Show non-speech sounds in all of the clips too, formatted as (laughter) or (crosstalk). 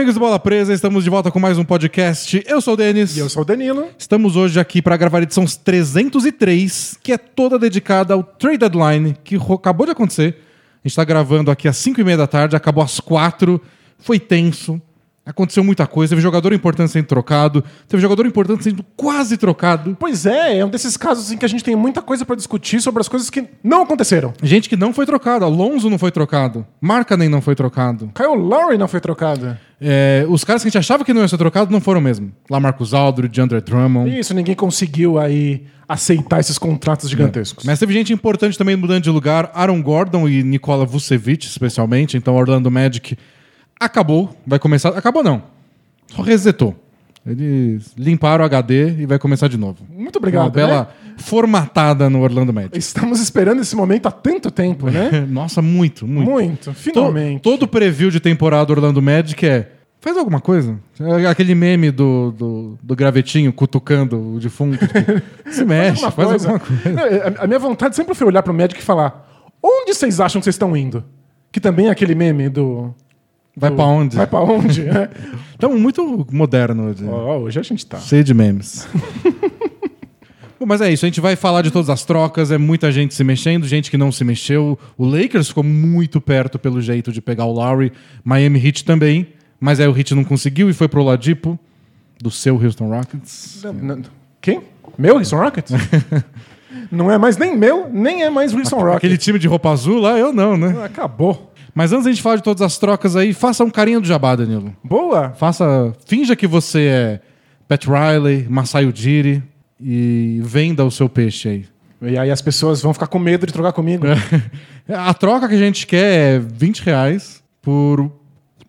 Amigos do Bola Presa, estamos de volta com mais um podcast. Eu sou o Denis. E eu sou o Danilo. Estamos hoje aqui para gravar a edição 303, que é toda dedicada ao Trade Deadline, que acabou de acontecer. A gente está gravando aqui às 5 e meia da tarde, acabou às 4, foi tenso. Aconteceu muita coisa, teve jogador importante sendo trocado, teve jogador importante sendo quase trocado. Pois é, é um desses casos em que a gente tem muita coisa pra discutir sobre as coisas que não aconteceram. Gente que não foi trocada, Alonso não foi trocado, Markkanen não foi trocado. Kyle Lowry não foi trocado. É, os caras que a gente achava que não iam ser trocados não foram mesmo. Lá Marcus Aldridge, Andre Drummond. Isso, ninguém conseguiu aí aceitar esses contratos gigantescos. Mas teve gente importante também mudando de lugar. Aaron Gordon e Nikola Vucevic, especialmente. Então, Orlando Magic acabou. Vai começar. Acabou não. Só resetou. Eles limparam o HD e vai começar de novo. Muito obrigado. Uma bela né? formatada no Orlando Magic. Estamos esperando esse momento há tanto tempo, né? (laughs) Nossa, muito, muito. Muito, To- finalmente. todo preview de temporada do Orlando Magic é. Faz alguma coisa. É Aquele meme do, do, do gravetinho cutucando o defunto. tipo, (laughs) se mexe, faz coisa. alguma coisa. Não, a- A minha vontade sempre foi olhar pro médico e falar: onde vocês acham que vocês estão indo? Que também é aquele meme do. Vai do- pra onde? Vai pra onde? (laughs) é. Estamos muito moderno hoje. Ó, hoje a gente tá. Cheio de memes. (laughs) Bom, mas é isso, a gente vai falar de todas as trocas, é muita gente se mexendo, gente que não se mexeu. O Lakers ficou muito perto pelo jeito de pegar o Lowry, Miami Heat também, mas aí o Heat não conseguiu e foi pro Ladipo, do seu Houston Rockets. Não, não- Quem? Meu Houston Rockets? (laughs) não é mais nem meu, nem é mais Houston Rockets. Aquele time de roupa azul lá, eu não, né? Acabou. Mas antes da gente falar de todas as trocas aí, faça um carinho do jabá, Danilo. Boa. Faça, finja que você é Pat Riley, Masai Ujiri e venda o seu peixe aí. E aí as pessoas vão ficar com medo de trocar comigo. (laughs) A troca que a gente quer é 20 reais por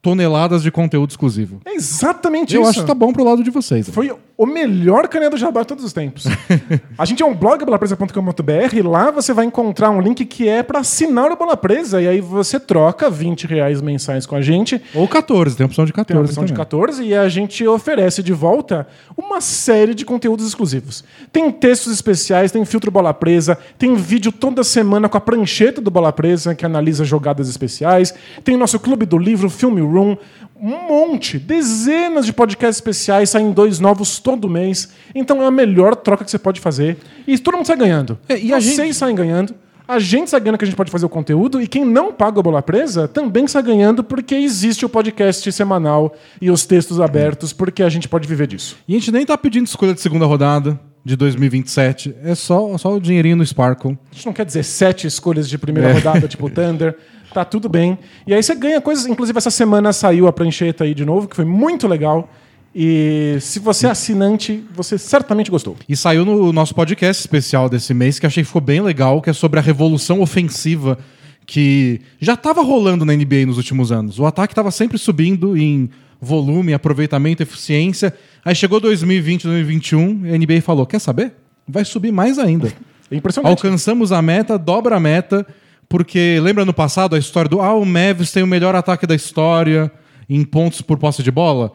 toneladas de conteúdo exclusivo. É exatamente Eu isso. acho que tá bom pro lado de vocês. Foi o melhor caneia do Jabá de todos os tempos. (laughs) a gente é um blog, bolapresa.com.br, e lá você vai encontrar um link que é para assinar o Bola Presa, e aí você troca 20 reais mensais com a gente, Ou 14, tem a opção de tem 14 a opção de também. 14, e a gente oferece de volta uma série de conteúdos exclusivos. Tem textos especiais, tem filtro Bola Presa, tem vídeo toda semana com a prancheta do Bola Presa, que analisa jogadas especiais, tem nosso clube do livro, Filme Room, um monte, dezenas de podcasts especiais, saem dois novos todo mês. Então é a melhor troca que você pode fazer. E todo mundo sai ganhando. É, e a Vocês gente- saem ganhando. A gente sai ganhando que a gente pode fazer o conteúdo e quem não paga o Bola Presa também sai ganhando porque existe o podcast semanal e os textos abertos, porque a gente pode viver disso. E a gente nem tá pedindo escolha de segunda rodada de 2027. É só, só o dinheirinho no Sparkle. A gente não quer dizer sete escolhas de primeira rodada, tipo (laughs) Thunder. Tá tudo bem. E aí você ganha coisas. Inclusive, essa semana saiu a prancheta aí de novo, que foi muito legal. E se você é assinante, você certamente gostou. E saiu no nosso podcast especial desse mês, que achei que ficou bem legal, que é sobre a revolução ofensiva que já estava rolando na NBA nos últimos anos. O ataque estava sempre subindo em volume, aproveitamento, eficiência. Aí chegou 2020, 2021, e a NBA falou: quer saber? Vai subir mais ainda. É impressionante. Alcançamos a meta, dobra a meta, porque lembra no passado a história do ah, o Mavis tem o melhor ataque da história em pontos por posse de bola?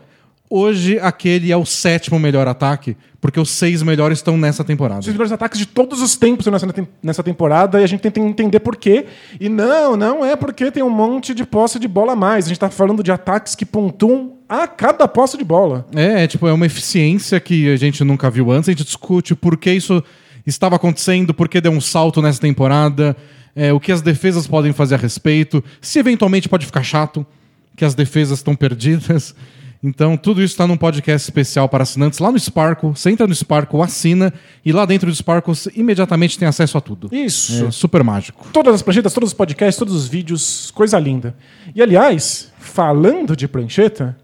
Hoje aquele é o sétimo melhor ataque, porque os seis melhores estão nessa temporada. Os melhores ataques de todos os tempos nessa, nessa temporada e a gente tenta entender por quê. E não, não é porque tem um monte de posse de bola a mais. A gente tá falando de ataques que pontuam a cada posse de bola. É, é, tipo, é uma eficiência que a gente nunca viu antes. A gente discute por que isso estava acontecendo, por que deu um salto nessa temporada, é, o que as defesas podem fazer a respeito, se eventualmente pode ficar chato, que as defesas estão perdidas. (laughs) Então, tudo isso está num podcast especial para assinantes lá no Sparkle. Você entra no Sparkle, assina, e lá dentro do Sparkle você imediatamente tem acesso a tudo. Isso. É super mágico. Todas as pranchetas, todos os podcasts, todos os vídeos, coisa linda. E aliás, falando de prancheta,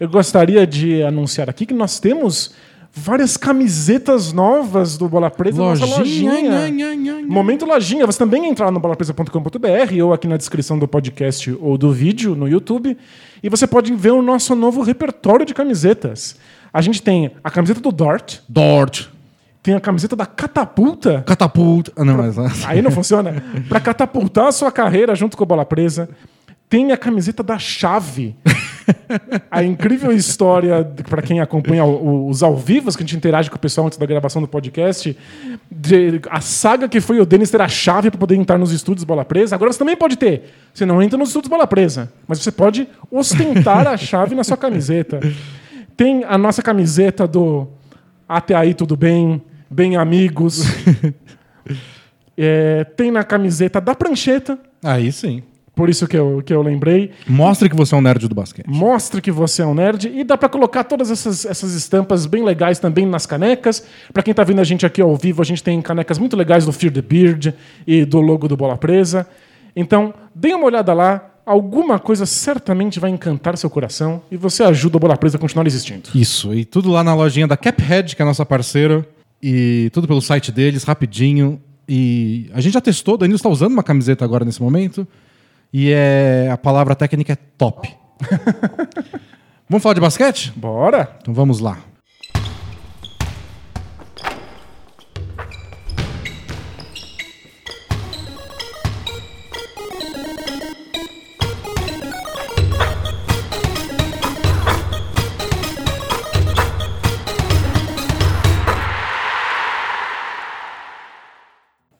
eu gostaria de anunciar aqui que nós temos várias camisetas novas do Bola Presa na nossa Lojinha, lojinha. nha, nha, nha, nha. Momento Lojinha. Você também entra lá no bolapresa.com.br ou aqui na descrição do podcast ou do vídeo no YouTube. E você pode ver o nosso novo repertório de camisetas. A gente tem a camiseta do Dart, Dort, tem a camiseta da Catapulta. catapulta. Ah, não, mas. Aí não funciona. Pra catapultar a sua carreira junto com a bola presa. Tem a camiseta da chave. A incrível história, para quem acompanha os ao vivos, que a gente interage com o pessoal antes da gravação do podcast, de- a saga que foi o Denis ter a chave para poder entrar nos estúdios Bola Presa. Agora você também pode ter. Você não entra nos estúdios Bola Presa, mas você pode ostentar a chave na sua camiseta. Tem a nossa camiseta do Até aí tudo bem, bem amigos. (laughs) É, tem na camiseta da prancheta, Aí sim. Por isso que eu, que eu lembrei. Mostre que você é um nerd do basquete. Mostre que você é um nerd e dá pra colocar todas essas, essas estampas bem legais também nas canecas. Pra quem tá vendo a gente aqui ao vivo, a gente tem canecas muito legais do Fear the Beard e do logo do Bola Presa. Então, dê uma olhada lá. Alguma coisa certamente vai encantar seu coração e você ajuda o Bola Presa a continuar existindo. Isso, e tudo lá na lojinha da Caphead, que é a nossa parceira, e tudo pelo site deles, rapidinho. E a gente já testou, o Danilo está usando uma camiseta agora nesse momento, e é a palavra técnica é top. (laughs) vamos falar de basquete? Bora! Então vamos lá.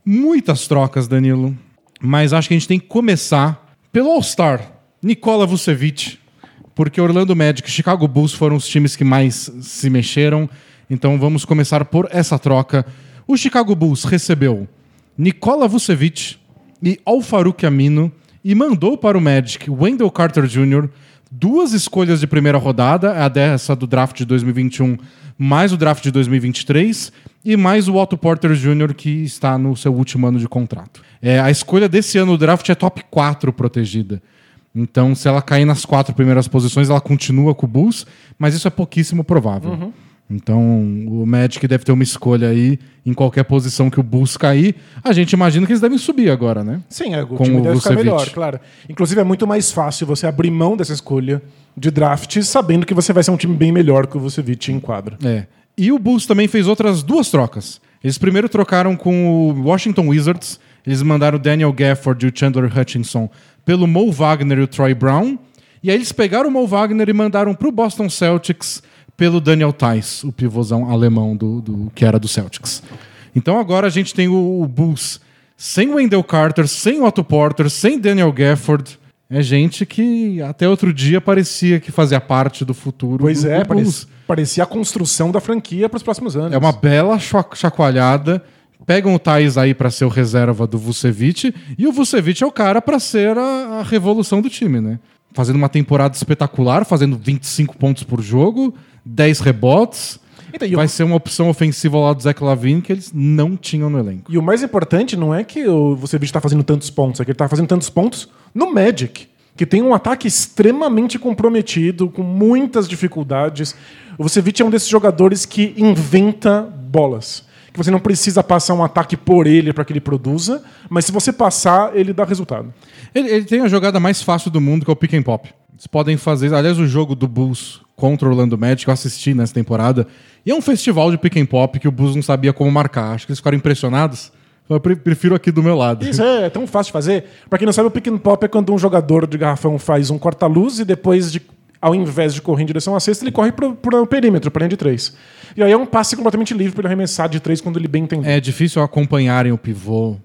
Muitas trocas, Danilo. Mas acho que a gente tem que começar pelo All-Star, Nikola Vucevic. Porque Orlando Magic e Chicago Bulls foram os times que mais se mexeram. Então vamos começar por essa troca. O Chicago Bulls recebeu Nikola Vucevic e Al-Farouk Amino e mandou para o Magic Wendell Carter Jr., duas escolhas de primeira rodada, a dessa do draft de 2021, mais o draft de 2023 e mais o Otto Porter Jr., que está no seu último ano de contrato. É, a escolha desse ano do draft é top 4 protegida. Então, se ela cair nas quatro primeiras posições, ela continua com o Bulls, mas isso é pouquíssimo provável. Então, o Magic deve ter uma escolha aí em qualquer posição que o Bulls cair. A gente imagina que eles devem subir agora, né? Sim, é, o Com time o deve ficar Vucevic. melhor, claro. Inclusive, é muito mais fácil você abrir mão dessa escolha de draft sabendo que você vai ser um time bem melhor que o Vucevic em quadra. É. E o Bulls também fez outras duas trocas. Eles primeiro trocaram com o Washington Wizards. Eles mandaram o Daniel Gafford e o Chandler Hutchinson pelo Mo Wagner e o Troy Brown. E aí eles pegaram o Mo Wagner e mandaram para o Boston Celtics pelo Daniel Tice, o pivôzão alemão do, do- que era do Celtics. Então agora a gente tem o, o Bulls sem o Wendell Carter, sem o Otto Porter, sem Daniel Gafford. É gente que até outro dia parecia que fazia parte do futuro Pois do, é, do parecia, parecia a construção da franquia para os próximos anos. É uma bela chacoalhada. Pegam o Thais aí pra ser o reserva do Vucevic. E o Vucevic é o cara pra ser a, a revolução do time, né? Fazendo uma temporada espetacular, fazendo 25 pontos por jogo, 10 rebotes. Então, o- Vai ser uma opção ofensiva lá do Zach Lavine que eles não tinham no elenco. E o mais importante não é que o Vucevic está fazendo tantos pontos, é que ele está fazendo tantos pontos no Magic, que tem um ataque extremamente comprometido, com muitas dificuldades. O Vucevic é um desses jogadores que inventa bolas. Que você não precisa passar um ataque por ele para que ele produza, mas se você passar, ele dá resultado. Ele, ele tem a jogada mais fácil do mundo, que é o pick and pop. Eles podem fazer. Aliás, o jogo do Bulls contra o Orlando Magic, eu assisti nessa temporada. E é um festival de pick and pop que o Bulls não sabia como marcar. Acho que eles ficaram impressionados. Eu pre- prefiro aqui do meu lado. Isso é tão fácil de fazer. Pra quem não sabe, o pick and pop é quando um jogador de garrafão faz um corta-luz e depois, de, ao invés de correr em direção à cesta, ele corre pro, pro perímetro, pra linha de três. E aí é um passe completamente livre pra ele arremessar de três quando ele bem entender. É difícil acompanharem o pivô.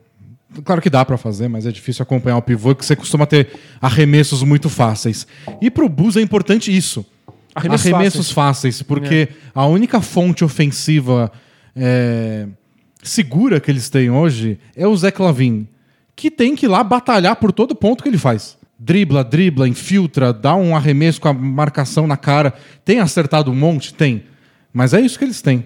Claro que dá pra fazer, mas é difícil acompanhar o pivô, que você costuma ter arremessos muito fáceis. E pro Bulls é importante isso. Arremessos Arremessos fáceis, porque a única fonte ofensiva é, segura que eles têm hoje é o Zé Clavin, que tem que ir lá batalhar por todo ponto que ele faz. Dribla, dribla, infiltra, dá um arremesso com a marcação na cara. Tem acertado um monte? Tem. Mas é isso que eles têm.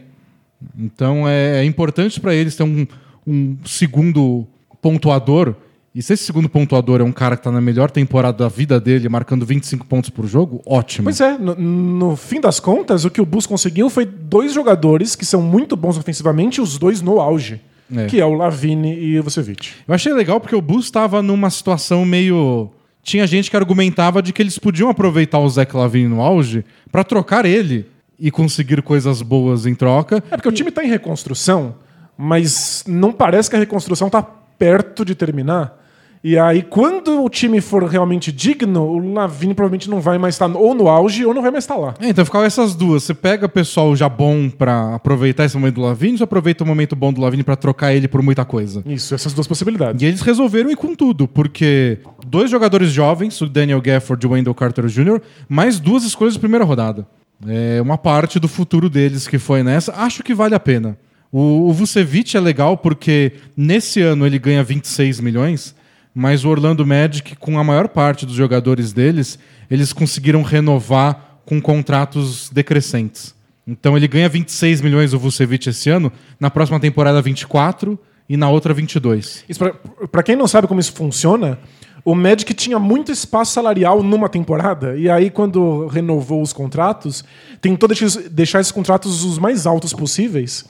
Então é, é importante para eles ter um, um segundo pontuador. E se esse segundo pontuador é um cara que está na melhor temporada da vida dele, marcando 25 pontos por jogo, ótimo. Pois é, no, no fim das contas, o que o Bulls conseguiu foi dois jogadores que são muito bons ofensivamente, os dois no auge. É. Que é o Lavine e o Vucevic. Eu achei legal porque o Bulls estava numa situação meio. Tinha gente que argumentava de que eles podiam aproveitar o Zé Clavin no auge para trocar ele e conseguir coisas boas em troca. É porque o time tá em reconstrução, mas não parece que a reconstrução tá perto de terminar. E aí, quando o time for realmente digno, o Lavine provavelmente não vai mais estar ou no auge ou não vai mais estar lá. É, então ficava essas duas. Você pega pessoal já bom pra aproveitar esse momento do Lavine, ou aproveita o momento bom do Lavine pra trocar ele por muita coisa. Isso, essas duas possibilidades. E eles resolveram ir com tudo, porque dois jogadores jovens, o Daniel Gafford e o Wendell Carter Jr., mais duas escolhas de primeira rodada. É uma parte do futuro deles que foi nessa. Acho que vale a pena. O, o Vucevic é legal porque nesse ano ele ganha 26 milhões, mas o Orlando Magic, com a maior parte dos jogadores deles, eles conseguiram renovar com contratos decrescentes. Então ele ganha 26 milhões o Vucevic esse ano, na próxima temporada 24 e na outra 22. Isso pra, pra quem não sabe como isso funciona, o Magic tinha muito espaço salarial numa temporada, e aí, quando renovou os contratos, tentou deixar esses contratos os mais altos possíveis.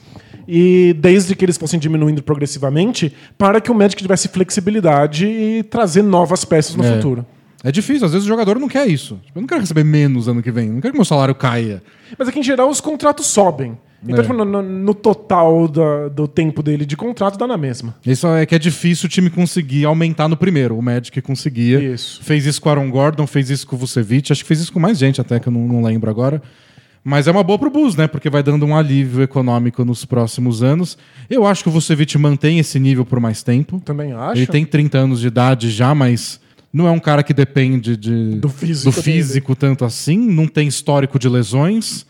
E desde que eles fossem diminuindo progressivamente, para que o Magic tivesse flexibilidade e trazer novas peças no É. futuro. É difícil, às vezes o jogador não quer isso. Tipo, eu não quero receber menos ano que vem, não quero que meu salário caia. Mas aqui, em geral, os contratos sobem. Então, É. tipo, no, no- no total da- do tempo dele de contrato, dá na mesma. Isso é que é difícil o time conseguir aumentar no primeiro. O Magic conseguia. Isso. Fez isso com o Aaron Gordon, fez isso com o Vucevic. Acho que fez isso com mais gente até, que eu não, não lembro agora. Mas é uma boa pro Bulls, né? Porque vai dando um alívio econômico nos próximos anos. Eu acho que o Vucevic mantém esse nível por mais tempo. Também acho. Ele tem 30 anos de idade já, mas não é um cara que depende de, Do físico do físico tanto assim. Não tem histórico de lesões.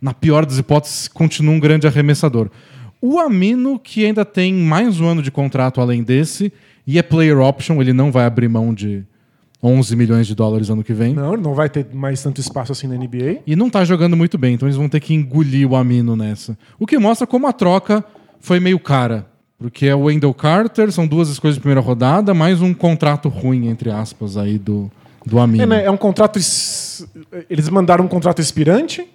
Na pior das hipóteses, continua um grande arremessador. O Amino, que ainda tem mais um ano de contrato além desse, e é player option, ele não vai abrir mão de 11 milhões de dólares ano que vem. Não, não vai ter mais tanto espaço assim na NBA. E não tá jogando muito bem, então eles vão ter que engolir o Amino nessa. O que mostra como a troca foi meio cara. Porque é o Wendell Carter, são duas escolhas de primeira rodada, mais um contrato ruim, entre aspas, aí do, do Amino. É, né, é um contrato. es- Eles mandaram um contrato expirante.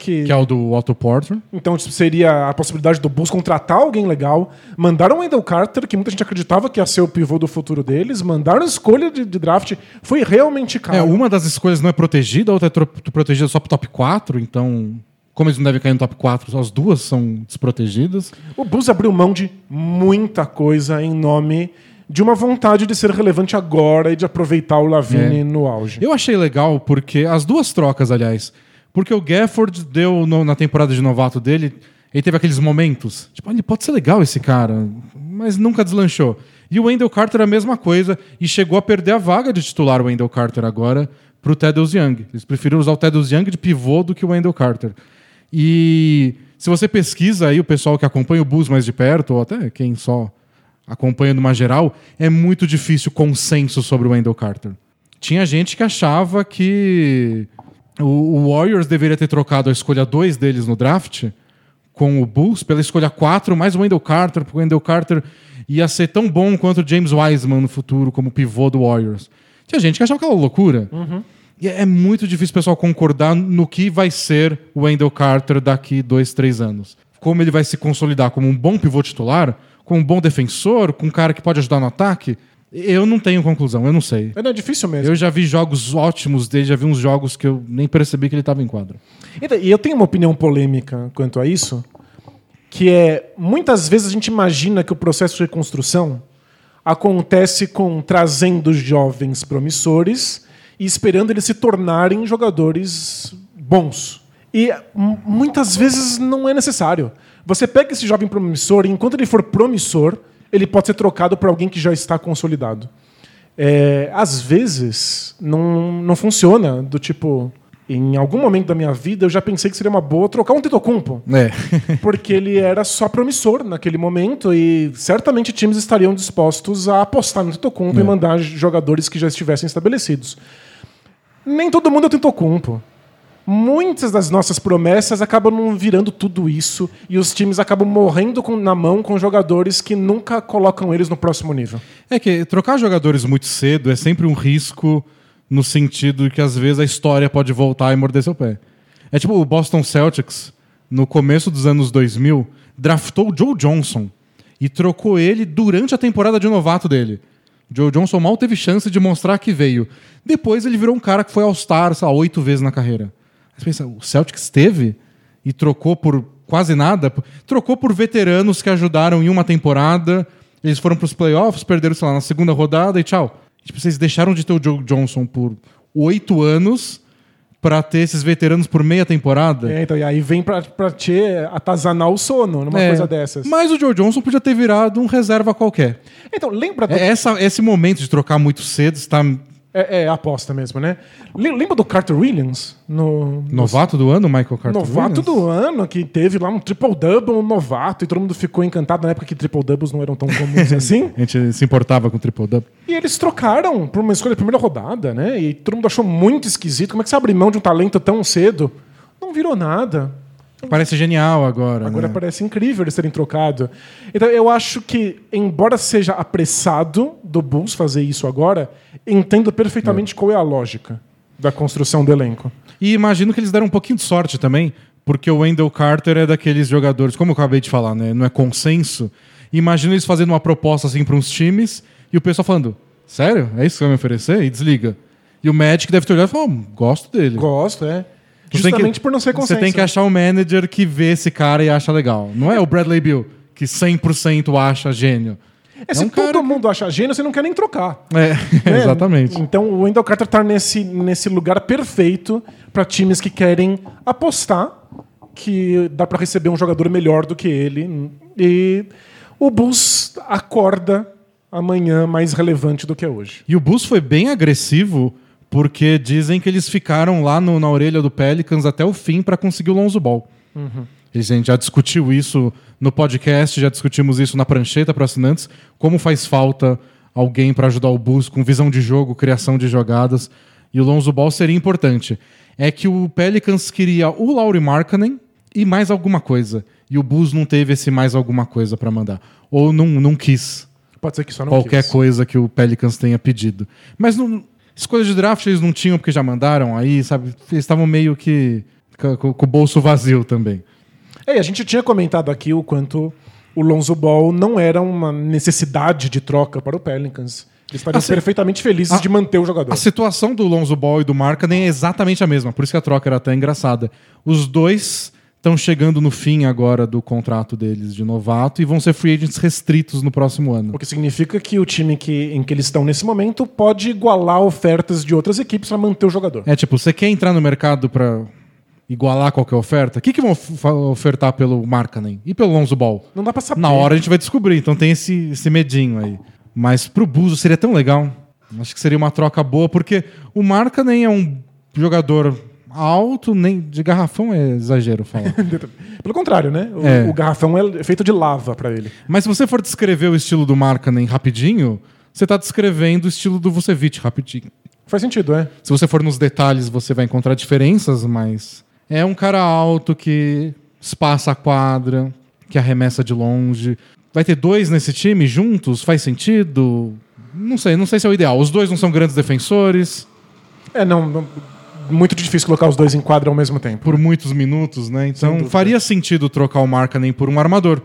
Que, Que é o do Otto Porter. Então tipo, seria a possibilidade do Bulls contratar alguém legal. Mandaram o Wendell Carter, que muita gente acreditava que ia ser o pivô do futuro deles. Mandaram escolha de, de draft. Foi realmente caro. É, uma das escolhas não é protegida, a outra é protegida só pro top 4, então. Como eles não devem cair no top 4, as duas são desprotegidas. O Bulls abriu mão de muita coisa em nome de uma vontade de ser relevante agora e de aproveitar o Lavine É. no auge. Eu achei legal porque as duas trocas, aliás, porque o Gafford deu no- na temporada de novato dele, ele teve aqueles momentos, tipo, ele pode ser legal esse cara, mas nunca deslanchou. E o Wendell Carter a mesma coisa e chegou a perder a vaga de titular o Wendell Carter agora pro Thaddeus Young. Eles preferiram usar o Thaddeus Young de pivô do que o Wendell Carter. E se você pesquisa aí o pessoal que acompanha o Bulls mais de perto, ou até quem só acompanha numa geral, é muito difícil consenso sobre o Wendell Carter. Tinha gente que achava que o, Warriors deveria ter trocado a escolha 2 deles no draft com o Bulls pela escolha 4, mais o Wendell Carter, porque o Wendell Carter ia ser tão bom quanto o James Wiseman no futuro como pivô do Warriors. Tinha gente que achava aquela loucura. E é muito difícil o pessoal concordar no que vai ser o Wendell Carter daqui dois, três anos. Como ele vai se consolidar como um bom pivô titular, como um bom defensor, com um cara que pode ajudar no ataque. Eu não tenho conclusão, eu não sei. É, não, é difícil mesmo. Eu já vi jogos ótimos dele, já vi uns jogos que eu nem percebi que ele estava em quadro. Então, E eu tenho uma opinião polêmica quanto a isso, que é muitas vezes a gente imagina que o processo de reconstrução acontece com trazendo jovens promissores e esperando eles se tornarem jogadores bons. E muitas vezes não é necessário. Você pega esse jovem promissor e enquanto ele for promissor, ele pode ser trocado por alguém que já está consolidado. É, às vezes não, não funciona, do tipo, em algum momento da minha vida eu já pensei que seria uma boa trocar um Tetocumpo, É. (laughs) porque ele era só promissor naquele momento e certamente times estariam dispostos a apostar no Tetocumpo e mandar jogadores que já estivessem estabelecidos. Nem todo mundo é o Tetocumpo. Muitas das nossas promessas acabam não virando tudo isso e os times acabam morrendo com- na mão com jogadores que nunca colocam eles no próximo nível. É que trocar jogadores muito cedo é sempre um risco no sentido que às vezes a história pode voltar e morder seu pé. É tipo o Boston Celtics, no começo dos anos 2000, draftou o Joe Johnson e trocou ele durante a temporada de novato dele. Joe Johnson mal teve chance de mostrar que veio. Depois ele virou um cara que foi All-Star, sei lá, oito vezes na carreira. Você pensa, o Celtics teve e trocou por quase nada? Trocou por veteranos que ajudaram em uma temporada Eles foram pros playoffs, perderam, sei lá, na segunda rodada e tchau. Tipo, vocês deixaram de ter o Joe Johnson por oito anos pra ter esses veteranos por meia temporada. É, então, e aí vem pra, pra te atazanar o sono numa É. coisa dessas. Mas o Joe Johnson podia ter virado um reserva qualquer. Então, lembra do É, essa, esse momento de trocar muito cedo está É, é aposta mesmo, né? Lem- Lembra do Carter Williams? No, novato do ano, Michael Carter novato Williams? do ano, que teve lá um triple-double um novato, e todo mundo ficou encantado na época que triple-doubles não eram tão comuns (laughs) assim. A gente se importava com o triple double. E eles trocaram por uma escolha de primeira rodada, né? E todo mundo achou muito esquisito. Como é que você abre mão de um talento tão cedo? Não virou nada. Parece genial agora. Agora né? parece incrível eles terem trocado. Então eu acho que, embora seja apressado do Bulls fazer isso agora, entendo perfeitamente qual é a lógica da construção do elenco. E imagino que eles deram um pouquinho de sorte também, porque o Wendell Carter é daqueles jogadores, como eu acabei de falar, né? Não é consenso. Imagino eles fazendo uma proposta assim para uns times e o pessoal falando: Sério? É isso que vai me oferecer? E desliga. E o Magic deve ter olhado e falado: "Hum, Gosto dele. Gosto, é. Você tem Justamente que- por não ser consenso. Você tem que achar um manager que vê esse cara e acha legal. Não é o Bradley Bill, que 100% acha gênio. É, se um todo mundo acha gênio, você não quer nem trocar. É, (laughs) né? exatamente. Então o Wendell Carter tá nesse, nesse lugar perfeito para times que querem apostar que dá para receber um jogador melhor do que ele. E o Bulls acorda amanhã mais relevante do que é hoje. E o Bulls foi bem agressivo porque dizem que eles ficaram lá no- na orelha do Pelicans até o fim para conseguir o Lonzo Ball. E A gente já discutiu isso no podcast, já discutimos isso na prancheta para assinantes, como faz falta alguém para ajudar o Bulls com visão de jogo, criação de jogadas, e o Lonzo Ball seria importante. É que o Pelicans queria o Lauri Markkanen e mais alguma coisa, e o Bulls não teve esse mais alguma coisa para mandar, ou não, não quis Pode ser que só não qualquer quis. coisa que o Pelicans tenha pedido. Mas não, escolha de draft eles não tinham porque já mandaram aí, sabe? Eles estavam meio que com, com- o bolso vazio também. É, a gente tinha comentado aqui o quanto o Lonzo Ball não era uma necessidade de troca para o Pelicans. Eles estariam Assim, perfeitamente felizes a- de manter o jogador. A situação do Lonzo Ball e do Markkanen é exatamente a mesma, por isso que a troca era até engraçada. Os dois estão chegando no fim agora do contrato deles de novato e vão ser free agents restritos no próximo ano. O que significa que o time que, em que eles estão nesse momento pode igualar ofertas de outras equipes para manter o jogador. É tipo, você quer entrar no mercado pra igualar qualquer oferta? O que, que vão of- ofertar pelo Markkanen e pelo Lonzo Ball? Não dá para saber. Na hora a gente vai descobrir, então tem esse, esse medinho aí. Mas pro Buzo seria tão legal. Acho que seria uma troca boa, porque o Marca nem é um jogador alto, nem de garrafão é exagero falar. (laughs) Pelo contrário, né? O, É. o garrafão é feito de lava para ele. Mas se você for descrever o estilo do Markkanen rapidinho, você tá descrevendo o estilo do Vucevic rapidinho. Faz sentido, é. Se você for nos detalhes, você vai encontrar diferenças, mas é um cara alto que espaça a quadra, que arremessa de longe. Vai ter dois nesse time juntos? Faz sentido? Não sei, não sei se é o ideal. Os dois não são grandes defensores É, não, não- muito difícil colocar os dois em quadra ao mesmo tempo. por muitos minutos, né? Então faria sentido trocar o Markkanen por um armador.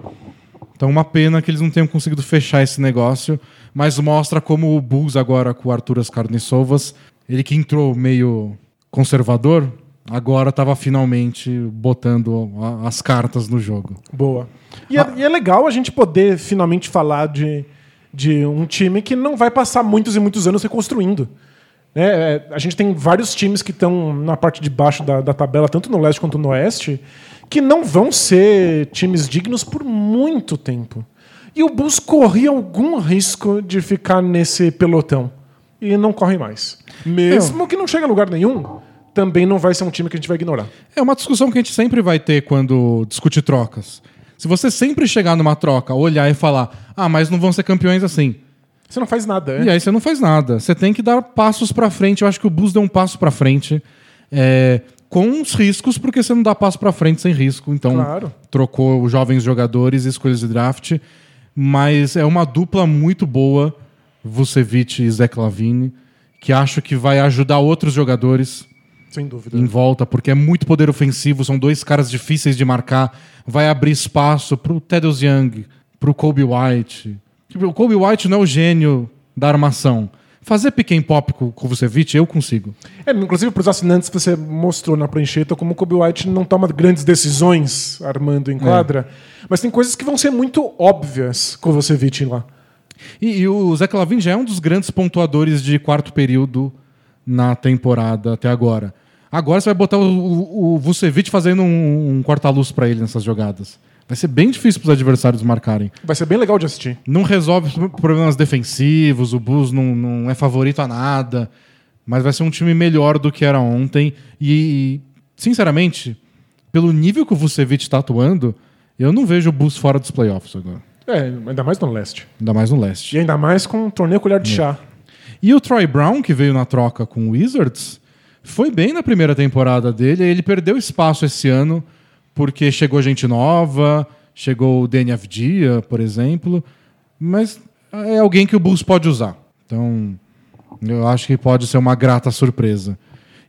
Então uma pena que eles não tenham conseguido fechar esse negócio, mas mostra como o Bulls agora com o Arturas Carniçovas, ele que entrou meio conservador, agora estava finalmente botando a- as cartas no jogo. Boa. E é, e é legal a gente poder finalmente falar de, de um time que não vai passar muitos e muitos anos reconstruindo. Né? É, a gente tem vários times que estão na parte de baixo da, da tabela, tanto no leste quanto no oeste, que não vão ser times dignos por muito tempo. E o Bulls corria algum risco de ficar nesse pelotão. E não corre mais. Mesmo que não chegue a lugar nenhum, também não vai ser um time que a gente vai ignorar. É uma discussão que a gente sempre vai ter quando discute trocas. Se você sempre chegar numa troca, olhar e falar, ah, mas não vão ser campeões assim. Você não faz nada, é? E aí você não faz nada. Você tem que dar passos pra frente. Eu acho que o Bulls deu um passo pra frente. é, com os riscos, porque você não dá passo pra frente sem risco. Então, Claro. trocou os jovens jogadores e escolhas de draft. Mas é uma dupla muito boa, Vucevic e Zé Clavini, que acho que vai ajudar outros jogadores Sem dúvida. em volta, porque é muito poder ofensivo, são dois caras difíceis de marcar, vai abrir espaço pro Thaddeus Young, pro Kobe White. O Kobe White não é o gênio da armação. Fazer pick and pop com o Vucevic, eu consigo. É, inclusive, para os assinantes, você mostrou na prancheta como o Kobe White não toma grandes decisões armando em quadra, mas tem coisas que vão ser muito óbvias com o Vucevic lá. E, e o Zé Clavin já é um dos grandes pontuadores de quarto período na temporada até agora. Agora você vai botar o, o, o Vucevic fazendo um, um corta-luz para ele nessas jogadas. Vai ser bem difícil para os adversários marcarem. Vai ser bem legal de assistir. Não resolve problemas defensivos, o Bulls não, não é favorito a nada, mas vai ser um time melhor do que era ontem. E, sinceramente, pelo nível que o Vucevic está atuando, eu não vejo o Bulls fora dos playoffs agora. É, ainda mais no leste. Ainda mais no leste. E ainda mais com um torneio colher de chá. E o Troy Brown, que veio na troca com o Wizards, foi bem na primeira temporada dele. Ele perdeu espaço esse ano porque chegou gente nova, chegou o Danny Avdia, por exemplo, mas é alguém que o Bulls pode usar. Então, eu acho que pode ser uma grata surpresa.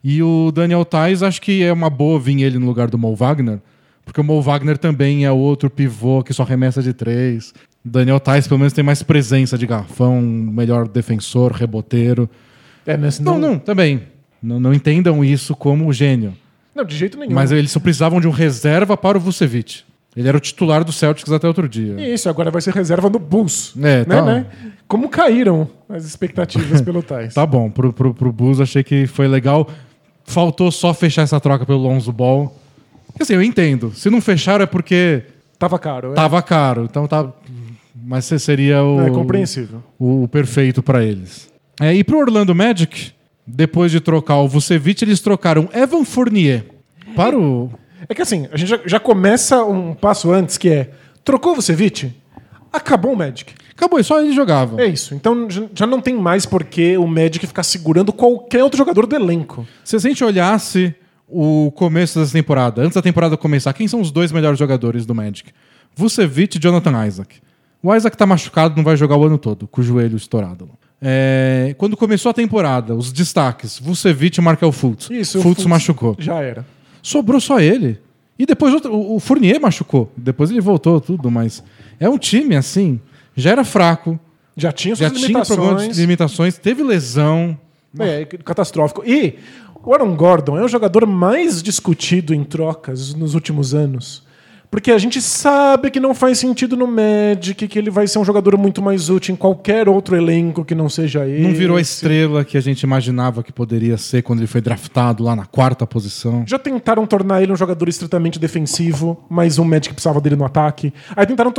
E o Daniel Tais, acho que é uma boa vir ele no lugar do Mo Wagner, porque o Mo Wagner também é outro pivô que só remessa de três. Daniel Tais, pelo menos, tem mais presença de garfão, melhor defensor, reboteiro. É, mas Não, não, também. Não, não entendam isso como gênio. Não, de jeito nenhum. Mas eles só precisavam de um reserva para o Vucevic. Ele era o titular do Celtics até outro dia. Isso, agora vai ser reserva no Bulls. É, né, tá. né? Como caíram as expectativas (laughs) pelo Tais. Tá bom, pro, pro, pro Bulls achei que foi legal. Faltou só fechar essa troca pelo Lonzo Ball. Assim, eu entendo. Se não fecharam é porque Tava caro. é. tava caro. Então tá. Mas seria o, É compreensível. o, o perfeito para eles. É, e pro Orlando Magic, depois de trocar o Vucevic, eles trocaram Evan Fournier para o. É que assim, a gente já, já começa um passo antes, que é trocou o Vucevic, acabou o Magic. Acabou, só ele jogava. É isso. Então já- não tem mais por que o Magic ficar segurando qualquer outro jogador do elenco. Se a gente olhasse o começo dessa temporada, antes da temporada começar, quem são os dois melhores jogadores do Magic? Vucevic e Jonathan Isaac. O Isaac tá machucado, não vai jogar o ano todo, com o joelho estourado. É, quando começou a temporada, os destaques, Vucevic e Markel Fultz. Isso, o Fultz Fultz machucou. Já era. Sobrou só ele. E depois outro- o o Fournier machucou. Depois ele voltou, tudo, mas é um time assim, já era fraco, Já tinha já suas tinha problemas limitações. de limitações, teve lesão. É, catastrófico. E o Aaron Gordon é o jogador mais discutido em trocas nos últimos anos. Porque a gente sabe que não faz sentido no Magic, que ele vai ser um jogador muito mais útil em qualquer outro elenco que não seja ele. Não virou a estrela que a gente imaginava que poderia ser quando ele foi draftado lá na quarta posição. Já tentaram tornar ele um jogador estritamente defensivo, mas o Magic precisava dele no ataque. Aí tentaram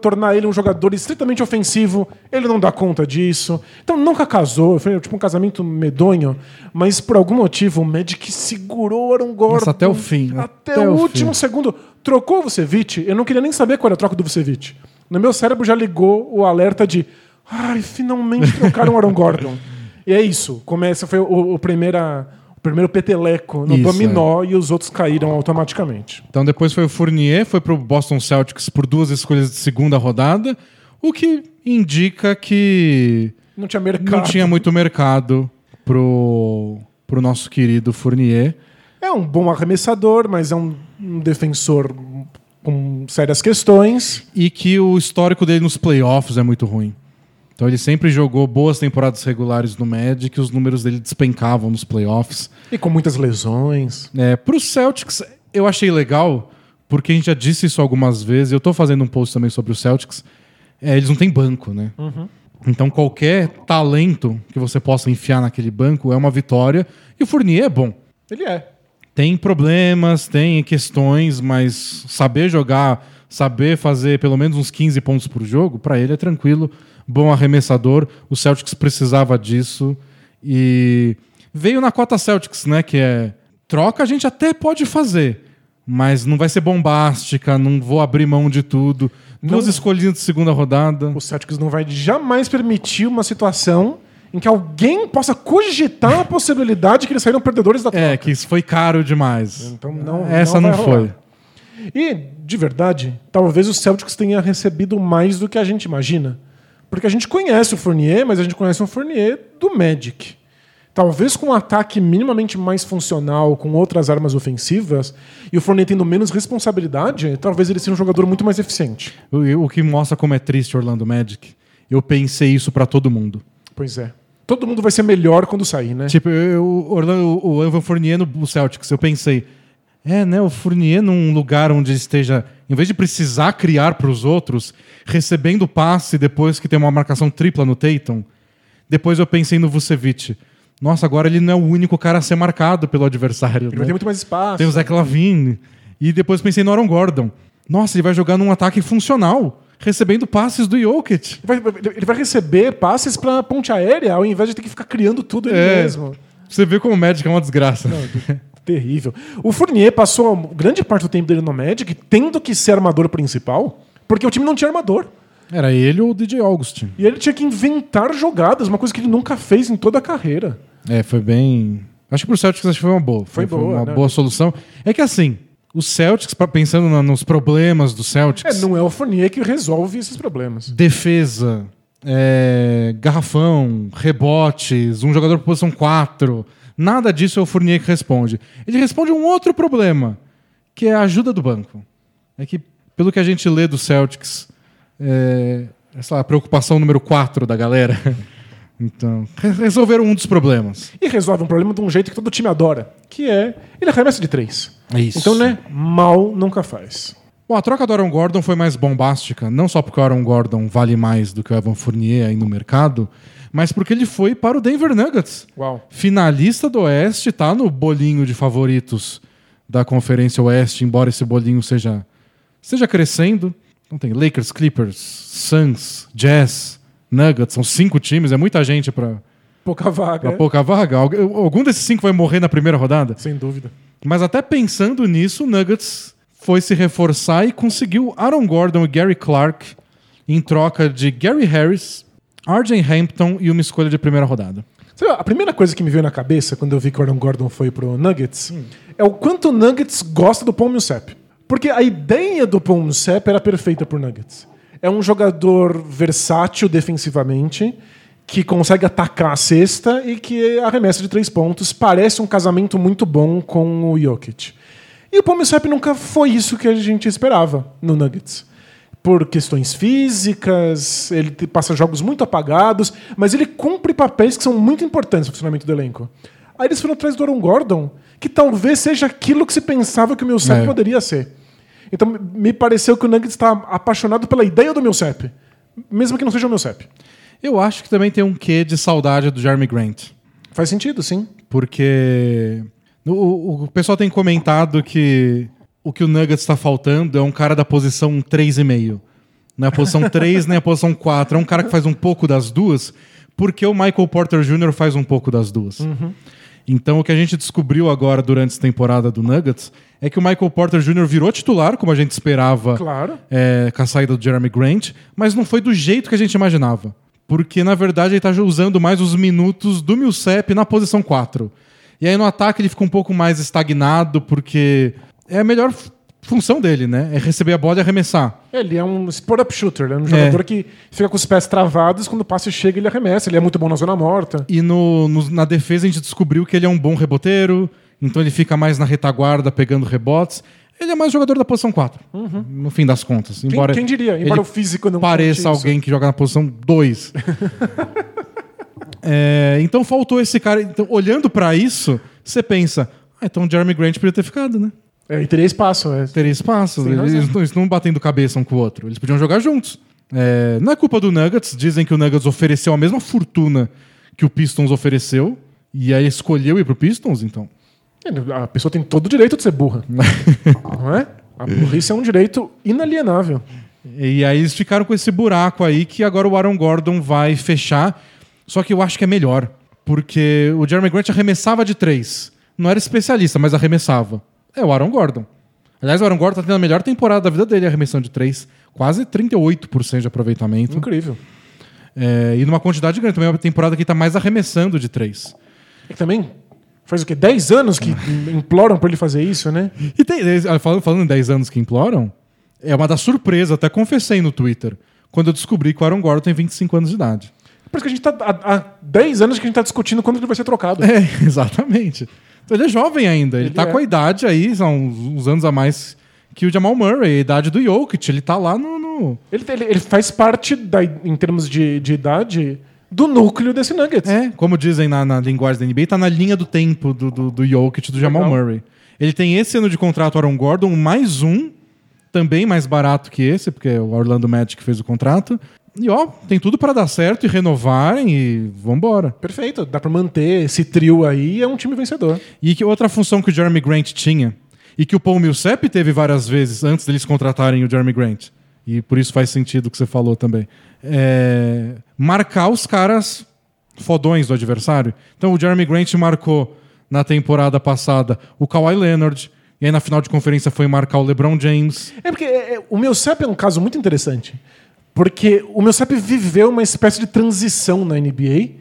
tornar ele um jogador estritamente ofensivo, ele não dá conta disso. Então nunca casou, foi tipo um casamento medonho, mas por algum motivo o Magic segurou Aaron Gordon. Nossa, até o fim, Até, até o o último fim. segundo. Trocou o Vucevic, eu não queria nem saber qual era a troca do Vucevic. No meu cérebro já ligou o alerta de ai, finalmente trocaram o Aaron Gordon. (laughs) E é isso, começa, foi o, o primeira, o primeiro peteleco no Isso, dominó e os outros caíram automaticamente. Então depois foi o Fournier, foi pro Boston Celtics por duas escolhas de segunda rodada, o que indica que Não tinha mercado. não tinha muito mercado pro, pro nosso querido Fournier. É um bom arremessador, mas é um, um defensor com sérias questões. E que o histórico dele nos playoffs é muito ruim. Então ele sempre jogou boas temporadas regulares no Magic, e os números dele despencavam nos playoffs. E com muitas lesões. É, para os Celtics, eu achei legal, porque a gente já disse isso algumas vezes. Eu tô fazendo um post também sobre os Celtics. É, eles não têm banco, né? Então qualquer talento que você possa enfiar naquele banco é uma vitória. E o Fournier é bom. Ele é. Tem problemas, tem questões, mas saber jogar, saber fazer pelo menos uns 15 pontos por jogo, para ele é tranquilo. Bom arremessador. O Celtics precisava disso. E veio na cota Celtics, né? Que é troca, a gente até pode fazer, mas não vai ser bombástica, não vou abrir mão de tudo. Duas Não. de segunda rodada. O Celtics não vai jamais permitir uma situação em que alguém possa cogitar a possibilidade que eles saíram perdedores da troca. É, que isso foi caro demais. Então não, Essa não, vai foi. rolar. E, de verdade, talvez o Celtics tenha recebido mais do que a gente imagina. Porque a gente conhece o Fournier, mas a gente conhece um Fournier do Magic. Talvez com um ataque minimamente mais funcional, com outras armas ofensivas, e o Fournier tendo menos responsabilidade, talvez ele seja um jogador muito mais eficiente. O, o que mostra como é triste Orlando Magic. Eu pensei isso pra todo mundo. Pois é. Todo mundo vai ser melhor quando sair, né? Tipo, eu, Orlando, o Evan Fournier no Celtics, eu pensei, é, né, o Fournier num lugar onde esteja em vez de precisar criar para os outros, recebendo passe depois que tem uma marcação tripla no Tatum, depois eu pensei no Vucevic. Nossa, agora ele não é o único cara a ser marcado pelo adversário. Ele né? vai ter muito mais espaço. Tem o Zach Lavine. E depois pensei no Aaron Gordon. Nossa, ele vai jogar num ataque funcional, recebendo passes do Jokic. Ele vai, ele vai receber passes pra ponte aérea ao invés de ter que ficar criando tudo ele É. mesmo. Você vê como o Magic é uma desgraça. Terrível. O Fournier passou grande parte do tempo dele no Magic tendo que ser armador principal, porque o time não tinha armador. Era ele ou o DJ Augustin. E ele tinha que inventar jogadas, uma coisa que ele nunca fez em toda a carreira. É, foi bem. Acho que pro Celtics acho que foi uma boa. Foi boa, uma né? boa solução. É que assim, os Celtics, pensando nos problemas do É, Celtics, não é o Fournier que resolve esses problemas. defesa, é, garrafão, rebotes, um jogador por posição 4, nada disso é o Fournier que responde. Ele responde um outro problema, que é a ajuda do banco. É que, pelo que a gente lê do Celtics, é, essa a preocupação número 4 da galera. (laughs) Então, re- resolveram um dos problemas. E resolve um problema de um jeito que todo time adora, que é ele arremessa de três. É isso. Então, né, mal nunca faz. Bom, a troca do Aaron Gordon foi mais bombástica, não só porque o Aaron Gordon vale mais do que o Evan Fournier aí no mercado, mas porque ele foi para o Denver Nuggets. Uau. Finalista do Oeste, tá no bolinho de favoritos da Conferência Oeste, embora esse bolinho seja, seja crescendo. Então tem Lakers, Clippers, Suns, Jazz, Nuggets, são cinco times, é muita gente para Pouca vaga. pouca vaga. Algu- Algum desses cinco vai morrer na primeira rodada? Sem dúvida. Mas até pensando nisso, o Nuggets foi se reforçar e conseguiu Aaron Gordon e Gary Clark em troca de Gary Harris, RJ Hampton e uma escolha de primeira rodada. Sabe, a primeira coisa que me veio na cabeça quando eu vi que o Aaron Gordon foi pro Nuggets é o quanto o Nuggets gosta do Paul Millsap. Porque a ideia do Paul Millsap era perfeita pro Nuggets. É um jogador versátil defensivamente, que consegue atacar a cesta e que arremessa de três pontos. Parece um casamento muito bom com o Jokic. E o Millsap nunca foi isso que a gente esperava no Nuggets por questões físicas, ele passa jogos muito apagados, mas ele cumpre papéis que são muito importantes no funcionamento do elenco. Aí eles foram atrás do Aaron Gordon, que talvez seja aquilo que se pensava que o Millsap É. poderia ser. Então me- pareceu que o Nuggets está apaixonado pela ideia do Millsap, mesmo que não seja o Millsap. Eu acho que também tem um quê de saudade do Jeremy Grant. Faz sentido, sim. Porque o, o- pessoal tem comentado que o que o Nuggets está faltando é um cara da posição 3,5. Não é a posição (laughs) 3 nem a posição 4. É um cara que faz um pouco das duas, porque o Michael Porter Jr. faz um pouco das duas. Então o que a gente descobriu agora durante essa temporada do Nuggets é que o Michael Porter Jr. virou titular, como a gente esperava Claro. é, com a saída do Jeremy Grant, mas não foi do jeito que a gente imaginava. Porque, na verdade, ele está usando mais os minutos do Millsap na posição 4. E aí no ataque ele fica um pouco mais estagnado, porque é a melhor função dele, né? É receber a bola e arremessar. Ele é um spot-up shooter, ele é um jogador que fica com os pés travados, quando o passe chega ele arremessa, ele é muito bom na zona morta. E no, no- na defesa a gente descobriu que ele é um bom reboteiro, então ele fica mais na retaguarda pegando rebotes. Ele é mais jogador da posição 4, no fim das contas. Quem, Embora quem diria? ele Embora o físico não pareça conte isso. alguém que joga na posição 2. (laughs) É, então faltou esse cara. Então, olhando pra isso, você pensa, ah, então o Jeremy Grant podia ter ficado, né? É, e teria espaço. É. Teria espaço. Tem Eles, não- eles não batendo cabeça um com o outro. Eles podiam jogar juntos. É, não é culpa do Nuggets. Dizem que o Nuggets ofereceu a mesma fortuna que o Pistons ofereceu. E aí escolheu ir pro Pistons, então. A pessoa tem todo o direito de ser burra. (laughs) não é? A burrice é um direito inalienável. E aí eles ficaram com esse buraco aí que agora o Aaron Gordon vai fechar. Só que eu acho que é melhor. Porque o Jeremy Grant arremessava de três. Não era especialista, mas arremessava. É o Aaron Gordon. Aliás, o Aaron Gordon tá tendo a melhor temporada da vida dele arremessando de três. Quase 38% de aproveitamento. Incrível. É, e numa quantidade grande. Também é uma temporada que tá mais arremessando de três. E também faz o quê? 10 anos que imploram pra ele fazer isso, né? E tem, eh, falando, falando em 10 anos que imploram, é uma das surpresas, até confessei no Twitter, quando eu descobri que o Aaron Gordon tem 25 anos de idade. Por isso que a gente tá há, há 10 anos que a gente tá discutindo quando ele vai ser trocado. É, (laughs) exatamente. Então ele é jovem ainda. Ele, Ele tá é. com a idade aí, são uns uns anos a mais que o Jamal Murray, a idade do Jokic. Ele tá lá no. no- Ele, ele- ele faz parte, da, em termos de, de idade, do núcleo desse Nuggets. É, como dizem na, na linguagem da NBA, tá na linha do tempo do, do, do Jokic, do Jamal Legal. Murray. Ele tem esse ano de contrato Aaron Gordon, mais um também mais barato que esse, porque o Orlando Magic fez o contrato. E ó, tem tudo para dar certo e renovarem e vambora. Perfeito, dá pra manter esse trio aí, é um time vencedor. E que outra função que o Jeremy Grant tinha, e que o Paul Millsap teve várias vezes antes deles contratarem o Jeremy Grant, e por isso faz sentido o que você falou também, é marcar os caras fodões do adversário. Então o Jeremy Grant marcou na temporada passada o Kawhi Leonard, e aí na final de conferência foi marcar o LeBron James. É porque é, é, o Millsap é um caso muito interessante. Porque o Millsap viveu uma espécie de transição na NBA,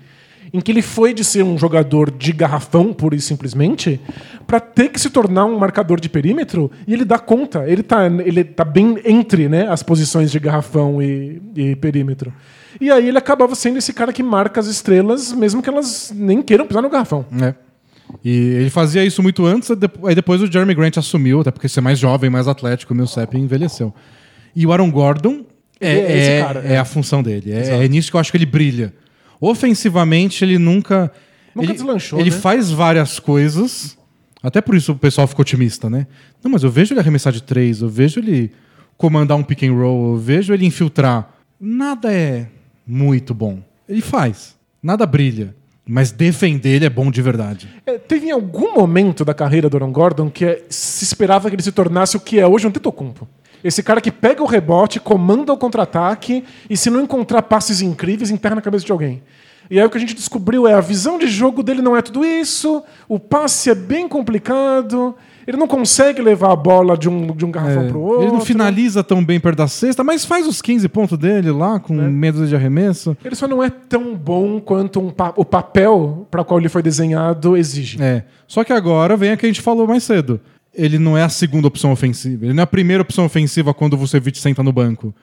em que ele foi de ser um jogador de garrafão, pura e simplesmente, para ter que se tornar um marcador de perímetro, e ele dá conta. Ele tá, ele tá bem entre né, as posições de garrafão e, e perímetro. E aí ele acabava sendo esse cara que marca as estrelas, mesmo que elas nem queiram pisar no garrafão. É. E ele fazia isso muito antes, aí depois o Jeremy Grant assumiu, até porque ser mais jovem, mais atlético, o Millsap envelheceu. E o Aaron Gordon é, é esse é, cara, é é. a função dele. É, é nisso que eu acho que ele brilha. Ofensivamente, ele nunca. Nunca ele, deslanchou, Ele né? faz várias coisas. Até por isso o pessoal ficou otimista, né? Não, mas eu vejo ele arremessar de três, eu vejo ele comandar um pick and roll, eu vejo ele infiltrar. Nada é muito bom. Ele faz. Nada brilha. Mas defender ele é bom de verdade. É, teve em algum momento da carreira do Aaron Gordon que é- se esperava que ele se tornasse o que é hoje um Tetocumpo. Esse cara que pega o rebote, comanda o contra-ataque e se não encontrar passes incríveis, enterra na cabeça de alguém. E aí o que a gente descobriu é a visão de jogo dele não é tudo isso, o passe é bem complicado, ele não consegue levar a bola de um, de um garrafão É, pro outro. ele não finaliza tão bem perto da cesta, mas faz os 15 pontos dele lá, com medo de arremesso. Ele só não é tão bom quanto um pa- o papel para qual ele foi desenhado exige. É. Só que agora vem a que a gente falou mais cedo. Ele não é a segunda opção ofensiva. Ele não é a primeira opção ofensiva quando o Vucevic senta no banco.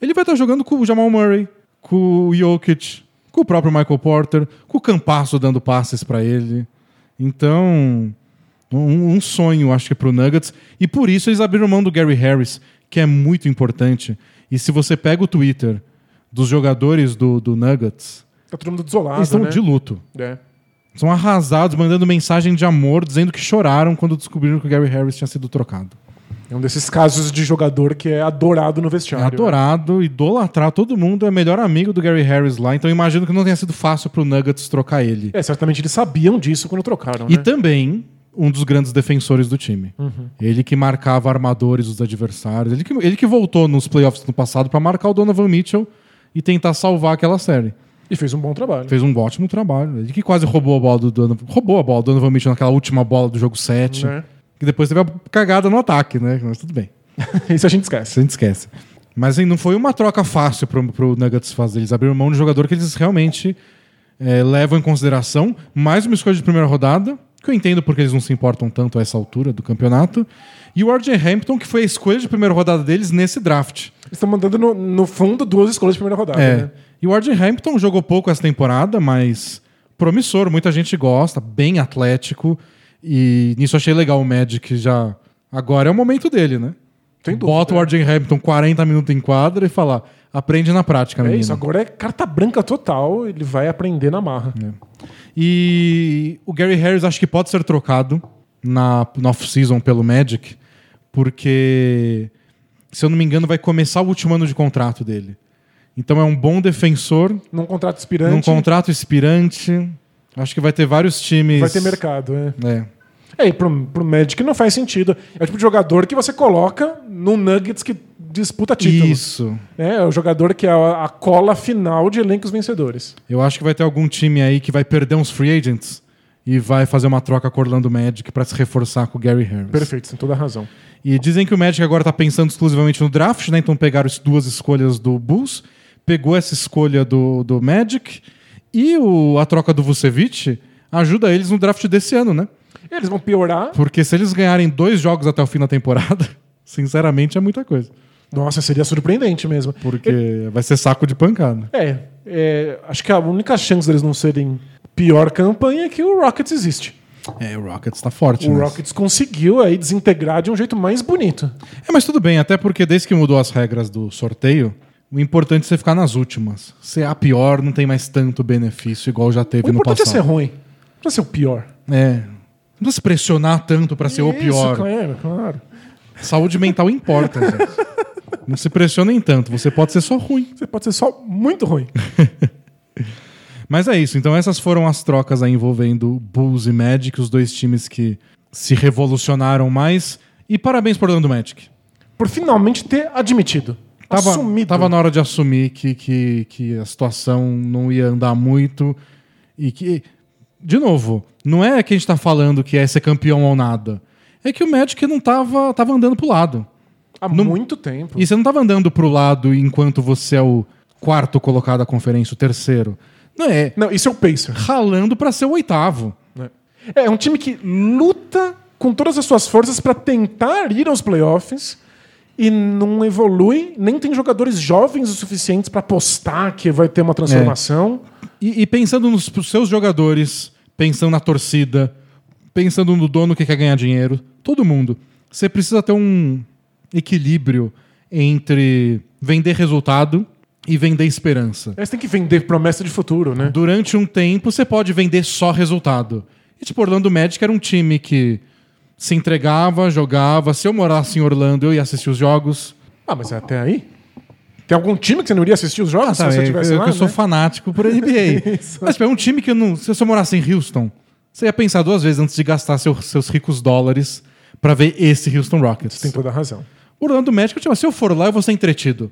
Ele vai estar jogando com o Jamal Murray, com o Jokic, com o próprio Michael Porter, com o Campasso dando passes pra ele. Então, um, um sonho, acho que, pro Nuggets. E por isso eles abriram mão do Gary Harris, que é muito importante. E se você pega o Twitter dos jogadores do, do Nuggets, Tá todo mundo desolado, eles estão né? de luto. É. São arrasados, mandando mensagem de amor, dizendo que choraram quando descobriram que o Gary Harris tinha sido trocado. É um desses casos de jogador que é adorado no É vestiário. adorado, idolatrar todo mundo, é melhor amigo do Gary Harris lá, então imagino que não tenha sido fácil pro Nuggets trocar ele. É, certamente eles sabiam disso quando trocaram, E né? também um dos grandes defensores do time. Uhum. Ele que marcava armadores dos adversários, ele que, ele que voltou nos playoffs no passado pra marcar o Donovan Mitchell e tentar salvar aquela série. E fez um bom trabalho. Fez um ótimo trabalho. Ele que quase roubou a bola do Donovan, roubou a bola do Donovan Mitchell naquela última bola do jogo 7. Né? Que depois teve a cagada no ataque, né? Mas tudo bem. (laughs) Isso a gente esquece. Isso a gente esquece. Mas assim, não foi uma troca fácil pro, pro Nuggets fazer. Eles abriram mão de um jogador que eles realmente é, levam em consideração. Mais uma escolha de primeira rodada, que eu entendo porque eles não se importam tanto a essa altura do campeonato. E o RJ Hampton, que foi a escolha de primeira rodada deles nesse draft. Eles estão mandando, no, no fundo, duas escolhas de primeira rodada. É. Né? E o RJ Hampton jogou pouco essa temporada, mas promissor, muita gente gosta, bem atlético. E nisso achei legal o Magic já. Agora é o momento dele, né? Dúvida, Bota o é. RJ Hampton 40 minutos em quadra e falar: aprende na prática, É menino. isso, agora é carta branca total, ele vai aprender na marra. E o Gary Harris acho que pode ser trocado na, na off-season pelo Magic, porque, se eu não me engano, vai começar o último ano de contrato dele. Então é um bom defensor, Num contrato expirante, num contrato expirante. Acho que vai ter vários times. vai ter mercado. É. É. É, e pro, pro Magic não faz sentido. É o tipo de jogador que você coloca no Nuggets que disputa título. Isso. É, é o jogador que é a, a cola final de elencos vencedores. Eu acho que vai ter algum time aí que vai perder uns free agents e vai fazer uma troca com o Orlando Magic para se reforçar com o Gary Harris. Perfeito, tem toda a razão. E dizem que o Magic agora tá pensando exclusivamente no draft, né? Então pegaram as duas escolhas do Bulls, pegou essa escolha do, do Magic e o, a troca do Vucevic ajuda eles no draft desse ano, né? Eles vão piorar. Porque se eles ganharem dois jogos até o fim da temporada, (laughs) sinceramente é muita coisa. Nossa, seria surpreendente mesmo. Porque vai ser saco de pancada. É, é, acho que a única chance deles não serem pior campanha é que o Rockets existe. É, o Rockets tá forte, O né? Rockets conseguiu aí desintegrar de um jeito mais bonito. É, mas tudo bem, até porque desde que mudou as regras do sorteio, o importante é você ficar nas últimas. Ser a pior não tem mais tanto benefício igual já teve O no importante é passado. ser ruim. Não precisa ser o pior. É. Não precisa se pressionar tanto pra ser o pior. Isso, claro, claro. Saúde mental importa, gente. Não se pressionem tanto, você pode ser só ruim. Você pode ser só muito ruim. (laughs) Mas é isso, então essas foram as trocas aí envolvendo Bulls e Magic, os dois times que se revolucionaram mais. E parabéns por Orlando Magic. Por finalmente ter admitido. Tava, assumido. tava na hora de assumir que, que, que a situação não ia andar muito e que, de novo, não é que a gente tá falando que é ser campeão ou nada. É que o Magic não tava, tava andando pro lado. Há não- muito tempo. E você não tava andando pro lado enquanto você é o quarto colocado da conferência, o terceiro. Não é. Não, isso é o Pacer. Ralando pra ser o oitavo. É um time que luta com todas as suas forças para tentar ir aos playoffs e não evolui, nem tem jogadores jovens o suficientes para apostar que vai ter uma transformação. E, e pensando nos seus jogadores, pensando na torcida, pensando no dono que quer ganhar dinheiro, todo mundo, você precisa ter um equilíbrio entre vender resultado e vender esperança. Aí Você tem que vender promessa de futuro, né? Durante um tempo, você pode vender só resultado. E tipo, Orlando Magic era um time que se entregava, jogava. Se eu morasse em Orlando, eu ia assistir os jogos. Ah, mas até aí? Tem algum time que você não iria assistir os jogos se Sabe, você eu, eu, lá? eu sou né? fanático por NBA. (laughs) Mas tipo, é um time que eu não. Se você morasse em Houston, você ia pensar duas vezes antes de gastar seu- seus ricos dólares pra ver esse Houston Rockets. Tem toda a razão. Orlando Magic, tipo, se eu for lá, eu vou ser entretido.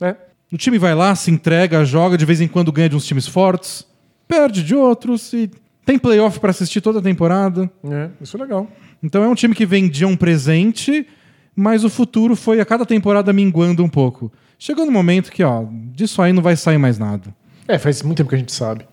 É. O time vai lá, se entrega, joga, de vez em quando ganha de uns times fortes, perde de outros e tem playoff pra assistir toda a temporada. É, isso é legal. Então é um time que vendia um presente, mas o futuro foi a cada temporada minguando um pouco. Chegou no momento que, ó, disso aí não vai sair mais nada. É, faz muito tempo que a gente sabe.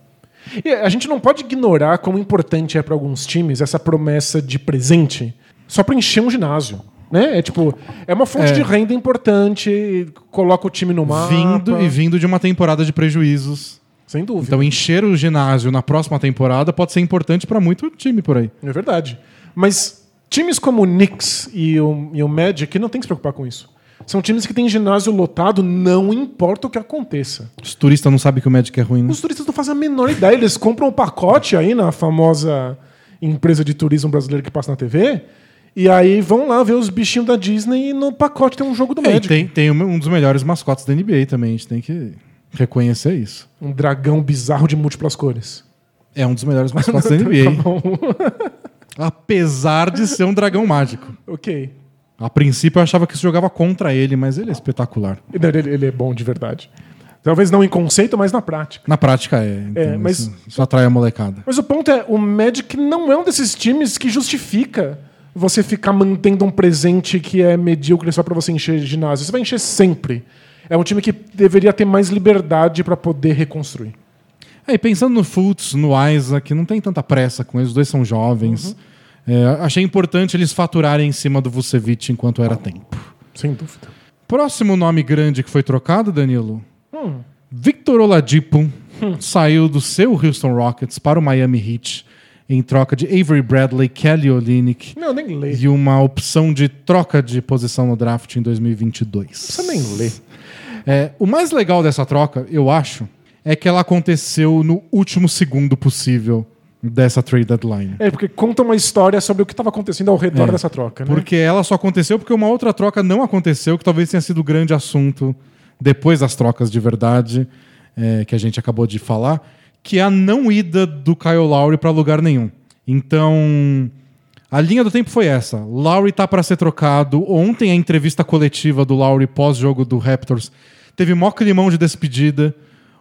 E a gente não pode ignorar como importante é para alguns times essa promessa de presente só para encher um ginásio. Né? É tipo, é uma fonte É. de renda importante, coloca o time no mapa. Vindo e vindo de uma temporada de prejuízos. Sem dúvida. Então encher o ginásio na próxima temporada pode ser importante pra muito time por aí. É verdade. Mas times como o Knicks e o, e o Magic não tem que se preocupar com isso. São times que têm ginásio lotado, não importa o que aconteça. Os turistas não sabem que o Magic é ruim, né? Os turistas não fazem a menor ideia. Eles compram um pacote aí na famosa empresa de turismo brasileira que passa na TV. E aí vão lá ver os bichinhos da Disney e no pacote tem um jogo do É, Magic. tem, tem um dos melhores mascotes da NBA também, a gente tem que reconhecer isso. Um dragão bizarro de múltiplas cores. É um dos melhores (laughs) mascotes da NBA. Tá bom. (laughs) Apesar de ser um dragão mágico. ok. A princípio eu achava que isso jogava contra ele, mas ele é espetacular. Ele, ele é bom de verdade. Talvez não em conceito, mas na prática. Na prática é. Então É, mas- isso, isso atrai a molecada. Mas o ponto é, o Magic não é um desses times que justifica você ficar mantendo um presente que é medíocre só pra você encher ginásio. Você vai encher sempre. É um time que deveria ter mais liberdade pra poder reconstruir. É, e pensando no Fultz, no Isaac, não tem tanta pressa com eles, os dois são jovens. É, achei importante eles faturarem em cima do Vucevic enquanto era tempo. Sem dúvida. Próximo nome grande que foi trocado, Danilo. Hum. Victor Oladipo saiu do seu Houston Rockets para o Miami Heat em troca de Avery Bradley, Kelly Olynyk Não, nem lê. e uma opção de troca de posição no draft em 2022. Você nem lê. É, o mais legal dessa troca, eu acho, é que ela aconteceu no último segundo possível dessa trade deadline. É, porque conta uma história sobre o que estava acontecendo ao redor É, dessa troca, né? Porque ela só aconteceu porque uma outra troca não aconteceu, que talvez tenha sido o grande assunto depois das trocas de verdade é, que a gente acabou de falar, que é a não ida do Kyle Lowry para lugar nenhum. Então, a linha do tempo foi essa. Lowry tá para ser trocado. Ontem a entrevista coletiva do Lowry pós-jogo do Raptors teve mó climão de despedida.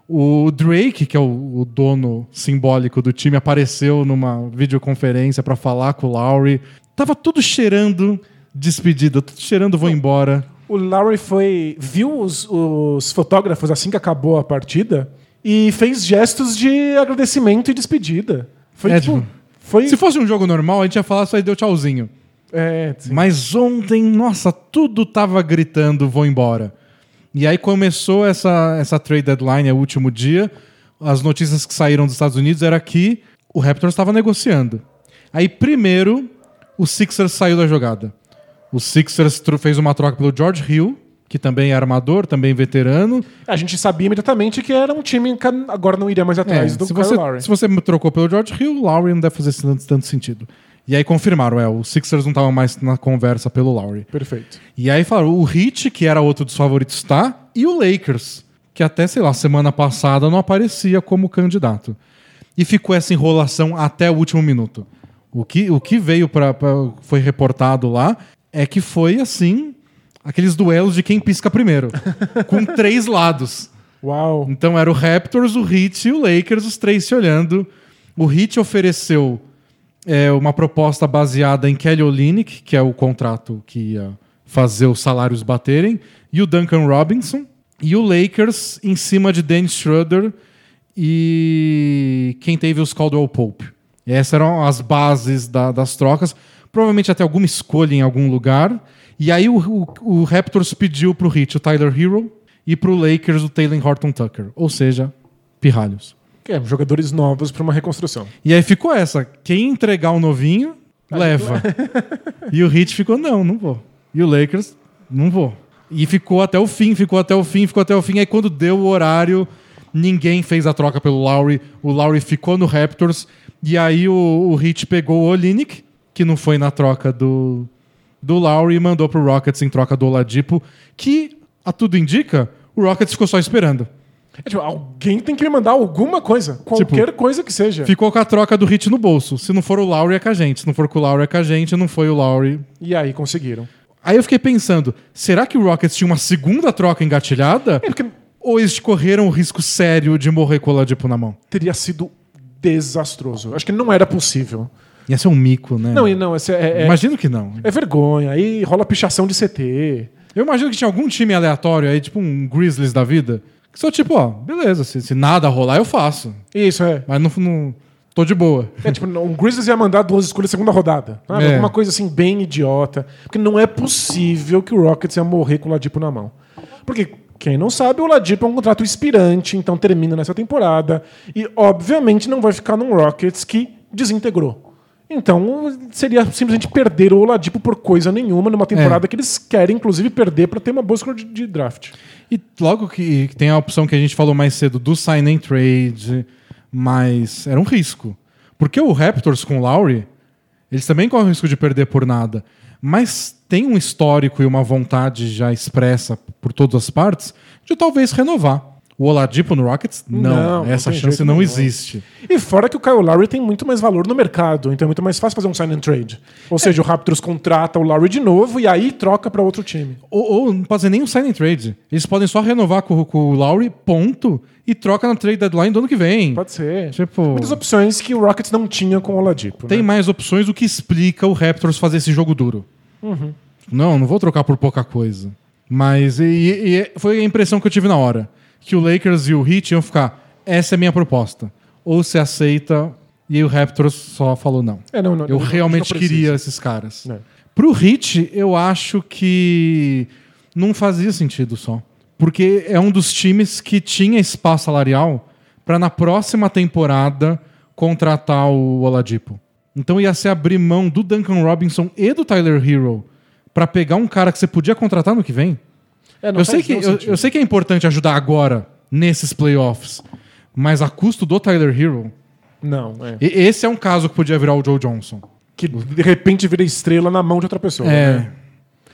O Drake, que é o, o dono simbólico do time, apareceu numa videoconferência para falar com o Lowry. Tava tudo cheirando despedida, tudo cheirando vou embora. O Lowry foi. viu os, os fotógrafos assim que acabou a partida e fez gestos de agradecimento e despedida. Foi É, tipo. tipo, foi. Se fosse um jogo normal, a gente ia falar só e deu tchauzinho. É. Mas ontem, nossa, tudo tava gritando, vou embora. E aí começou essa, essa trade deadline, é o último dia. As notícias que saíram dos Estados Unidos era que o Raptors estava negociando. Aí primeiro, o Sixers saiu da jogada. O Sixers fez uma troca pelo George Hill, que também é armador, também veterano. A gente sabia imediatamente que era um time que agora não iria mais É, atrás do se, Kyle você, Lowry. se você trocou pelo George Hill, o Lowry não deve fazer tanto, tanto sentido. E aí confirmaram, é, o Sixers não tava mais na conversa pelo Lowry. Perfeito. E aí falaram, o Heat, que era outro dos favoritos, tá, e o Lakers, que até, sei lá, semana passada não aparecia como candidato. E ficou essa enrolação até o último minuto. O que, o que veio para foi reportado lá é que foi assim, aqueles duelos de quem pisca primeiro, (laughs) com três lados. Uau. Então era o Raptors, o Heat e o Lakers, os três se olhando. O Heat ofereceu é, uma proposta baseada em Kelly Olynyk, que é o contrato que ia fazer os salários baterem, e o Duncan Robinson. E o Lakers em cima de Dennis Schroeder e quem teve os Caldwell Pope. Essas eram as bases da- das trocas. Provavelmente até alguma escolha em algum lugar. E aí o, o- o Raptors pediu pro Heat o Tyler Hero e pro Lakers o Taylor Horton Tucker. Ou seja, pirralhos. É, jogadores novos para uma reconstrução. E aí ficou essa. Quem entregar o novinho, leva. (laughs) e o Heat ficou, não, não vou. E o Lakers, não vou. E ficou até o fim, ficou até o fim, ficou até o fim. Aí quando deu o horário, ninguém fez a troca pelo Lowry. O Lowry ficou no Raptors. E aí o, o Heat pegou o Olinick, que não foi na troca do, do Lowry, e mandou pro Rockets em troca do Oladipo, que, a tudo indica, o Rockets ficou só esperando. É, tipo, alguém tem que me mandar alguma coisa. Qualquer coisa que seja. Ficou com a troca do Hit no bolso. Se não for o Lowry, é com a gente. Se não for com o Lowry, é com a gente. Não foi o Lowry. E aí conseguiram. Aí eu fiquei pensando, será que o Rockets tinha uma segunda troca engatilhada? É porque Ou eles correram o risco sério de morrer com o Oladipo na mão? teria sido desastroso. Acho que não era possível. Ia ser um mico, né? Não, e não, esse é, é, Imagino que não. é vergonha. Aí rola pichação de CT. Eu imagino que tinha algum time aleatório aí, tipo um Grizzlies da vida, só tipo, ó, beleza, se, se nada rolar, eu faço. Isso, é. Mas não, não tô de boa. É tipo, um Grizzlies ia mandar duas escolhas segunda rodada. sabe? É. Alguma coisa assim, bem idiota. Porque não é possível que o Rockets ia morrer com o Ladipo na mão. Porque, quem não sabe, o Ladipo é um contrato expirante, então termina nessa temporada. E, obviamente, não vai ficar num Rockets que desintegrou. Então, seria simplesmente perder o Oladipo por coisa nenhuma numa temporada que eles querem, inclusive, perder para ter uma boa escolha de, de draft. E logo que tem a opção que a gente falou mais cedo do sign and trade, mas era um risco. Porque o Raptors com o Lowry, eles também correm o risco de perder por nada. Mas tem um histórico e uma vontade já expressa por todas as partes de talvez renovar. O Oladipo no Rockets? Não, Não, não essa tem chance não nenhum. existe. E fora que o Kyle Lowry tem muito mais valor no mercado, então é muito mais fácil fazer um sign and trade. Ou seja, o Raptors contrata o Lowry de novo e aí troca para outro time. Ou, ou não pode ser nem um sign and trade. Eles podem só renovar com, com o Lowry, ponto, e troca na trade deadline do ano que vem. Pode ser. Tipo- Muitas opções que o Rockets não tinha com o Oladipo. Tem né? mais opções, o que explica o Raptors fazer esse jogo duro. Uhum. Não, não vou trocar por pouca coisa. Mas e- e foi a impressão que eu tive na hora. Que o Lakers e o Heat iam ficar, essa é a minha proposta. Ou se aceita, e aí o Raptors só falou não. É, não, não, Eu não- realmente não queria esses caras. É. Pro Heat, eu acho que não fazia sentido só. Porque é um dos times que tinha espaço salarial para na próxima temporada contratar o Oladipo. Então ia ser abrir mão do Duncan Robinson e do Tyler Hero para pegar um cara que você podia contratar no que vem. É, não Eu sei, que, eu, eu sei que é importante ajudar agora, nesses playoffs, mas a custo do Tyler Hero. Não, é. e- Esse é um caso que podia virar o Joe Johnson. Que de repente vira estrela na mão de outra pessoa. É. né?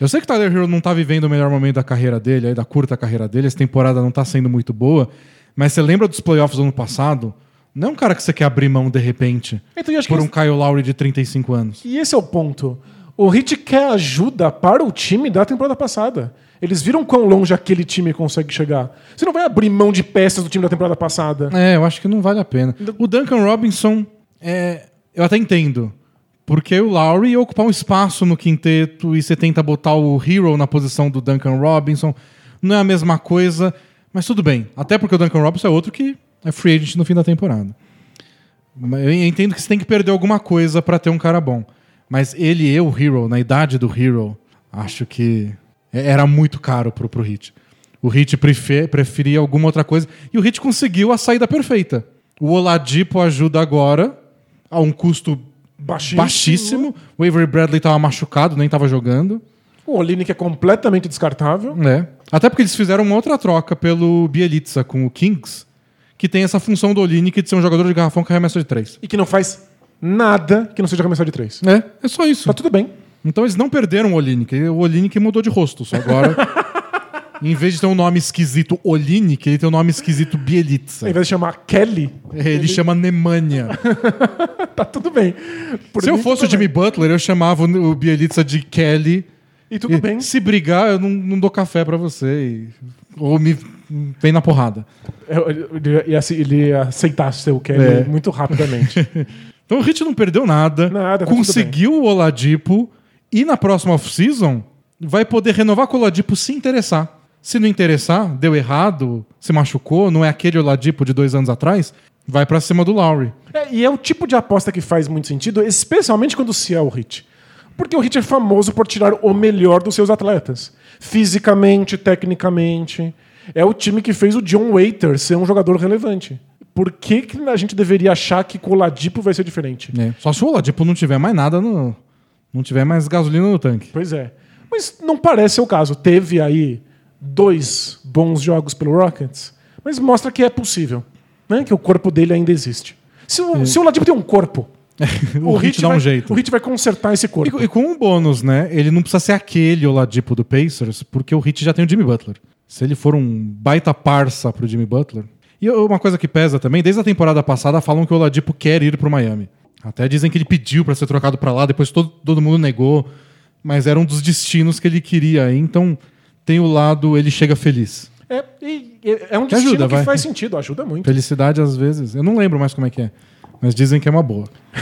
Eu sei que o Tyler Hero não tá vivendo o melhor momento da carreira dele, aí da curta carreira dele, essa temporada não tá sendo muito boa, mas você lembra dos playoffs do ano passado? Não é um cara que você quer abrir mão de repente Então, por um esse- Kyle Lowry de 35 anos. E esse é o ponto. O Heat quer ajuda para o time da temporada passada. Eles viram quão longe aquele time consegue chegar. Você não vai abrir mão de peças do time da temporada passada. É, eu acho que não vale a pena. O Duncan Robinson, é, eu até entendo. Porque o Lowry ia ocupar um espaço no quinteto e você tenta botar o Hero na posição do Duncan Robinson. Não é a mesma coisa, mas tudo bem. Até porque o Duncan Robinson é outro que é free agent no fim da temporada. Mas Eu entendo que você tem que perder alguma coisa pra ter um cara bom. Mas ele e o Hero, na idade do Hero, acho que era muito caro pro, pro Hit. O Hit prefe- preferia alguma outra coisa. E o Hit conseguiu a saída perfeita. O Oladipo ajuda agora a um custo Baixíssimo. baixíssimo. O Avery Bradley tava machucado, nem tava jogando. O Olinick é completamente descartável. É. Até porque eles fizeram uma outra troca pelo Bielitsa com o Kings, que tem essa função do Olinick de ser um jogador de garrafão que arremessa de três. E que não faz nada que não seja arremessar de três. É, é só isso. Tá tudo bem. Então eles não perderam o Olinick. O Olinick mudou de rosto. Só agora, (laughs) em vez de ter um nome esquisito Olinick, ele tem um nome esquisito Bielitsa. Ao invés de chamar Kelly, Ele chama Nemanja. (laughs) tá tudo bem. Por Se eu fosse o Jimmy bem. Butler, eu chamava o Bielitsa de Kelly. E tudo E bem. Se brigar, eu não, não dou café pra você. e- Ou me vem na porrada. Ele ele ia aceitar ser o Kelly É. muito rapidamente. (laughs) Então o Hit não perdeu nada. Nada, tá conseguiu o Oladipo. E na próxima off-season, vai poder renovar com o Oladipo se interessar. Se não interessar, deu errado, se machucou, não é aquele Oladipo de dois anos atrás, vai pra cima do Lowry. É, e é o tipo de aposta que faz muito sentido, especialmente quando se é o Hit. Porque o Hit é famoso por tirar o melhor dos seus atletas. Fisicamente, tecnicamente. É o time que fez o John Waiter ser um jogador relevante. Por que, que a gente deveria achar que com o Ladipo vai ser diferente? É. Só se o Oladipo não tiver mais nada no. Não tiver mais gasolina no tanque. Pois é. Mas não parece ser o caso. Teve aí dois bons jogos pelo Rockets, mas mostra que é possível. Né? Que o corpo dele ainda existe. Se o, se o Ladipo tem um corpo, (laughs) o, Hit, dá vai, um jeito. O Hit vai consertar esse corpo. E, e com um bônus, né? Ele não precisa ser aquele Oladipo do Pacers, porque o Hit já tem o Jimmy Butler. Se ele for um baita parça pro Jimmy Butler. E uma coisa que pesa também, desde a temporada passada falam que o Oladipo quer ir pro Miami. Até dizem que ele pediu pra ser trocado pra lá, depois todo, todo mundo negou. Mas era um dos destinos que ele queria. Então tem o lado, ele chega feliz. É, e- é um Que destino ajuda, que vai. faz sentido, ajuda muito. Felicidade às vezes. Eu não lembro mais como é que é. Mas dizem que é uma boa. (laughs)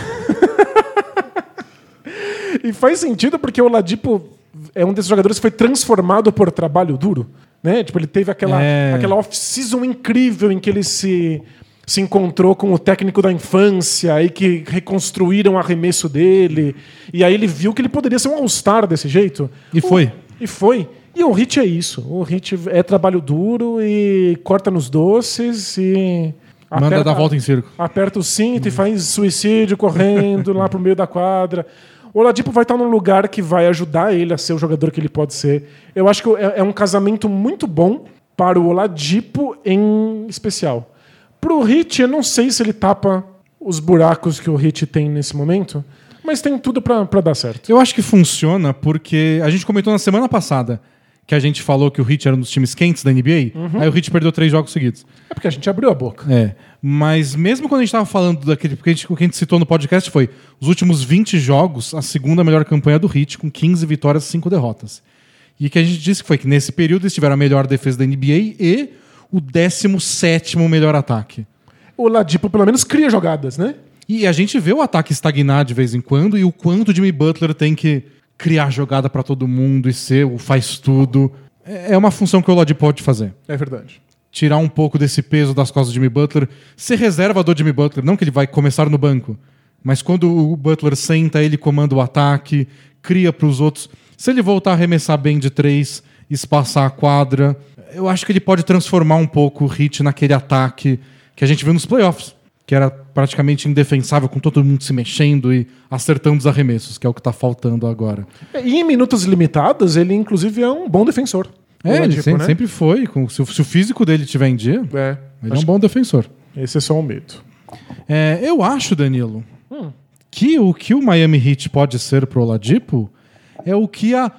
E faz sentido porque o Ladipo é um desses jogadores que foi transformado por trabalho duro. Né? Tipo, ele teve aquela, É. aquela off-season incrível em que ele se, se encontrou com o técnico da infância e que reconstruíram o arremesso dele. E aí ele viu que ele poderia ser um All-Star desse jeito. E foi. E foi. E o Hit é isso. O Hit é trabalho duro e corta nos doces e. Manda dar volta em circo. Aperta o cinto e faz suicídio correndo lá pro meio da quadra. O Oladipo vai estar num lugar que vai ajudar ele a ser o jogador que ele pode ser. Eu acho que é, é um casamento muito bom para o Oladipo em especial. Pro Hit, eu não sei se ele tapa os buracos que o Hit tem nesse momento, mas tem tudo pra pra dar certo. Eu acho que funciona porque a gente comentou na semana passada que a gente falou que o Heat era um dos times quentes da NBA, Uhum. aí o Heat perdeu três jogos seguidos. É porque a gente abriu a boca. É. Mas mesmo quando a gente tava falando daquele. Porque a gente, o que a gente citou no podcast foi os últimos 20 jogos, a segunda melhor campanha do Heat, com 15 vitórias e 5 derrotas. E que a gente disse que foi que nesse período eles tiveram a melhor defesa da NBA e o 17 melhor ataque. O Oladipo pelo menos cria jogadas, né? E a gente vê o ataque estagnar de vez em quando e o quanto o Jimmy Butler tem que criar jogada pra todo mundo e ser o faz tudo. É é uma função que o Oladipo pode fazer. É verdade. Tirar um pouco desse peso das costas do Jimmy Butler, ser reserva do Jimmy Butler, não que ele vai começar no banco, mas quando o Butler senta, ele comanda o ataque, cria pros outros. Se ele voltar a arremessar bem de três, espaçar a quadra, eu acho que ele pode transformar um pouco o Heat naquele ataque que a gente viu nos playoffs, que era praticamente indefensável, com todo mundo se mexendo e acertando os arremessos, que é o que tá faltando agora. E em minutos limitados, ele inclusive é um bom defensor. É, ele Oladipo, sempre, né? sempre foi. Com, se, o- se o físico dele tiver em dia, É, ele é um bom defensor. esse é só um medo. É, eu acho, Danilo, que o que o Miami Heat pode ser pro Oladipo é o que a.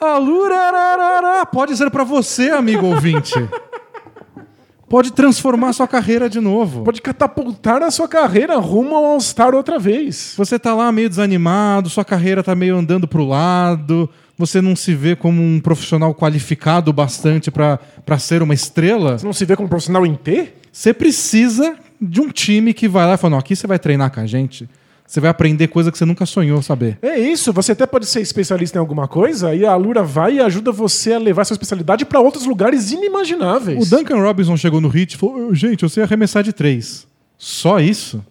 A Lurararara pode ser pra você, amigo ouvinte. Pode transformar sua carreira de novo. Pode catapultar a sua carreira rumo ao All-Star outra vez. Você tá lá meio desanimado, sua carreira tá meio andando pro lado, você não se vê como um profissional qualificado bastante pra ser uma estrela. Você não se vê como profissional em T? Você precisa de um time que vai lá e fala: não, aqui você vai treinar com a gente. Você vai aprender coisa que você nunca sonhou saber. É isso, você até pode ser especialista em alguma coisa e a Alura vai e ajuda você a levar sua especialidade para outros lugares inimagináveis. O Duncan Robinson chegou no Hit e falou: gente, eu sei arremessar de três. Só isso?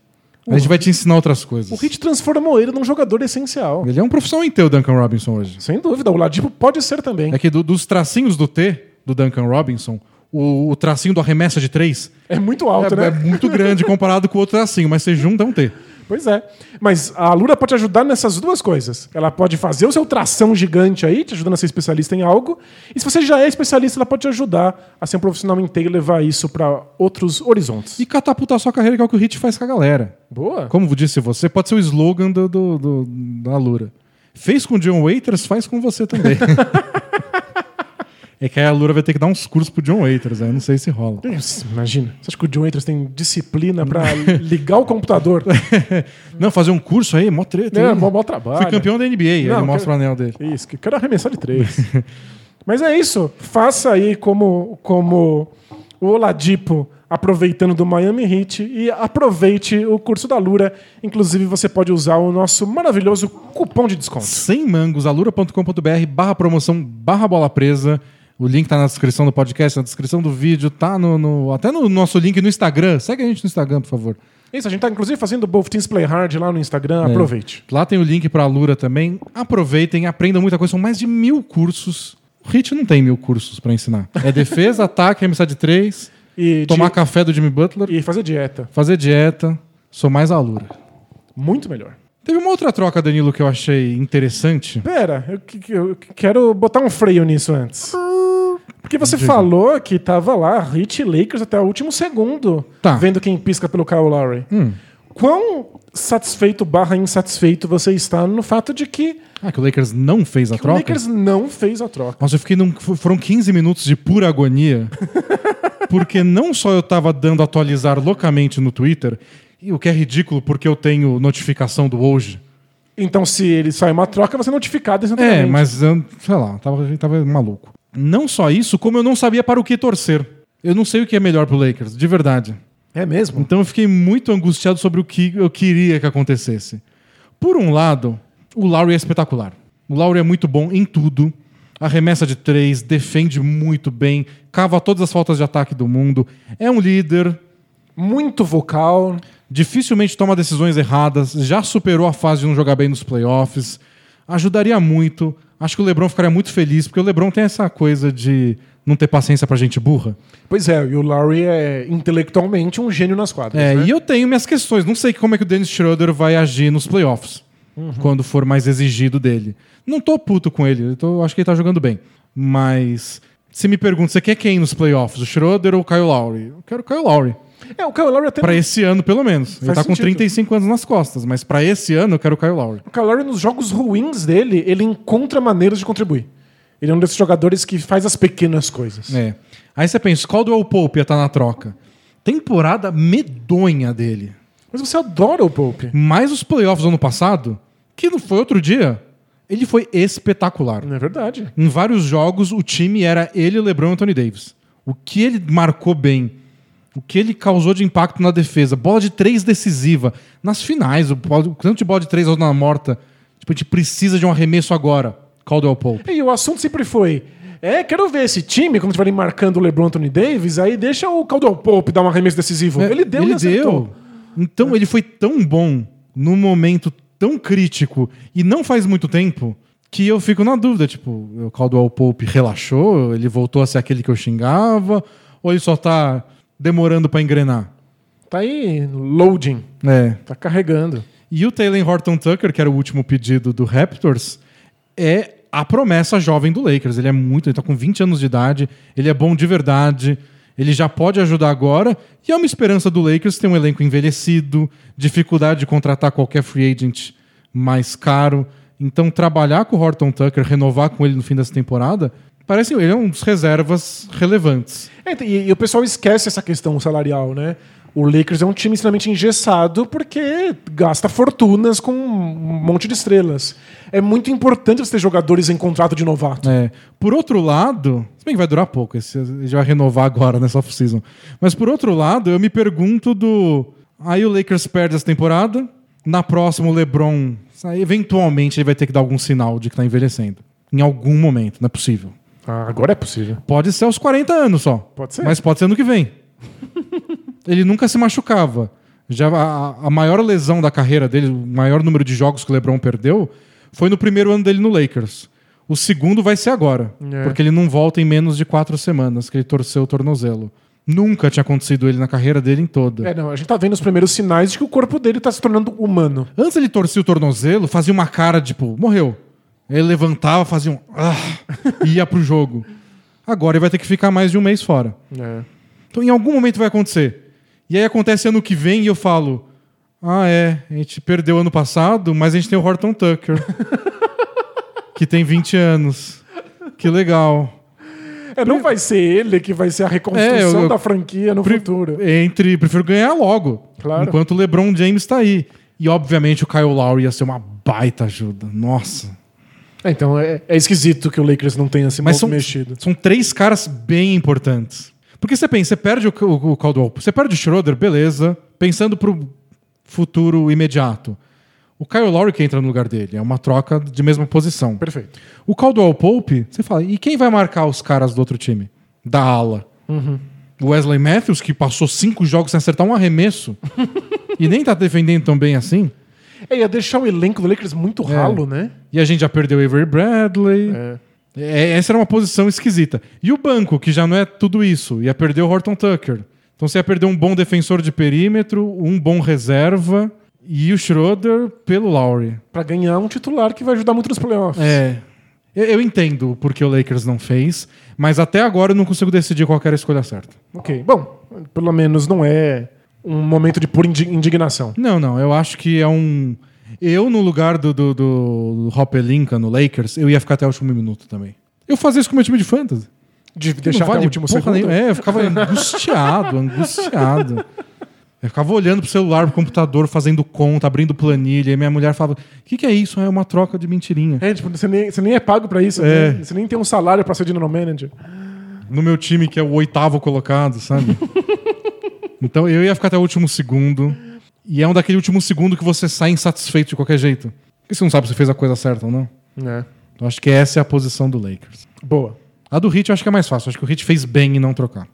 A gente vai te ensinar outras coisas. O Hit transformou ele num jogador essencial. Ele é um profissional em T, o Duncan Robinson, hoje. Sem dúvida, o Ladipo pode ser também. É que do- dos tracinhos do T, do Duncan Robinson, o, o tracinho do arremessa de três É muito alto, é, é né? muito grande comparado com o outro tracinho, mas você junta é um T. Pois é. Mas a Lura pode ajudar nessas duas coisas. Ela pode fazer o seu tração gigante aí, te ajudando a ser especialista em algo. E se você já é especialista, ela pode te ajudar a ser um profissional inteiro e levar isso para outros horizontes. E catapultar sua carreira, que é o que o Hit faz com a galera. Boa. Como disse você, pode ser o slogan do, do, do- da Lura. Fez com o John Waiters, faz com você também. (laughs) é que aí a Lura vai ter que dar uns cursos pro John Waiters, aí eu não sei se rola. Isso, Imagina. Você acha que o John Waiters tem disciplina pra (laughs) ligar o computador? (laughs) Não, fazer um curso aí, mó treta. É, mó- mó trabalho. Fui campeão da NBA, Não, ele mostra quero- o anel dele. Isso, que quero arremessar de três. (laughs) Mas é isso. Faça aí como, como o Oladipo aproveitando do Miami Heat e aproveite o curso da Lura. Inclusive, você pode usar o nosso maravilhoso cupom de desconto. Sem mangos, alura.com.br barra promoção barra bola presa. O link tá na descrição do podcast, na descrição do vídeo, tá no, no- até no nosso link no Instagram. Segue a gente no Instagram, por favor. Isso, a gente tá inclusive fazendo Both Teams Play Hard lá no Instagram. É. Aproveite. Lá tem o link pra Alura também. Aproveitem, aprendam muita coisa. São mais de mil cursos. O Hit não tem mil cursos pra ensinar. É defesa, (laughs) ataque, arremessar de três, E, tomar de- café do Jimmy Butler, e fazer dieta. fazer dieta. Sou mais Alura. Muito melhor. Teve uma outra troca, Danilo, que eu achei interessante. Pera, eu, que- eu quero botar um freio nisso antes. Porque você falou que tava lá, Hit Lakers até o último segundo, Tá. vendo quem pisca pelo Kyle Lowry. Hum. Quão satisfeito barra insatisfeito você está no fato de que Ah, que o Lakers não fez a o troca? Lakers não fez a troca? Nossa, eu fiquei num, foram 15 minutos de pura agonia. (laughs) porque não só eu tava dando atualizar loucamente no Twitter, e o que é ridículo porque eu tenho notificação do hoje. Então, se ele sai uma troca, você é notificado É, mas eu, sei lá, tava, tava maluco. Não só isso, como eu não sabia para o que torcer. Eu não sei o que é melhor pro Lakers, de verdade. É mesmo? Então eu fiquei muito angustiado sobre o que eu queria que acontecesse. Por um lado, o Lowry é espetacular. O Lowry é muito bom em tudo. Arremessa de três, defende muito bem, cava todas as faltas de ataque do mundo. É um líder, Muito vocal. dificilmente toma decisões erradas, já superou a fase de não jogar bem nos playoffs. Ajudaria muito. Acho que o LeBron ficaria muito feliz, porque o LeBron tem essa coisa de não ter paciência pra gente burra. Pois é, e o Lowry é intelectualmente um gênio nas quadras. É, né? e eu tenho minhas questões. Não sei como é que o Dennis Schroeder vai agir nos playoffs. Quando for mais exigido dele. Não tô puto com ele. Eu tô- acho que ele tá jogando bem. Mas se me pergunta, você quer quem nos playoffs? O Schroeder ou o Kyle Lowry? Eu quero o Kyle Lowry. É, o Kyle Lowry até. Pra esse ano, pelo menos. Ele Faz tá com sentido. 35 anos nas costas. Mas pra esse ano, eu quero o Kyle Lowry. O Kyle Lowry, nos jogos ruins dele, ele encontra maneiras de contribuir. Ele é um desses jogadores que faz as pequenas coisas. É. Aí você pensa, qual do Pope ia estar na troca? Temporada medonha dele. Mas você adora o Pope. Mais os playoffs do ano passado, que não foi outro dia, ele foi espetacular. Não é verdade? Em vários jogos, o time era ele, LeBron e Anthony Davis. O que ele marcou bem, o que ele causou de impacto na defesa, bola de três decisiva. Nas finais, o, o tanto de bola de três na morta. Tipo, a gente precisa de um arremesso agora. Caldwell Pope. E o assunto sempre foi: é, quero ver esse time, quando estiverem marcando o LeBron Anthony Davis, aí deixa o Caldwell Pope dar um arremesso decisivo. É, ele deu ele deu. Então ele foi tão bom num momento tão crítico e não faz muito tempo que eu fico na dúvida, tipo, o Caldwell Pope relaxou, ele voltou a ser aquele que eu xingava, ou ele só tá demorando pra engrenar? Tá aí, loading. É. Tá carregando. E o Taylor Horton Tucker, que era o último pedido do Raptors, é a promessa jovem do Lakers. Ele é muito, ele tá com 20 anos de idade, ele é bom de verdade, ele já pode ajudar agora, e é uma esperança do Lakers ter um elenco envelhecido, dificuldade de contratar qualquer free agent mais caro. Então, trabalhar com o Horton Tucker, renovar com ele no fim dessa temporada, parece ele é um dos reservas relevantes. É, e, e o pessoal esquece essa questão salarial, né? O Lakers é um time extremamente engessado porque gasta fortunas com um monte de estrelas. É muito importante você ter jogadores em contrato de novato. É. Por outro lado, se bem que vai durar pouco, esse já vai renovar agora nessa off-season. Mas por outro lado, eu me pergunto do. Aí o Lakers perde essa temporada, na próxima o LeBron, eventualmente ele vai ter que dar algum sinal de que tá envelhecendo. Em algum momento, não é possível. Ah, agora é possível. Pode ser aos 40 anos só. Pode ser. Mas pode ser ano que vem. (laughs) ele nunca se machucava. Já a, a maior lesão da carreira dele, o maior número de jogos que o LeBron perdeu, foi no primeiro ano dele no Lakers. O segundo vai ser agora, É. porque ele não volta em menos de quatro semanas, que ele torceu o tornozelo. Nunca tinha acontecido ele na carreira dele em toda. É, não, a gente tá vendo os primeiros sinais de que o corpo dele tá se tornando humano. Antes ele torcia o tornozelo, fazia uma cara tipo, morreu. Ele levantava, fazia um. Ah, e ia pro jogo. Agora ele vai ter que ficar mais de um mês fora. É. Então em algum momento vai acontecer. E aí acontece ano que vem e eu falo: Ah, é, a gente perdeu ano passado, mas a gente tem o Horton Tucker. (laughs) que tem 20 anos. Que legal. É, não vai ser ele que vai ser a reconstrução É, eu- eu- da franquia no futuro. Entre, prefiro ganhar logo. Claro. Enquanto o LeBron James tá aí. E obviamente o Kyle Lowry ia ser uma baita ajuda. Nossa. É, então é, é esquisito que o Lakers não tenha se Mas são, mexido. são três caras bem importantes. Porque você pensa, você perde o, o, o Caldwell, você perde o Schroeder, beleza. Pensando pro futuro imediato. O Kyle Lowry que entra no lugar dele. É uma troca de mesma posição. Perfeito. O Caldwell Pope, você fala, e quem vai marcar os caras do outro time? Da ala. O Wesley Matthews, que passou cinco jogos sem acertar um arremesso. (laughs) e nem tá defendendo tão bem assim. É, ia deixar o elenco do Lakers muito ralo, né? E a gente já perdeu o Avery Bradley. É. É, essa era uma posição esquisita. E o banco, que já não é tudo isso, ia perder o Horton Tucker. Então você ia perder um bom defensor de perímetro, um bom reserva e o Schroeder pelo Lowry. Pra ganhar um titular que vai ajudar muito nos playoffs. É. Eu, eu entendo porque o Lakers não fez, mas até agora eu não consigo decidir qual era a escolha certa. Ok. Bom, pelo menos não é um momento de pura indi- indignação. Não, não, eu acho que é um. Eu, no lugar do, do, do Hopelinka no Lakers, eu ia ficar até o último minuto também. Eu fazia isso com o meu time de fantasy. De deixar até vale o último segundo. nenhuma. É, eu ficava angustiado, (laughs) angustiado. Eu ficava olhando pro celular, pro computador, fazendo conta, abrindo planilha. E minha mulher falava: O que, que é isso? É uma troca de mentirinha. É, tipo, você nem, você nem é pago pra isso. É. né? Você nem tem um salário pra ser general manager. No meu time, que é o oitavo colocado, sabe? (laughs) então eu ia ficar até o último segundo. E é um daquele último segundo que você sai insatisfeito de qualquer jeito. Porque você não sabe se fez a coisa certa ou não. É. Então acho que essa é a posição do Lakers. Boa. A do Hit eu acho que é mais fácil. Acho que o Hit fez bem em não trocar.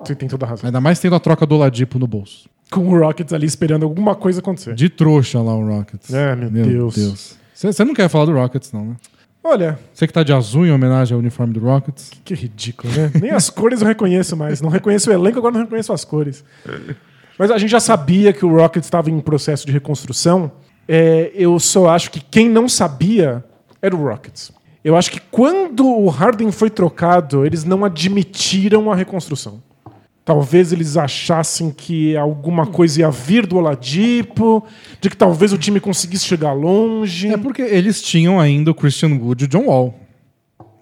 Você tem toda a razão. Ainda mais tendo a troca do Oladipo no bolso. Com o Rockets ali esperando alguma coisa acontecer. De trouxa lá o Rockets. É, meu Deus. Você você não quer falar do Rockets, não, né? Olha, Você que tá de azul em homenagem ao uniforme do Rockets. que ridículo, né? Nem as (laughs) cores eu reconheço mais. Não reconheço o elenco, agora não reconheço as cores. Mas a gente já sabia que o Rockets estava em processo de reconstrução. É, eu só acho que quem não sabia era o Rockets. Eu acho que quando o Harden foi trocado, eles não admitiram a reconstrução. Talvez eles achassem que alguma coisa ia vir do Oladipo, de que talvez o time conseguisse chegar longe. É porque eles tinham ainda o Christian Wood e o John Wall.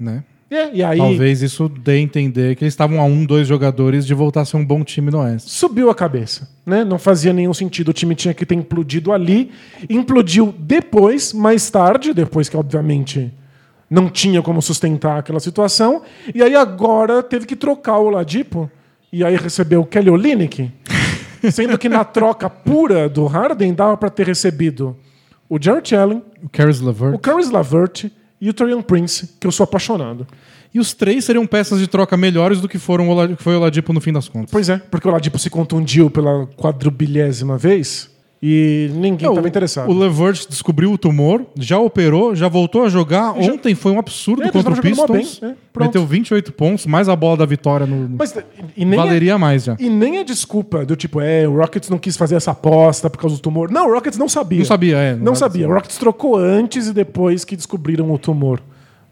Né? É, e aí Talvez isso dê a entender que eles estavam a um, dois jogadores de voltar a ser um bom time no Oeste. subiu a cabeça, né? Não fazia nenhum sentido. O time tinha que ter implodido ali. Implodiu depois, mais tarde, depois que, obviamente, não tinha como sustentar aquela situação. E aí agora teve que trocar o Ladipo. E aí recebeu o Kelly Olynyk. (laughs) Sendo que na troca pura do Harden dava para ter recebido o Jared Allen, O Caris o Levert. Caris LaVert e o Torian Prince, que eu sou apaixonado. E os três seriam peças de troca melhores do que foram o Olad- que foi o Oladipo no fim das contas. Pois é, porque o Ladipo se contundiu pela quadrubilhésima vez e ninguém É, estava o- interessado. O Levert descobriu o tumor, já operou, já voltou a jogar. Já- Ontem foi um absurdo É, contra o Pistons. bem, é. Meteu 28 pontos, mais a bola da vitória no. Mas e é, Valeria mais já. e nem é desculpa do tipo, é, o Rockets não quis fazer essa aposta por causa do tumor. Não, o Rockets não sabia. Não sabia, é. Não era sabia. O Rockets trocou antes e depois que descobriram o tumor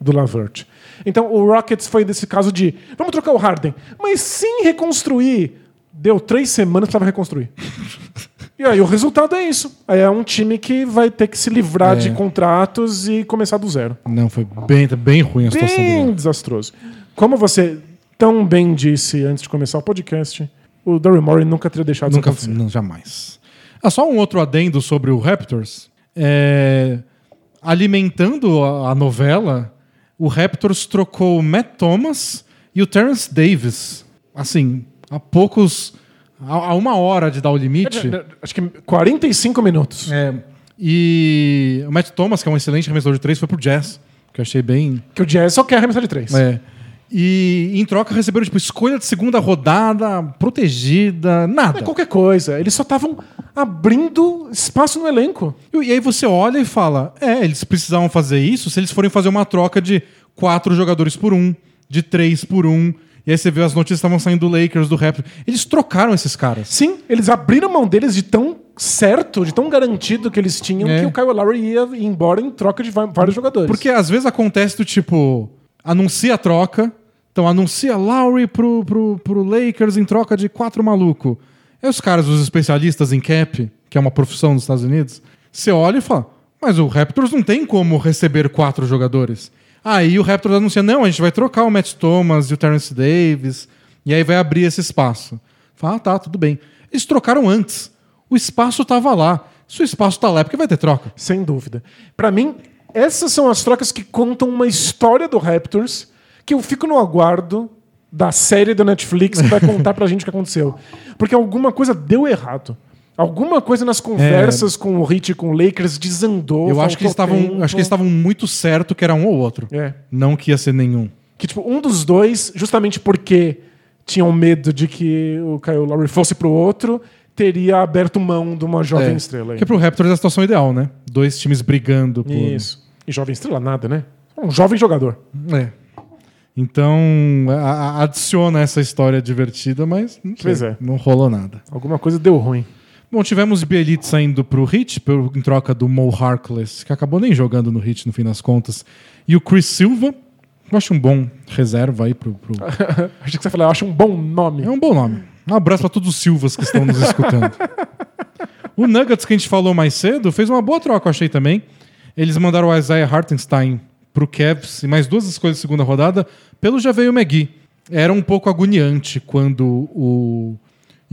do Lavert. Então o Rockets foi desse caso de vamos trocar o Harden, mas sem reconstruir. Deu três semanas para reconstruir. (laughs) e aí o resultado é isso. Aí É um time que vai ter que se livrar É. de contratos e começar do zero. Não, foi bem, bem ruim a situação Bem desastroso. Como você tão bem disse antes de começar o podcast, o Daryl Morey nunca teria deixado Nunca, isso acontecer. não, jamais. Ah, só um outro adendo sobre o Raptors. É, alimentando a, a novela, o Raptors trocou o Matt Thomas e o Terence Davis. Assim, há poucos. Há, há uma hora de dar o limite. Acho que 45 minutos. É, e o Matt Thomas, que é um excelente arremessador de três, foi pro Jazz, que eu achei bem. Que o Jazz só quer arremessar de três. É. E em troca receberam tipo escolha de segunda rodada, protegida, nada. É qualquer coisa. Eles só estavam abrindo espaço no elenco. E aí você olha e fala: é, eles precisavam fazer isso se eles forem fazer uma troca de quatro jogadores por um, de três por um. E aí você vê as notícias estavam saindo do Lakers, do Raptors. Eles trocaram esses caras. Sim, eles abriram mão deles de tão certo, de tão garantido que eles tinham É. que o Kyle Lowry ia embora em troca de vários jogadores. Porque às vezes acontece do tipo, anuncia a troca, então anuncia Lowry pro, pro, pro Lakers em troca de quatro maluco. Aí os caras, os especialistas em cap, que é uma profissão nos Estados Unidos, você olha e fala, mas o Raptors não tem como receber quatro jogadores. Aí o Raptors anuncia, não, a gente vai trocar o Matt Thomas e o Terrence Davis, e aí vai abrir esse espaço. Fala, ah, tá, tudo bem. Eles trocaram antes. O espaço tava lá. Se o espaço tá lá, é porque vai ter troca. Sem dúvida. Pra mim, essas são as trocas que contam uma história do Raptors que eu fico no aguardo da série da Netflix que vai contar pra gente o que aconteceu. Porque alguma coisa deu errado. Alguma coisa nas conversas com o Heat e com o Lakers desandou. Eu acho que, eles estavam, acho que eles estavam muito certo que era um ou outro. É. Não que ia ser nenhum. Que, tipo, um dos dois, justamente porque tinham medo de que o Kyle Lowry fosse pro outro, teria aberto mão de uma jovem É. estrela. aí. Porque pro Raptors é a situação ideal, né? Dois times brigando por. Isso. E jovem estrela nada, né? Um jovem jogador. É. Então, adiciona essa história divertida, mas não, sei, é. não rolou nada. Alguma coisa deu ruim. Bom, tivemos Bielitz saindo pro Heat por- em troca do Mo Harkless, que acabou nem jogando no Heat no fim das contas. E o Chris Silva, eu acho um bom reserva aí pro. pro... (laughs) Acho que você falou, eu acho um bom nome. É um bom nome. Um abraço para todos os Silvas que estão nos escutando. (laughs) o Nuggets, que a gente falou mais cedo, fez uma boa troca, eu achei também. Eles mandaram o Isaiah Hartenstein pro Cavs e mais duas escolhas de segunda rodada pelo Javeio McGee. Era um pouco agoniante quando o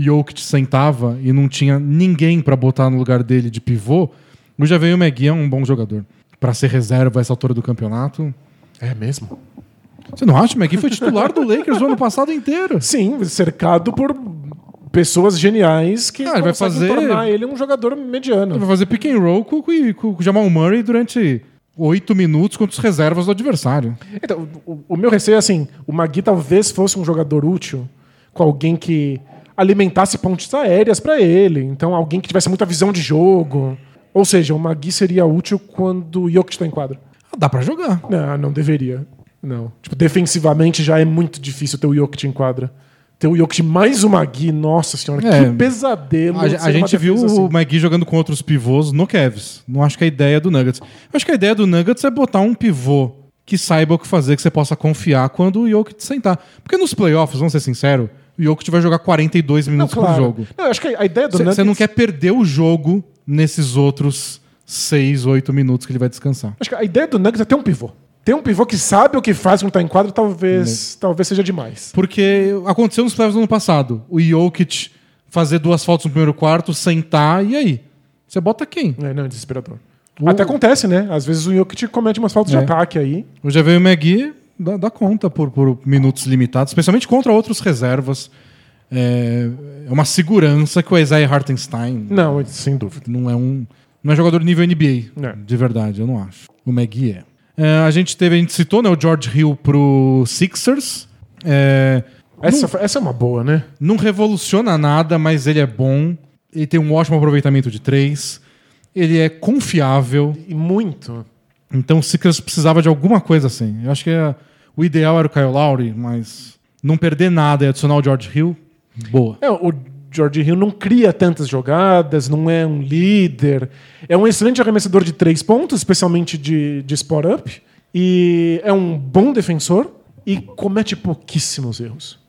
Jokic sentava e não tinha ninguém para botar no lugar dele de pivô. O Javeio McGee é um bom jogador. Para ser reserva a essa altura do campeonato. É mesmo? Você não acha? O McGee foi titular do Lakers o ano passado inteiro. (laughs) Sim, cercado por pessoas geniais que Ah, vai fazer- tornar ele um jogador mediano. Ele vai fazer pick and roll com, com, com o Jamal Murray durante oito minutos contra os reservas do adversário. Então, o, o meu receio é assim: o Magui talvez fosse um jogador útil com alguém que alimentasse pontes aéreas pra ele. Então, alguém que tivesse muita visão de jogo. Ou seja, o Magui seria útil quando o Jokic tá em quadra. Ah, dá pra jogar. Não, não deveria. Não. Tipo, defensivamente já é muito difícil ter o Jokic em quadra. Ter o Jokic mais o Magui, nossa senhora, É. que pesadelo. A, a gente viu defesa o assim. McGee jogando com outros pivôs no Cavs. Não acho que a ideia do Nuggets. Eu acho que a ideia do Nuggets é botar um pivô que saiba o que fazer, que você possa confiar quando o Jokic sentar. Porque nos playoffs, vamos ser sinceros, o Jokic vai jogar 42 Não, minutos por claro. jogo. Não, eu acho que a ideia do Você Nuggets... não quer perder o jogo nesses outros 6, 8 minutos que ele vai descansar. Acho que a ideia do Nuggets é ter um pivô. Ter um pivô que sabe o que faz quando tá em quadro, talvez, talvez seja demais. Porque aconteceu nos playoffs do ano passado. O Jokic fazer duas faltas no primeiro quarto, sentar, e aí? Você bota quem? É, não, é desesperador. Até acontece, né? Às vezes o Jokic comete umas faltas É. de ataque aí. Eu já veio o McGee, dá, dá conta por, por minutos limitados, especialmente contra outros reservas. É, é uma segurança que o Isaiah Hartenstein Não, sem dúvida. não é um não é jogador nível NBA, É. de verdade, eu não acho. O McGee é. É, a gente teve, a gente citou né, o George Hill pro Sixers. É, Essa, foi- essa é uma boa, né? não revoluciona nada, mas ele é bom. Ele tem um ótimo aproveitamento de três. Ele é confiável. E muito. Então o Sixers precisava de alguma coisa assim. Eu acho que é- o ideal era o Kyle Lowry, mas não perder nada e adicionar o George Hill, boa. É, o George Hill não cria tantas jogadas, não é um líder. É um excelente arremessador de três pontos, especialmente de, de spot-up. E é um bom defensor e comete pouquíssimos erros.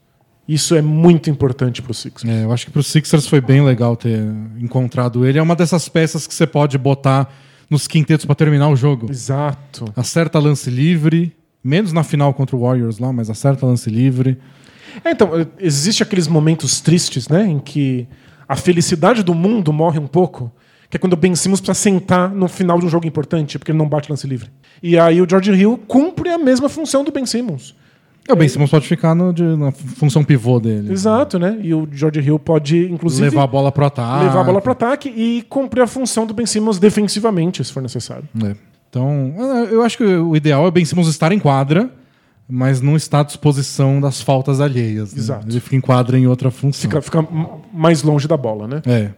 Isso é muito importante pro Sixers. É, eu acho que pro Sixers foi bem legal ter encontrado ele. É uma dessas peças que você pode botar nos quintetos para terminar o jogo. Exato. Acerta lance livre, menos na final contra o Warriors lá, mas acerta lance livre. É, então, existe aqueles momentos tristes, né, em que a felicidade do mundo morre um pouco, que é quando o Ben Simmons precisa sentar no final de um jogo importante, porque ele não bate lance livre. E aí o George Hill cumpre a mesma função do Ben Simmons. É, o Ben Simmons pode ficar no- de- na função pivô dele. Exato, né? E o George Hill pode, inclusive, Levar a bola pro ataque. levar a bola para ataque e cumprir a função do Ben Simmons defensivamente, se for necessário. É. Então, eu acho que o ideal é Ben Simmons estar em quadra, mas não estar à disposição das faltas alheias. né? Exato. Ele fica em quadra em outra função. Fica, fica mais longe da bola, né? É.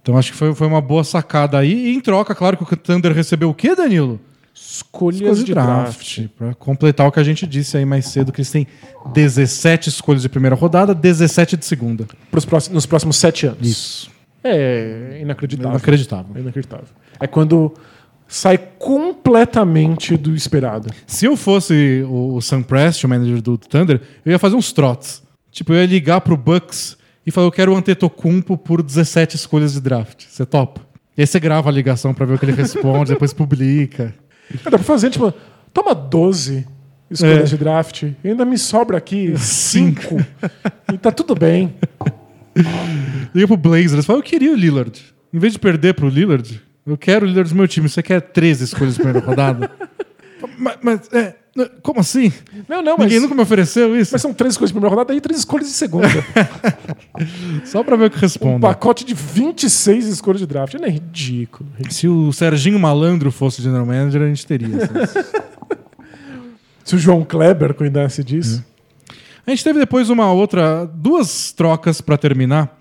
Então acho que foi, foi uma boa sacada aí. E em troca, claro que o Thunder recebeu o quê, Danilo? Escolhas, escolhas de draft. Pra completar o que a gente disse aí mais cedo, que eles têm 17 escolhas de primeira rodada, 17 de segunda. Pros próximos, nos próximos sete anos. Isso. É inacreditável. Inacreditável. É inacreditável. É quando sai completamente do esperado. Se eu fosse o, Sam Prest, o manager do Thunder, eu ia fazer uns trotes. Tipo, eu ia ligar pro Bucks e falar, eu quero o Antetokounmpo por 17 escolhas de draft. Você topa? E aí você grava a ligação pra ver o que ele (laughs) responde, depois publica. Dá pra fazer, tipo, toma 12 escolhas É. de draft. E ainda me sobra aqui 5. (laughs) e tá tudo bem. Liga pro Blazers, fala, eu queria o Lillard. Em vez de perder pro Lillard, eu quero o Lillard do meu time. Você quer 13 escolhas de primeira rodada? (laughs) mas, mas, é, como assim? Não, não, mas, Ninguém nunca me ofereceu isso? mas são três escolhas de primeira rodada e três escolhas de segunda. (laughs) Só pra ver o que um responde. pacote de 26 escolhas de draft. Não é ridículo. Se o Serginho Malandro fosse general manager, a gente teria. assim. (laughs) Se o João Kleber cuidasse disso. A gente teve depois uma outra, duas trocas pra terminar,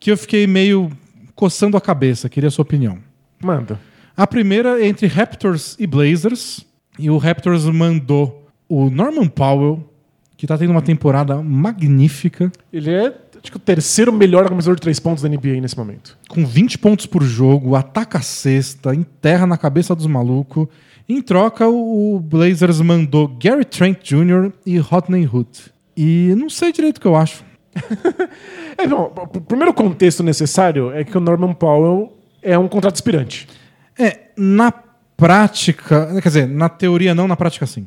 que eu fiquei meio coçando a cabeça, queria a sua opinião. Manda. A primeira é entre Raptors e Blazers, e o Raptors mandou o Norman Powell, que tá tendo uma temporada magnífica, Ele é acho que o terceiro melhor arremessador de três pontos da NBA nesse momento. com 20 pontos por jogo, ataca a cesta, enterra na cabeça dos malucos. Em troca, o Blazers mandou Gary Trent Jr. e Rodney Hood. E não sei direito o que eu acho. (laughs) É, bom, o primeiro contexto necessário é que o Norman Powell é um contrato aspirante. É, na prática, quer dizer, na teoria não, na prática sim.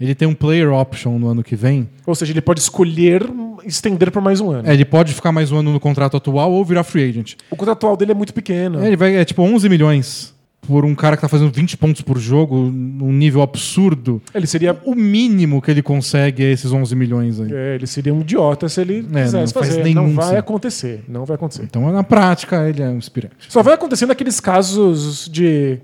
Ele tem um player option no ano que vem. Ou seja, ele pode escolher estender por mais um ano. É, ele pode ficar mais um ano no contrato atual ou virar free agent. O contrato atual dele é muito pequeno. É, ele vai, é tipo 11 milhões por um cara que tá fazendo 20 pontos por jogo, num nível absurdo. Ele seria O mínimo que ele consegue é esses 11 milhões aí. É, ele seria um idiota se ele não quisesse faz fazer. nenhum Não vai sentido. acontecer. Não vai acontecer. Então, na prática, ele é um inspirante. Só vai acontecer naqueles casos de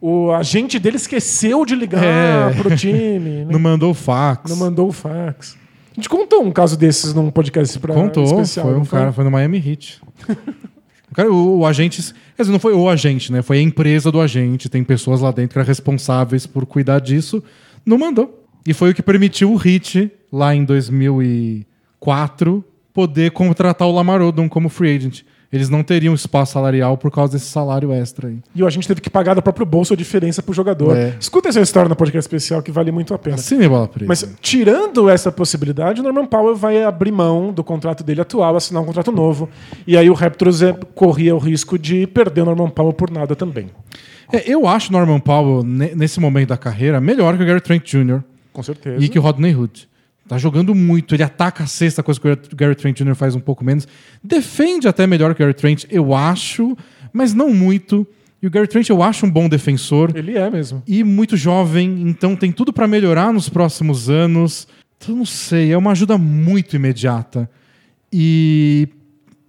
o agente dele esqueceu de ligar É. pro time, (laughs) né? Não mandou fax. não mandou o fax. A gente contou um caso desses num podcast pra Contou, especial. foi um não cara, foi no Miami Heat. (laughs) o, cara, o, o agente, quer dizer, não foi o agente, né? Foi a empresa do agente, tem pessoas lá dentro que eram responsáveis por cuidar disso, não mandou. E foi o que permitiu o Heat, lá em 2004, poder contratar o Lamar Odom como free agent. Eles não teriam espaço salarial por causa desse salário extra aí. E a gente teve que pagar do próprio bolso a diferença pro jogador. É. Escuta essa história no podcast especial que vale muito a pena. É bola presa. Mas tirando essa possibilidade, o Norman Powell vai abrir mão do contrato dele atual, assinar um contrato novo. E aí o Raptors é, corria o risco de perder o Norman Powell por nada também. É, eu acho o Norman Powell, ne- nesse momento da carreira, melhor que o Gary Trent Jr. Com certeza. E que o Rodney Hood. Tá jogando muito, ele ataca a sexta, coisa que o Gary Trent Jr. faz um pouco menos. Defende até melhor que o Gary Trent, eu acho, mas não muito. E o Gary Trent eu acho um bom defensor Ele é mesmo. e muito jovem, então tem tudo pra melhorar nos próximos anos. Então não sei, é uma ajuda muito imediata. E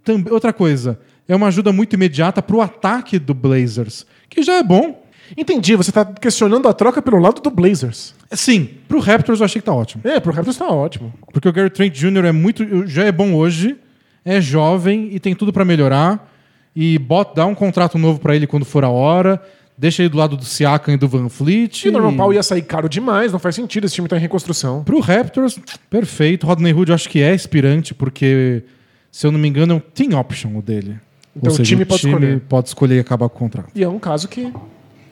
também outra coisa, é uma ajuda muito imediata pro ataque do Blazers, que já é bom. Entendi, você tá questionando a troca pelo lado do Blazers. Sim, pro Raptors eu achei que tá ótimo. É, pro Raptors tá ótimo. Porque o Gary Trent Jr. é muito, já é bom hoje, é jovem e tem tudo pra melhorar. E bota, dá um contrato novo pra ele quando for a hora. Deixa ele do lado do Siakam e do Van Fleet. E o Norman Powell ia sair caro demais, não faz sentido, esse time tá em reconstrução. Pro Raptors, perfeito. Rodney Hood eu acho que é aspirante, porque, se eu não me engano, é um team option o dele. Então o time pode escolher. pode escolher e acabar com o contrato. E é um caso que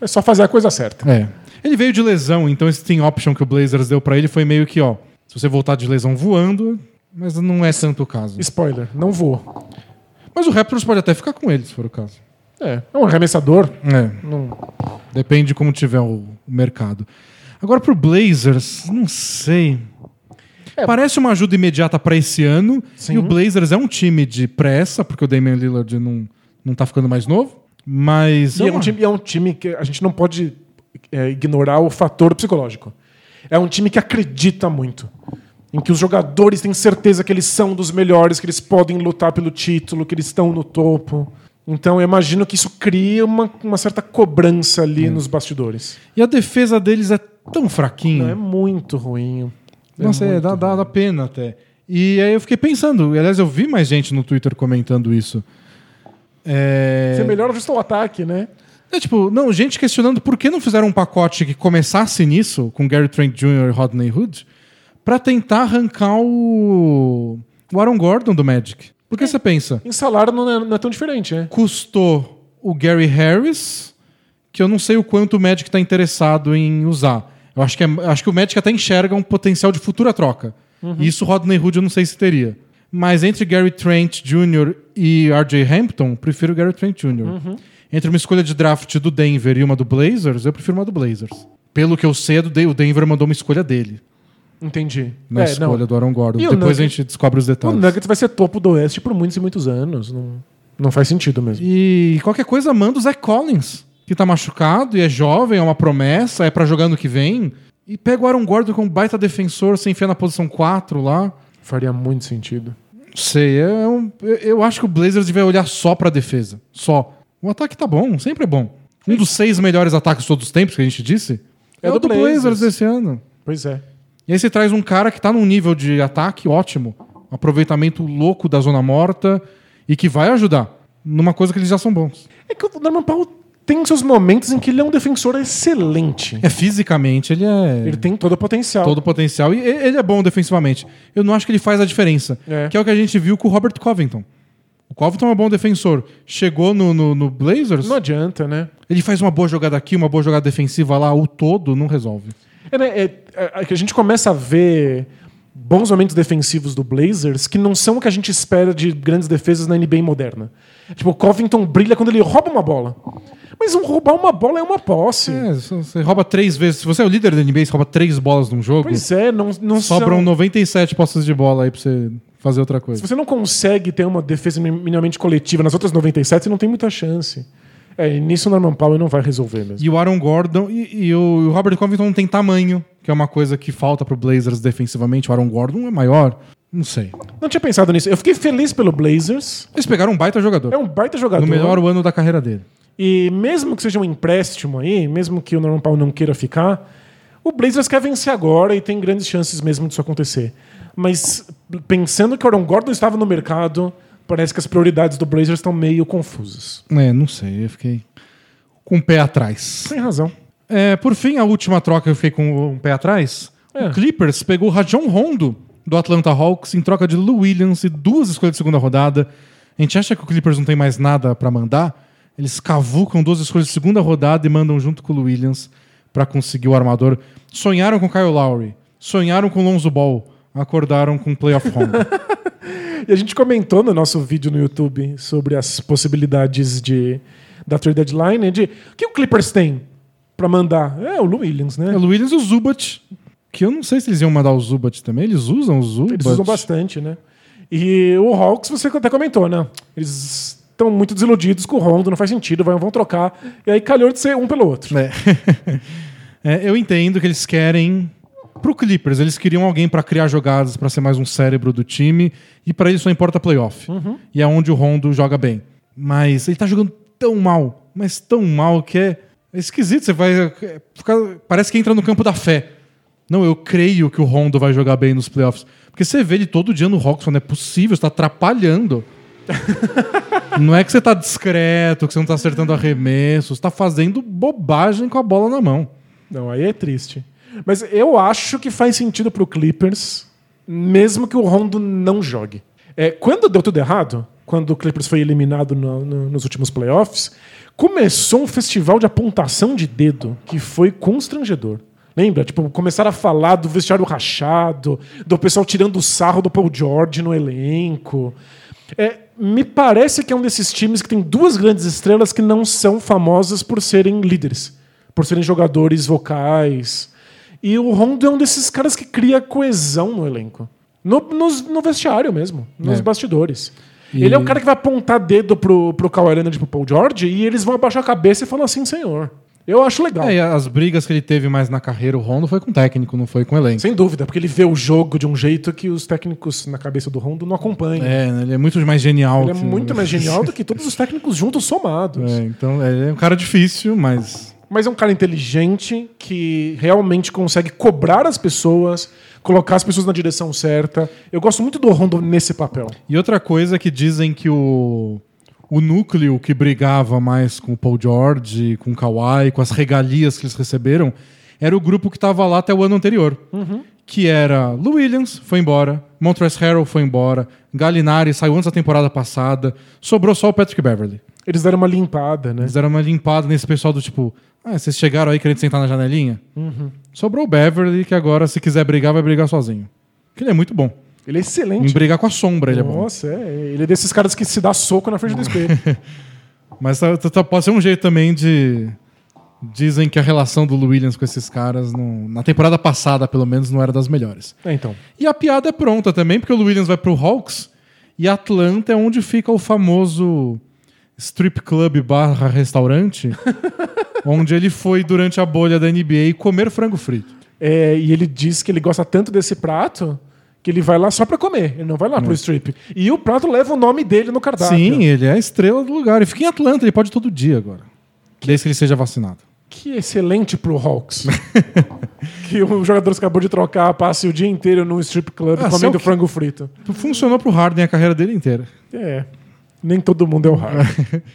é só fazer a coisa certa. É. Ele veio de lesão, então esse team option que o Blazers deu pra ele foi meio que, ó, se você voltar de lesão voando, mas não é tanto o caso. Spoiler, não vou. Mas o Raptors pode até ficar com ele, se for o caso. É, é um arremessador. É, Não... depende de como tiver o, mercado. Agora pro Blazers, não sei. É. Parece uma ajuda imediata pra esse ano. Sim. E o Blazers é um time de pressa, porque o Damian Lillard não, não tá ficando mais novo. Mas. E é um, time, é um time que a gente não pode é, ignorar o fator psicológico. É um time que acredita muito. Em que os jogadores têm certeza que eles são dos melhores, que eles podem lutar pelo título, que eles estão no topo. Então eu imagino que isso cria uma, uma certa cobrança ali nos bastidores. E a defesa deles é tão fraquinha. Não, é muito ruim. É Nossa, é, muito dá, dá, dá pena até. E aí eu fiquei pensando, e, aliás, eu vi mais gente no Twitter comentando isso. É... Você melhor ajustar o ataque, né? É tipo, não, gente questionando por que não fizeram um pacote que começasse nisso, com Gary Trent Jr. e Rodney Hood, pra tentar arrancar o, o Aaron Gordon do Magic. Porque você pensa, Em salário não é, não é tão diferente, né? custou o Gary Harris, que eu não sei o quanto o Magic está interessado em usar. Eu acho que, é- acho que o Magic até enxerga um potencial de futura troca. E Isso o Rodney Hood eu não sei se teria. Mas entre Gary Trent Jr. e RJ Hampton, prefiro Gary Trent Jr. Entre uma escolha de draft do Denver e uma do Blazers, eu prefiro uma do Blazers. Pelo que eu sei, é o Denver mandou uma escolha dele Entendi. na É, escolha não. do Aaron Gordon. E o Depois a gente descobre os O detalhes. Nuggets vai ser topo do Oeste por muitos e muitos anos. Não, não faz sentido mesmo. E qualquer coisa manda o Zach Collins, que tá machucado e é jovem, é uma promessa, é pra jogar no que vem. E pega o Aaron Gordon com um baita defensor, sem enfiar na posição 4 lá. Faria muito sentido. Não sei, é um- eu- acho que o Blazers devia olhar só pra defesa. Só. O ataque tá bom, sempre é bom. Um dos seis melhores ataques de todos os tempos que a gente disse é, o do Blazers. desse ano. Pois é. E aí você traz um cara que tá num nível de ataque ótimo, um aproveitamento louco da zona morta e que vai ajudar numa coisa que eles já são bons. É que o Norman Powell tem seus momentos em que ele é um defensor excelente. É, fisicamente, ele é. Ele tem todo o potencial. todo o potencial. E ele é bom defensivamente. Eu não acho que ele faz a diferença. É. Que é o que a gente viu com o Robert Covington. O Covington é um bom defensor. Chegou no, no, no Blazers, Não adianta, né? ele faz uma boa jogada aqui, uma boa jogada defensiva lá, o todo não resolve. É, né, é- é- é que a gente começa a ver bons momentos defensivos do Blazers que não são o que a gente espera de grandes defesas na NBA moderna. Tipo, o Covington brilha quando ele rouba uma bola. Mas um roubar uma bola é uma posse. É, se você rouba três vezes. Se você é o líder da NBA, você rouba três bolas num jogo, Pois é, não, não sobram são... 97 postas de bola aí pra você fazer outra Se coisa. você não consegue ter uma defesa minimamente coletiva nas outras 97, você não tem muita chance. É, e nisso o Norman Powell não vai resolver mesmo. E o Aaron Gordon e, e o, o Robert Covington não tem tamanho, que é uma coisa que falta pro Blazers defensivamente. O Aaron Gordon é maior. Não sei. Não tinha pensado nisso. Eu fiquei feliz pelo Blazers. Eles pegaram um baita jogador. É um baita jogador. No melhor ano da carreira dele. E mesmo que seja um empréstimo aí, mesmo que o Norman Powell não queira ficar, o Blazers quer vencer agora e tem grandes chances mesmo disso acontecer. Mas pensando que o Aaron Gordon estava no mercado, parece que as prioridades do Blazers estão meio confusas. É, não sei. Eu fiquei com o pé atrás. Tem razão. É, por fim, a última troca eu fiquei com um pé atrás. É. O Clippers pegou o Rajon Rondo do Atlanta Hawks em troca de Lou Williams e duas escolhas de segunda rodada. A gente acha que o Clippers não tem mais nada pra mandar? Eles cavucam duas escolhas de segunda rodada e mandam junto com o Lou Williams pra conseguir o armador. Sonharam com Kyle Lowry, sonharam com Lonzo Ball, acordaram com Playoff Rondo. (laughs) E a gente comentou no nosso vídeo no YouTube sobre as possibilidades de da trade deadline, de o que o Clippers tem pra mandar? É o Lou Williams, né? É, o Lou Williams e o Zubat, que eu não sei se eles iam mandar o Zubat também. Eles usam o Zubat. Eles usam bastante, né? E o Hawks, você até comentou, né? Eles estão muito desiludidos com o Rondo, não faz sentido, vão, vão trocar. E aí calhou de ser um pelo outro. É. (laughs) É, eu entendo que eles querem pro Clippers, eles queriam alguém pra criar jogadas, pra ser mais um cérebro do time, e pra eles só importa playoff. E é onde o Rondo joga bem. Mas ele tá jogando tão mal, mas tão mal que é, é esquisito, você vai é, ficar- parece que entra no campo da fé. Não, eu creio que o Rondo vai jogar bem nos playoffs. Porque você vê ele todo dia no Hawks, não é possível, você tá atrapalhando. (laughs) não é que você tá discreto, que você não tá acertando arremessos, você tá fazendo bobagem com a bola na mão. Não, aí é triste. Mas eu acho que faz sentido pro Clippers, mesmo que o Rondo não jogue. É, quando deu tudo errado, quando o Clippers foi eliminado no- no- nos últimos playoffs, começou um festival de apontação de dedo que foi constrangedor. Lembra? Tipo, começaram a falar do vestiário rachado, do pessoal tirando o sarro do Paul George no elenco. É, me parece que é um desses times que tem duas grandes estrelas que não são famosas por serem líderes, por serem jogadores vocais. E o Rondo é um desses caras que cria coesão no elenco. No, nos- no vestiário mesmo, nos É. bastidores. E- Ele é o cara que vai apontar dedo pro, pro Kawhi Leonard e pro Paul George e eles vão abaixar a cabeça e falar assim, senhor. Eu acho legal. É, e as brigas que ele teve mais na carreira, o Rondo, foi com o técnico, não foi com o elenco. Sem dúvida, porque ele vê o jogo de um jeito que os técnicos na cabeça do Rondo não acompanham. É, né, ele é muito mais genial. Ele é que- muito mais genial do que todos os técnicos juntos somados. É, então, é, ele é um cara difícil, mas Mas é um cara inteligente que realmente consegue cobrar as pessoas, colocar as pessoas na direção certa. Eu gosto muito do Rondo nesse papel. E outra coisa que dizem que o, o núcleo que brigava mais com o Paul George, com o Kawhi, com as regalias que eles receberam, era o grupo que estava lá até o ano anterior. Que era Lou Williams, foi embora, Montrezl Harrell foi embora, Gallinari saiu antes da temporada passada, sobrou só o Patrick Beverly. Eles deram uma limpada, né? Eles deram uma limpada nesse pessoal do tipo, ah, vocês chegaram aí querendo sentar na janelinha? Sobrou o Beverly, que agora, se quiser brigar, vai brigar sozinho. Que ele é muito bom. Ele é Em excelente. brigar com a sombra, ele é bom. Nossa, é. Ele é desses caras que se dá soco na frente do (laughs) espelho. Mas tá- tá- tá- pode ser um jeito também de. Dizem que a relação do Williams com esses caras, não- na temporada passada, pelo menos, não era das melhores. é, então. E a piada é pronta também, porque o Williams vai pro Hawks e Atlanta é onde fica o famoso strip club barra restaurante, (laughs) onde ele foi durante a bolha da NBA comer frango frito. É, e ele diz que ele gosta tanto desse prato que ele vai lá só pra comer. Ele não vai lá pro strip. E o prato leva o nome dele no cardápio. Sim, ele é a estrela do lugar. E fica em Atlanta, ele pode todo dia agora. Desde que ele seja vacinado. Que excelente pro Hawks. (laughs) que o jogador que acabou de trocar passe o dia inteiro num strip club Ah, é comendo que- frango frito. Funcionou pro Harden a carreira dele inteira. É. Nem todo mundo é o Harden. (laughs)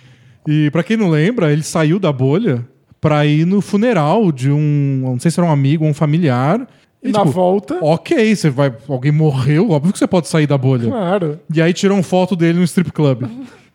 E pra quem não lembra, ele saiu da bolha pra ir no funeral de um, não sei se era um amigo ou um familiar. E na volta- Ok, você vai, alguém morreu, óbvio que você pode sair da bolha. claro. E aí tiram foto dele no strip club. (laughs)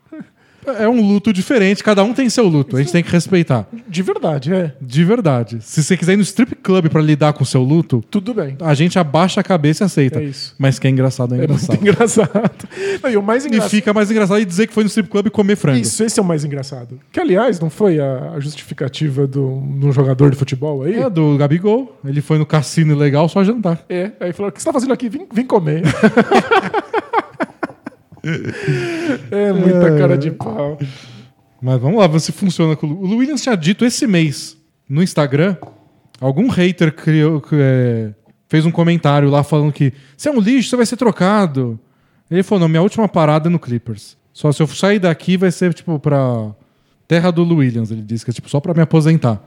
É um luto diferente, cada um tem seu luto, a gente tem que respeitar. De verdade, é. De verdade. Se você quiser ir no strip club pra lidar com o seu luto, Tudo bem. a gente abaixa a cabeça e aceita. É isso. Mas que é engraçado, é É muito engraçado. (laughs) engraçado. Não, e o mais e engraçado. fica mais engraçado e dizer que foi no strip club comer frango. Isso, esse é o mais engraçado. Que, aliás, não foi a justificativa do, do jogador de futebol aí? É, do Gabigol. Ele foi no cassino ilegal só jantar. É, aí falou: o que você tá fazendo aqui? Vim, vim comer. (laughs) (laughs) é muita cara de pau. Mas vamos lá, ver se funciona com o Williams tinha dito esse mês no Instagram, algum hater criou, é, fez um comentário lá falando que você é um lixo, você vai ser trocado. Ele falou, não, minha última parada é no Clippers. Só se eu sair daqui vai ser, tipo, pra terra do Lu Williams, ele disse, que é tipo, só pra me aposentar.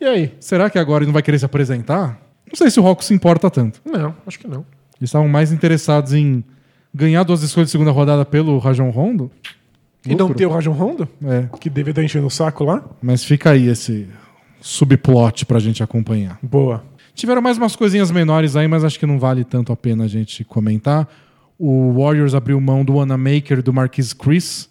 E aí? Será que agora ele não vai querer se apresentar? Não sei se o Hawks se importa tanto. Não, acho que não. Eles estavam mais interessados em ganhar duas escolhas de segunda rodada pelo Rajon Rondo. E não ter o Rajon Rondo? É, Que deve estar enchendo o saco lá? mas fica aí esse subplot pra gente acompanhar. Boa. Tiveram mais umas coisinhas menores aí, mas acho que não vale tanto a pena a gente comentar. O Warriors abriu mão do Wanamaker e do Marquis Chris.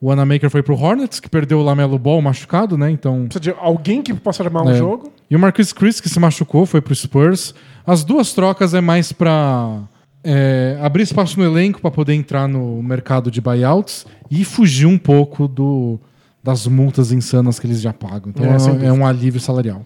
O Wanamaker foi pro Hornets, que perdeu o Lamelo Ball machucado, né? Então. Precisa de alguém que possa armar um É. jogo. E o Marquis Chris, que se machucou, foi pro Spurs. As duas trocas é mais pra é, abrir espaço no elenco para poder entrar no mercado de buyouts e fugir um pouco do, das multas insanas que eles já pagam. Então É, é, um alívio salarial.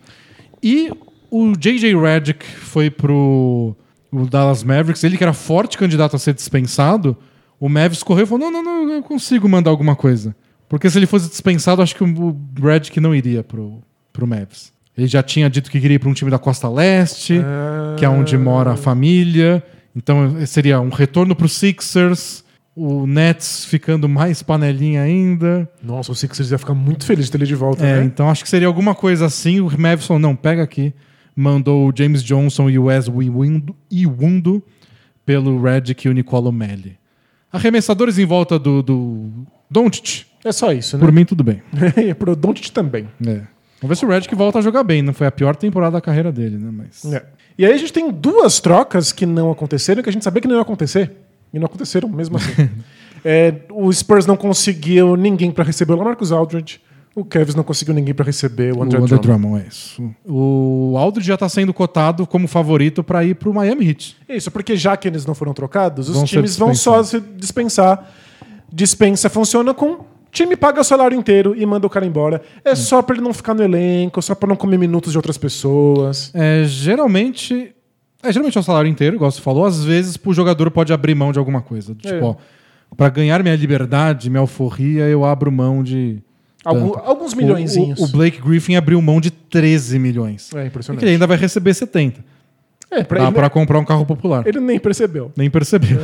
E o J.J. Redick foi pro o Dallas Mavericks, ele que era forte candidato a ser dispensado, o Mavericks correu e falou: não, não, não, eu consigo mandar alguma coisa. Porque se ele fosse dispensado, acho que o Redick não iria pro, pro Mavericks. Ele já tinha dito que queria ir para um time da Costa Leste, que é onde mora a família. Então seria um retorno pro Sixers, o Nets ficando mais panelinha ainda. Nossa, o Sixers ia ficar muito feliz de ter ele de volta, É, né? então acho que seria alguma coisa assim. O Mavis falou, não, pega aqui. Mandou o James Johnson e o Wes Iwundo, pelo Redick e o Nicolo Melli. Arremessadores em volta do, do Doncic. É só isso, né? Por mim, tudo bem. e (laughs) pro Doncic também. É. Vamos ver se o Redick volta a jogar bem. Não foi a pior temporada da carreira dele, né? Mas... É. E aí a gente tem duas trocas que não aconteceram, que a gente sabia que não ia acontecer. E não aconteceram mesmo assim. (laughs) É, o Spurs não conseguiu ninguém para receber o Lamarcus Aldridge. O Cavs não conseguiu ninguém para receber o O André André Drummond. Drummond, é isso. O Aldridge já está sendo cotado como favorito para ir para o Miami Heat. Isso, porque já que eles não foram trocados, os Vão times vão só se dispensar. Dispensa funciona com time paga o salário inteiro e manda o cara embora. É só para ele não ficar no elenco, só para não comer minutos de outras pessoas. É, geralmente. É, geralmente é o salário inteiro, igual você falou. Às vezes, o jogador pode abrir mão de alguma coisa. Tipo, É. ó, pra ganhar minha liberdade, minha alforria, eu abro mão de. Algum- alguns O- milhõezinhos. O, o Blake Griffin abriu mão de 13 milhões. É impressionante. que ele ainda vai receber 70. É, pra Dá pra comprar um carro popular. ele nem percebeu. Nem percebeu.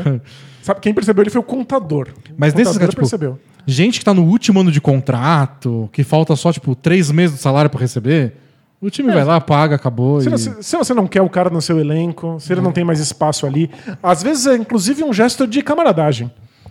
Sabe quem percebeu? Ele foi o contador. Mas o nesses contador caras, tipo, percebeu. Gente que tá no último ano de contrato, que falta só, tipo, três meses do salário pra receber, o time vai lá, paga, acabou. Se, e- você, se você não quer o cara no seu elenco, se ele não tem mais espaço ali, às vezes é inclusive um gesto de camaradagem.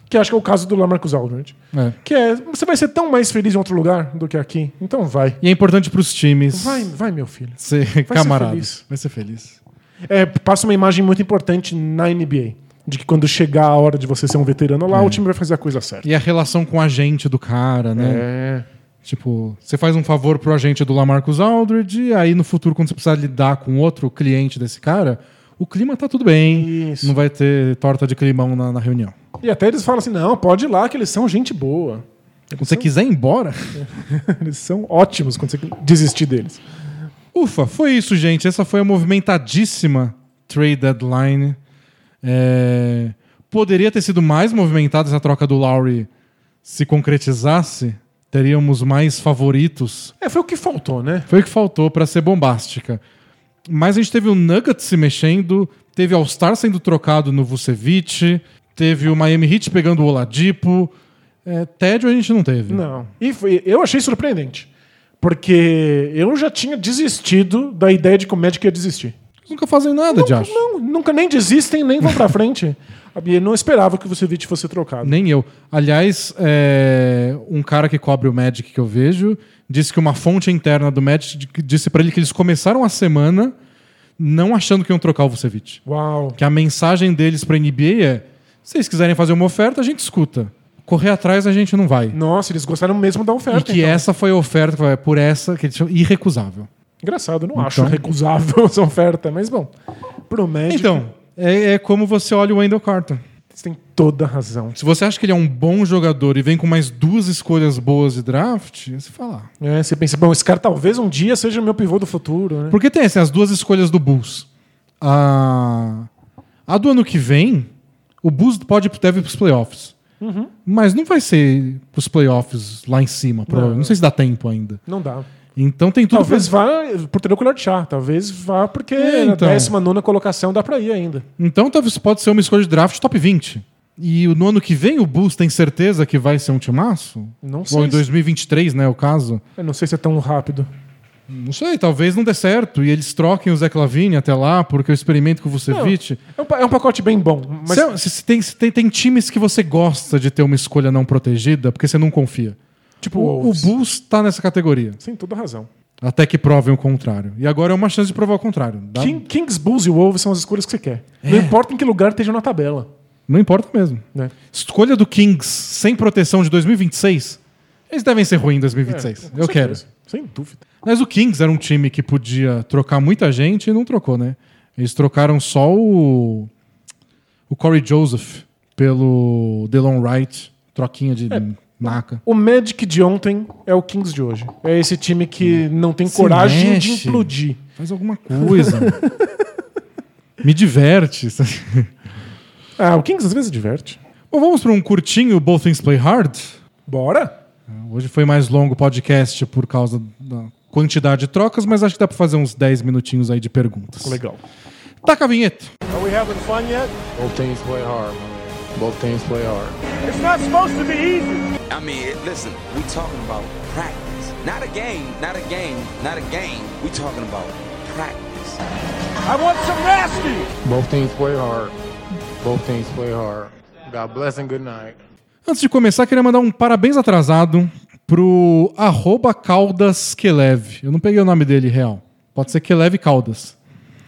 Que acho que é o caso do Lamarcus Aldridge. É. Que é, você vai ser tão mais feliz em outro lugar do que aqui. Então vai. E é importante pros times. Vai, vai meu filho. Ser ser camarada. feliz. Vai ser feliz. É, passa uma imagem muito importante na NBA. De que quando chegar a hora de você ser um veterano lá, o time vai fazer a coisa certa. E a relação com o agente do cara, né? É. Tipo, você faz um favor pro agente do Lamarcus Aldridge, e aí no futuro, quando você precisar lidar com outro cliente desse cara, o clima tá tudo bem. Isso. Não vai ter torta de climão na, na reunião. E até eles falam assim: não, pode ir lá, que eles são gente boa. Quando você quiser ir embora. (laughs) Eles são ótimos quando você desistir deles. Ufa, foi isso, gente. Essa foi a movimentadíssima trade deadline. É, Poderia ter sido mais movimentada essa troca do Lowry se concretizasse. Teríamos mais favoritos. É, foi o que faltou, né? Foi o que faltou para ser bombástica. Mas a gente teve o Nuggets se mexendo, teve All-Star sendo trocado no Vucevic, teve o Miami Heat pegando o Oladipo. É, tédio a gente não teve. Não. E foi, eu achei surpreendente. Porque eu já tinha desistido da ideia de que o Magic ia desistir. Nunca fazem nada, de acho. Não, nunca nem desistem, nem vão pra (laughs) frente. E não esperava que o Vucevic fosse trocado. Nem eu. Aliás, é, um cara que cobre o Magic que eu vejo disse que uma fonte interna do Magic disse pra ele que eles começaram a semana não achando que iam trocar o Vucevic. Uau. Que a mensagem deles pra NBA é: se vocês quiserem fazer uma oferta, a gente escuta. Correr atrás a gente não vai. Nossa, eles gostaram mesmo da oferta. e que então. essa foi a oferta, por essa, que eles chamam irrecusável. Engraçado, eu não Então- acho recusável (laughs) essa oferta, mas bom. Pro Magic, Então, é, é como você olha o Wendell Carter. você tem toda a razão. Se você acha que ele é um bom jogador e vem com mais duas escolhas boas de draft, você fala. "Ah, É, você pensa, bom, esse cara talvez um dia seja meu pivô do futuro, né? Porque tem assim, as duas escolhas do Bulls. A, a do ano que vem, o Bulls pode deve ir pros playoffs. Uhum. Mas não vai ser pros playoffs lá em cima. provavelmente. Não, sei se dá tempo ainda. Não dá. Então tem tudo Talvez pra- vá por ter o colher de chá. Talvez vá porque É, na então. 19 colocação dá pra ir ainda. Então talvez pode ser uma escolha de draft top 20. E no ano que vem o Bulls tem certeza que vai ser um timaço? Não sei. Ou em se- 2023, né, o caso? Eu não sei se é tão rápido. Não sei, talvez não dê certo. E eles troquem o Zé Clavini até lá, porque eu experimento com o Vucevic. É um, é um pacote bem bom. Mas Se- se- se tem, se tem, tem times que você gosta de ter uma escolha não protegida, porque você não confia. Tipo, O, o. Bulls tá nessa categoria. Sem toda razão. Até que provem o contrário. E agora é uma chance de provar o contrário. Dá- King- Kings, Bulls e Wolves são as escolhas que você quer. Não importa em que lugar estejam na tabela. Não importa mesmo. Né? Escolha do Kings sem proteção de 2026, eles devem ser ruins em 2026. É, eu quero. Sem dúvida. Mas o Kings era um time que podia trocar muita gente e não trocou, né? Eles trocaram só o, o Corey Joseph pelo Delon Wright, troquinha de naca. O Magic de ontem é o Kings de hoje. É esse time que não tem Se coragem de mexe. implodir. Faz alguma coisa. (laughs) Me diverte. (laughs) Ah, o Kings às vezes diverte. Bom, vamos para um curtinho Both Things Play Hard. Bora? Hoje foi mais longo o podcast por causa da quantidade de trocas, mas acho que dá para fazer uns 10 minutinhos aí de perguntas. Legal. Taca a vinheta. Are we having fun yet? Both teams play hard. Both teams play hard. It's not supposed to be easy. I mean, listen, we talking about practice. Not a game, not a game, not a game. We talking about practice. I want some nasty. Both teams play hard. Both teams play hard. God bless and good night. Antes de começar, queria mandar um parabéns atrasado pro arroba Caldas Kelev. Eu não peguei o nome dele real. Pode ser Kelev Caldas.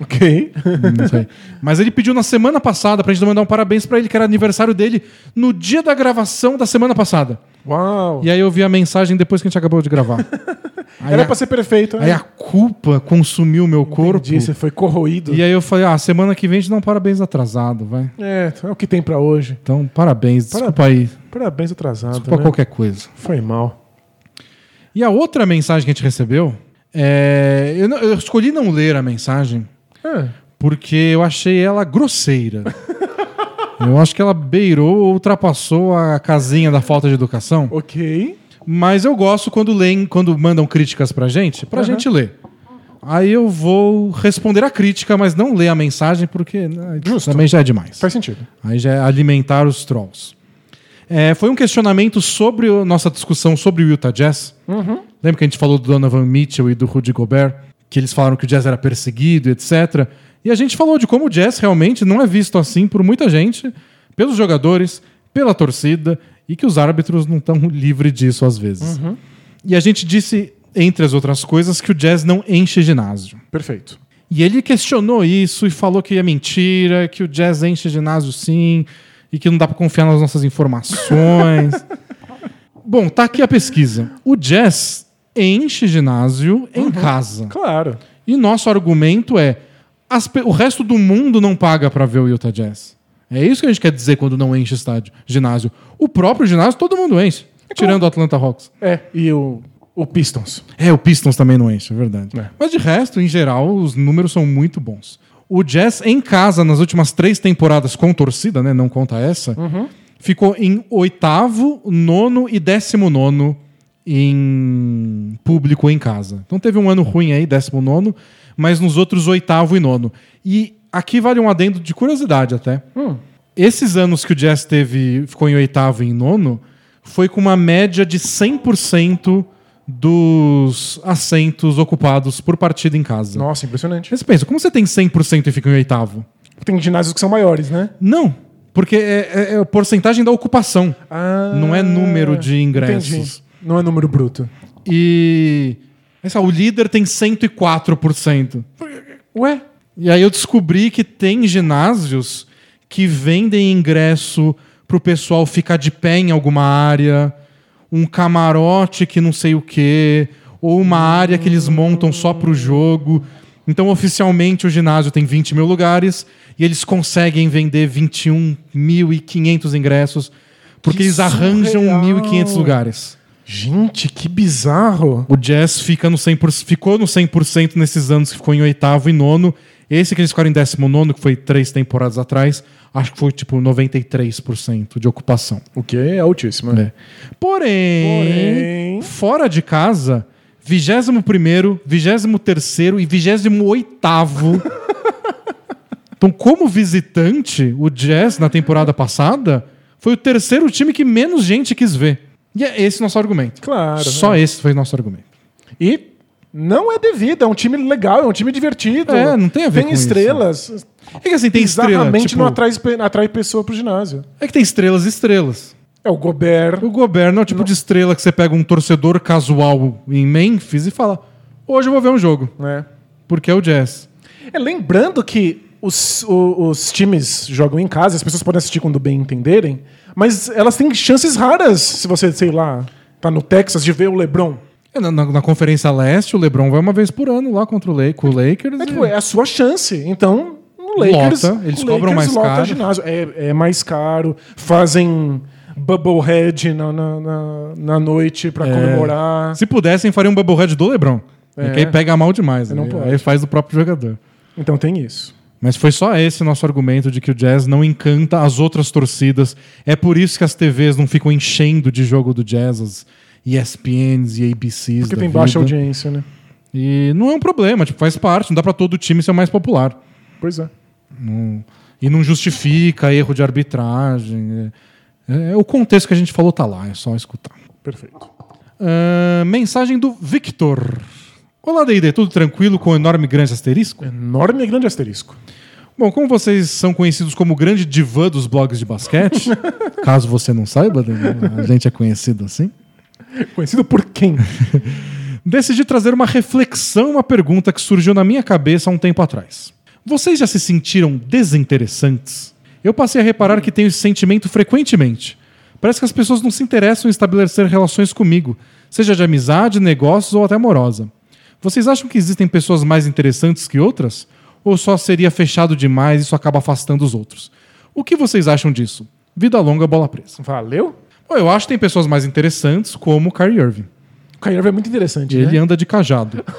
Ok. Não sei. Mas ele pediu na semana passada pra gente mandar um parabéns pra ele, que era aniversário dele no dia da gravação da semana passada. Uau. E aí eu vi a mensagem depois que a gente acabou de gravar. (laughs) Aí, Era a, pra ser perfeito. aí né? a culpa consumiu meu corpo. Entendi, você foi corroído. E aí eu falei, ah, semana que vem a gente dá um parabéns atrasado, vai. É, é o que tem pra hoje. Então, parabéns. Desculpa aí. Parabéns atrasado. Desculpa né? qualquer coisa. Foi mal. E a outra mensagem que a gente recebeu, é... eu, não- eu escolhi não ler a mensagem É. porque eu achei ela grosseira. (laughs) eu acho que ela beirou ou ultrapassou a casinha da falta de educação. Ok. Mas eu gosto quando leem, quando mandam críticas pra gente, pra gente ler. Aí eu vou responder a crítica, mas não ler a mensagem, porque né, também já é demais. Faz sentido. Aí já é alimentar os trolls. É, foi um questionamento sobre a nossa discussão sobre o Utah Jazz. Lembra que a gente falou do Donovan Mitchell e do Rudy Gobert? Que eles falaram que o Jazz era perseguido, etc. E a gente falou de como o Jazz realmente não é visto assim por muita gente, pelos jogadores, pela torcida e que os árbitros não estão livres disso às vezes. E a gente disse, entre as outras coisas, que o Jazz não enche ginásio. Perfeito. E ele questionou isso e falou que é mentira, que o Jazz enche ginásio sim, e que não dá pra confiar nas nossas informações. (laughs) Bom, tá aqui a pesquisa. O Jazz enche ginásio em casa. Claro. E nosso argumento é: as o resto do mundo não paga pra ver o Utah Jazz. É isso que a gente quer dizer quando não enche estádio, ginásio. O próprio ginásio todo mundo enche, tirando o Atlanta Hawks. É, e o, o Pistons. É, o Pistons também não enche, é verdade. É. Mas de resto, em geral, os números são muito bons. O Jazz em casa, nas últimas três temporadas com torcida, né? Não conta essa, ficou em oitavo, nono e décimo nono em público em casa. Então teve um ano ruim aí, décimo nono, mas nos outros oitavo e nono. E aqui vale um adendo de curiosidade até. Esses anos que o Jazz teve, ficou em oitavo e em nono, foi com uma média de 100% dos assentos ocupados por partida em casa. Nossa, impressionante. Mas pensa, como você tem 100% e fica em oitavo? Tem ginásios que são maiores, né? Não, porque é, é- é a porcentagem da ocupação. Ah, Não é número de ingressos. Entendi. Não é número bruto. E essa, o líder tem 104%. Ué? E aí eu descobri que tem ginásios que vendem ingresso pro pessoal ficar de pé em alguma área, um camarote que não sei o quê, ou uma área que eles montam só pro jogo. Então, oficialmente, o ginásio tem 20 mil lugares e eles conseguem vender 21.500 ingressos porque Que eles arranjam surreal. 1.500 lugares. Gente, que bizarro. O Jazz fica no 100%, ficou no 100% nesses anos que ficou em oitavo e nono. Esse que eles ficaram em décimo nono, que foi três temporadas atrás, acho que foi tipo 93% de ocupação. O que é altíssimo. né? É. Porém, Porém- fora de casa, 21º, 23º e 28º. (laughs) então, como visitante, o Jazz na temporada passada foi o terceiro time que menos gente quis ver. E é esse nosso argumento. Claro, Só é. esse foi nosso argumento. E não é devido, é um time legal, é um time divertido. É, não tem a ver Tem com isso. estrelas. É que assim, tem estrela. Bizarramente Tipo, não atrai, atrai pessoa pro ginásio. É que tem estrelas e estrelas. É o Gobert. O governo é o tipo de estrela que você pega um torcedor casual em Memphis e fala: hoje eu vou ver um jogo, Né? porque é o Jazz. É, lembrando que os, o- os times jogam em casa, as pessoas podem assistir quando bem entenderem, mas elas têm chances raras se você, sei lá, tá no Texas de ver o LeBron. É, Na, na- na Conferência Leste, o LeBron vai uma vez por ano lá contra o, Lake, o Lakers. É, e- tipo, é a sua chance. Então, no Lakers, Lota, eles o cobram mais lota caro. ginásio. É, é mais caro. Fazem bubblehead na, na, na, na noite pra comemorar. Se pudessem, fariam um Bubblehead do LeBron. É. É. Que aí pega mal demais. Pode. aí faz do próprio jogador. Então tem isso. Mas foi só esse nosso argumento de que o Jazz não encanta as outras torcidas. É por isso que as TVs não ficam enchendo de jogo do Jazz, as ESPNs e ABCs. Porque tem baixa vida. audiência, né? E não é um problema, tipo, faz parte, não dá pra todo time ser o mais popular. Pois é. E não justifica erro de arbitragem. É, é- o contexto que a gente falou tá lá, é só escutar. Perfeito. Ah, mensagem do Victor. Olá, D&D, tudo tranquilo com o enorme grande asterisco? Enorme e grande asterisco. Bom, como vocês são conhecidos como o grande divã dos blogs de basquete, (laughs) caso você não saiba, D&D, a gente é conhecido assim, (laughs) Conhecido por quem? (laughs) decidi trazer uma reflexão, uma pergunta que surgiu na minha cabeça há um tempo atrás. Vocês já se sentiram desinteressantes? Eu passei a reparar que tenho esse sentimento frequentemente. Parece que as pessoas não se interessam em estabelecer relações comigo, seja de amizade, negócios ou até amorosa. Vocês acham que existem pessoas mais interessantes que outras? Ou só seria fechado demais e isso acaba afastando os outros? O que vocês acham disso? Vida longa, bola presa. Valeu? Bom, eu acho que tem pessoas mais interessantes, como o Kyrie Irving. O Kyrie Irving é muito interessante, Ele né? anda de cajado. (laughs)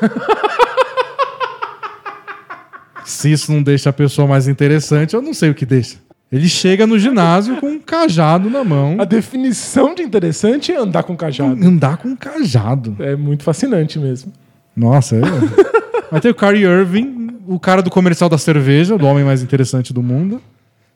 Se isso não deixa a pessoa mais interessante, eu não sei o que deixa. Ele chega no ginásio com um cajado na mão. A definição de interessante é andar com cajado. Andar com cajado. É muito fascinante mesmo. Nossa, é. (laughs) Vai ter o Kyrie Irving, o cara do comercial da cerveja, do homem mais interessante do mundo.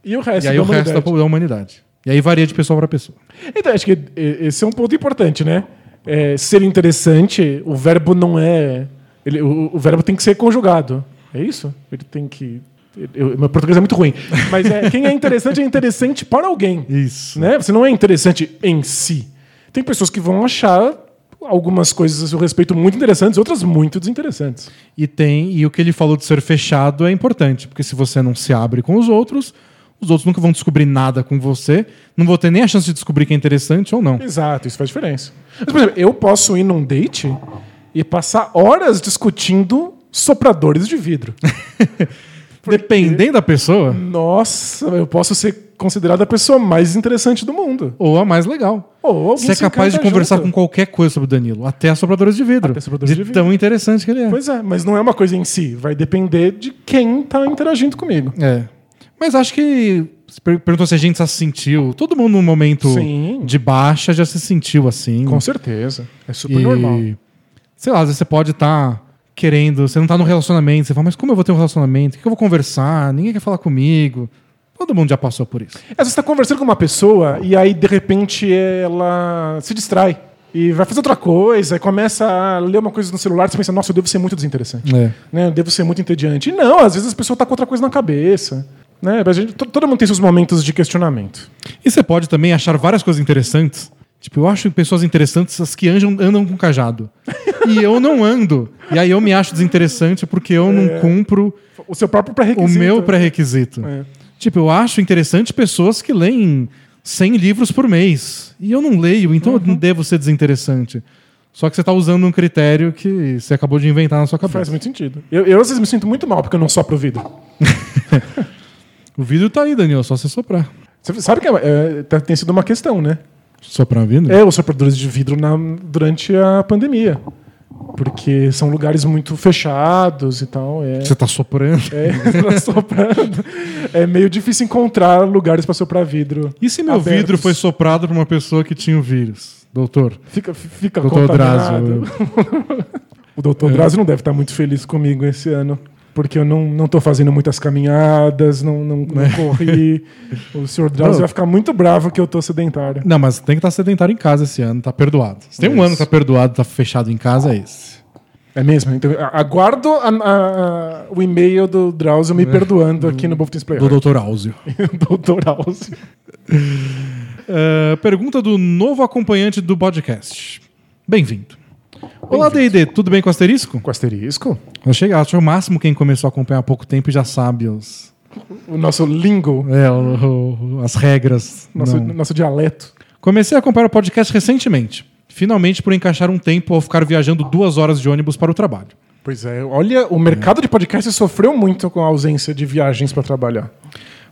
E o resto E aí da o resto da, humanidade. da humanidade. E aí varia de pessoa para pessoa. Então, acho que esse é um ponto importante, né? É, ser interessante, o verbo não é. ele- o, o verbo tem que ser conjugado. É isso? Ele tem que. Eu- meu português é muito ruim. Mas é, quem é interessante é interessante para alguém. Isso. Né? Você não é interessante em si. Tem pessoas que vão achar algumas coisas a seu respeito muito interessantes, outras muito desinteressantes. E tem, e o que ele falou de ser fechado é importante, porque se você não se abre com os outros, os outros nunca vão descobrir nada com você, não vou ter nem a chance de descobrir que é interessante ou não. Exato, isso faz diferença. Mas, por exemplo, eu posso ir num date e passar horas discutindo sopradores de vidro. (laughs) Dependendo da pessoa, Nossa, eu posso ser considerado a pessoa mais interessante do mundo. ou a mais legal. Ou Você é capaz de conversar junto. com qualquer coisa sobre o Danilo, até sopradores de vidro. Até sopradores de vidro. tão interessante que ele é. Pois é, mas não é uma coisa em si. Vai depender de quem tá interagindo comigo. É. Mas acho que. Perguntou se a gente já se sentiu. Todo mundo num momento Sim. de baixa já se sentiu assim. Com certeza. É super e, normal. Sei lá, às vezes você pode estar querendo. Você não tá num relacionamento. Você fala, mas como eu vou ter um relacionamento? O que eu vou conversar? Ninguém quer falar comigo. Todo mundo já passou por isso. Vezes você tá conversando com uma pessoa e aí, de repente, ela se distrai. E vai fazer outra coisa, e começa a ler uma coisa no celular, você pensa, nossa, eu devo ser muito desinteressante. É. Né? Eu devo ser muito entediante. E não, às vezes a pessoa tá com outra coisa na cabeça. Né? A gente- to- todo mundo tem seus momentos de questionamento. E você pode também achar várias coisas interessantes. Tipo, eu acho pessoas interessantes as que andam, andam com cajado. e eu não ando. E aí eu me acho desinteressante porque eu não cumpro O seu próprio o pré-requisito. meu pré-requisito. É. Tipo, eu acho interessante pessoas que leem 100 livros por mês. E eu não leio, então eu não devo ser desinteressante. Só que você tá usando um critério que você acabou de inventar na sua Faz cabeça. muito sentido. Eu, eu, às vezes, me sinto muito mal porque eu não sopro o vidro. (laughs) O vidro tá aí, Daniel, só você soprar. Você sabe que é, é, tá- tem sido uma questão, né? Soprar vidro? É, os sopradores de vidro na- durante a pandemia. Porque são lugares muito fechados e tal. É, Você tá soprando. é, (laughs) tá soprando. é meio difícil encontrar lugares para soprar vidro. E se meu abertos. vidro foi soprado por uma pessoa que tinha o vírus? Doutor. Fica, fica Doutor contaminado. (laughs) O doutor Drauzio não deve estar muito feliz comigo esse ano. Porque eu não, não tô fazendo muitas caminhadas, não, não, não corri. O senhor Drauzio vai ficar muito bravo que eu tô sedentário. Não, mas tem que estar sedentário em casa esse ano, tá perdoado. Se tem um Isso. ano que tá perdoado, tá fechado em casa, é esse. É mesmo? Então, aguardo a- a- a- o e-mail do Drauzio me perdoando aqui no Bofton Play. É. Do Doutor Áuzio. (laughs) doutor Drauzio. (laughs) É, pergunta do novo acompanhante do podcast. Bem-vindo. Olá, D&D, tudo bem com o asterisco? Com asterisco? Eu cheguei, acho o máximo quem começou a acompanhar há pouco tempo e já sabe os, O nosso lingo, é, o- o- as regras. nosso, Não. nosso dialeto. Comecei a acompanhar o podcast recentemente. Finalmente por encaixar um tempo ao ficar viajando duas horas de ônibus para o trabalho. Pois é, olha, o mercado de podcast sofreu muito com a ausência de viagens para trabalhar.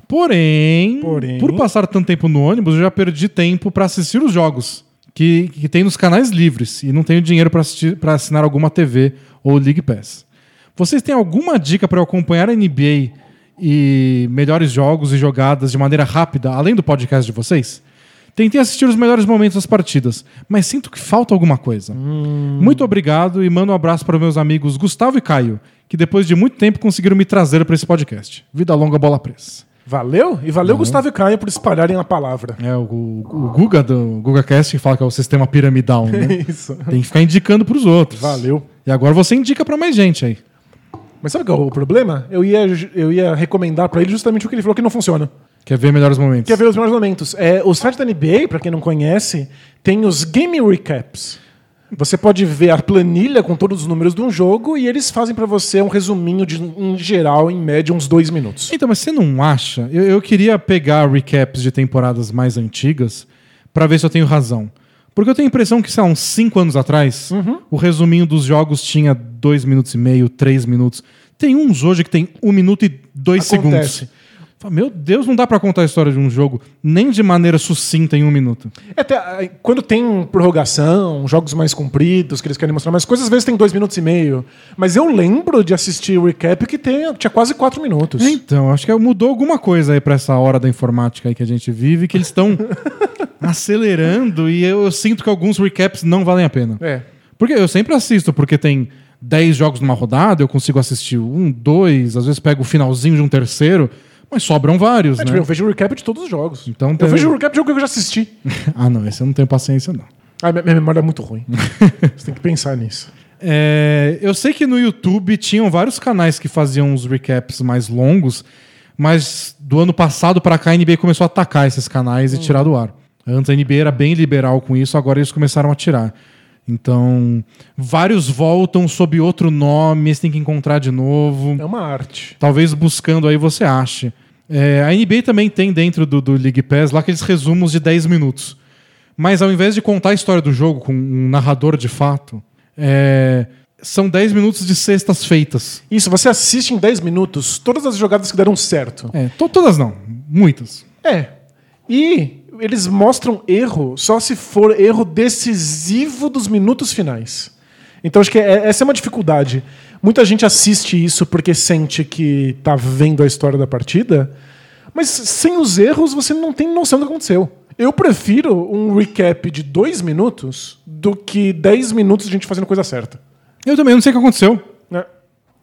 Porém, Porém- por passar tanto tempo no ônibus, eu já perdi tempo para assistir os jogos que, que tem nos canais livres e não tenho dinheiro para assinar alguma TV ou League Pass. Vocês têm alguma dica para eu acompanhar a NBA e melhores jogos e jogadas de maneira rápida, além do podcast de vocês? Tentei assistir os melhores momentos das partidas, mas sinto que falta alguma coisa. Muito obrigado e mando um abraço para meus amigos Gustavo e Caio, que depois de muito tempo conseguiram me trazer para esse podcast. Vida longa, bola presa. Valeu? E valeu, Gustavo e Caio, por espalharem a palavra. É, o, o Guga do Guga Cast que fala que é o sistema piramidal, né? (laughs) Isso. Tem que ficar indicando pros outros. Valeu. E agora você indica pra mais gente aí. Mas sabe qual é o problema? Eu ia, eu ia recomendar pra ele justamente o que ele falou que não funciona. Quer ver melhores momentos? Quer ver os melhores momentos? É, o site da NBA, pra quem não conhece, tem os Game Recaps. Você pode ver a planilha com todos os números de um jogo e eles fazem pra você um resuminho de, em geral, em média, uns dois minutos. Então, mas você não acha? Eu, eu queria pegar recaps de temporadas mais antigas pra ver se eu tenho razão. Porque eu tenho a impressão que, sei lá, uns 5 anos atrás, Uhum. o resuminho dos jogos tinha 2 minutos e meio, 3 minutos. Tem uns hoje que tem 1 minuto e 2 Acontece. segundos. Fala, Meu Deus, não dá pra contar a história de um jogo nem de maneira sucinta em um minuto. É, Até, ah, quando tem prorrogação, jogos mais compridos, que eles querem mostrar mais coisas, às vezes tem dois minutos e meio. Mas eu lembro de assistir o recap que tem, tinha quase quatro minutos. Então, acho que mudou alguma coisa aí pra essa hora da informática aí que a gente vive, que eles estão (laughs) acelerando e eu, eu sinto que alguns recaps não valem a pena. É. Porque eu sempre assisto, porque tem 10 jogos numa rodada, eu consigo assistir um, dois, às vezes pego o finalzinho de um terceiro, mas sobram vários, É, né? tipo, eu vejo o recap de todos os jogos. Então eu tem- vejo o recap de jogo que eu já assisti. (laughs) ah, não, esse eu não tenho paciência, não. Ah, minha, minha memória é muito ruim. (laughs) Você tem que pensar nisso. É, eu sei que no YouTube tinham vários canais que faziam uns recaps mais longos, mas do ano passado pra cá a NBA começou a atacar esses canais e tirar do ar. Antes a NBA era bem liberal com isso, agora eles começaram a tirar. Então, vários voltam sob outro nome, você tem que encontrar de novo. É uma arte. Talvez buscando aí você ache. É, a NBA também tem dentro do, do League Pass lá aqueles resumos de 10 minutos. Mas ao invés de contar a história do jogo com um narrador de fato, é, são 10 minutos de cestas feitas. Isso, você assiste em 10 minutos todas as jogadas que deram certo. É, to- todas não, muitas. É. E eles mostram erro só se for erro decisivo dos minutos finais. Então acho que é- essa é uma dificuldade. Muita gente assiste isso porque sente que tá vendo a história da partida, mas sem os erros você não tem noção do que aconteceu. Eu prefiro um recap de dois minutos do que 10 minutos de gente fazendo coisa certa. Eu também não sei o que aconteceu. né?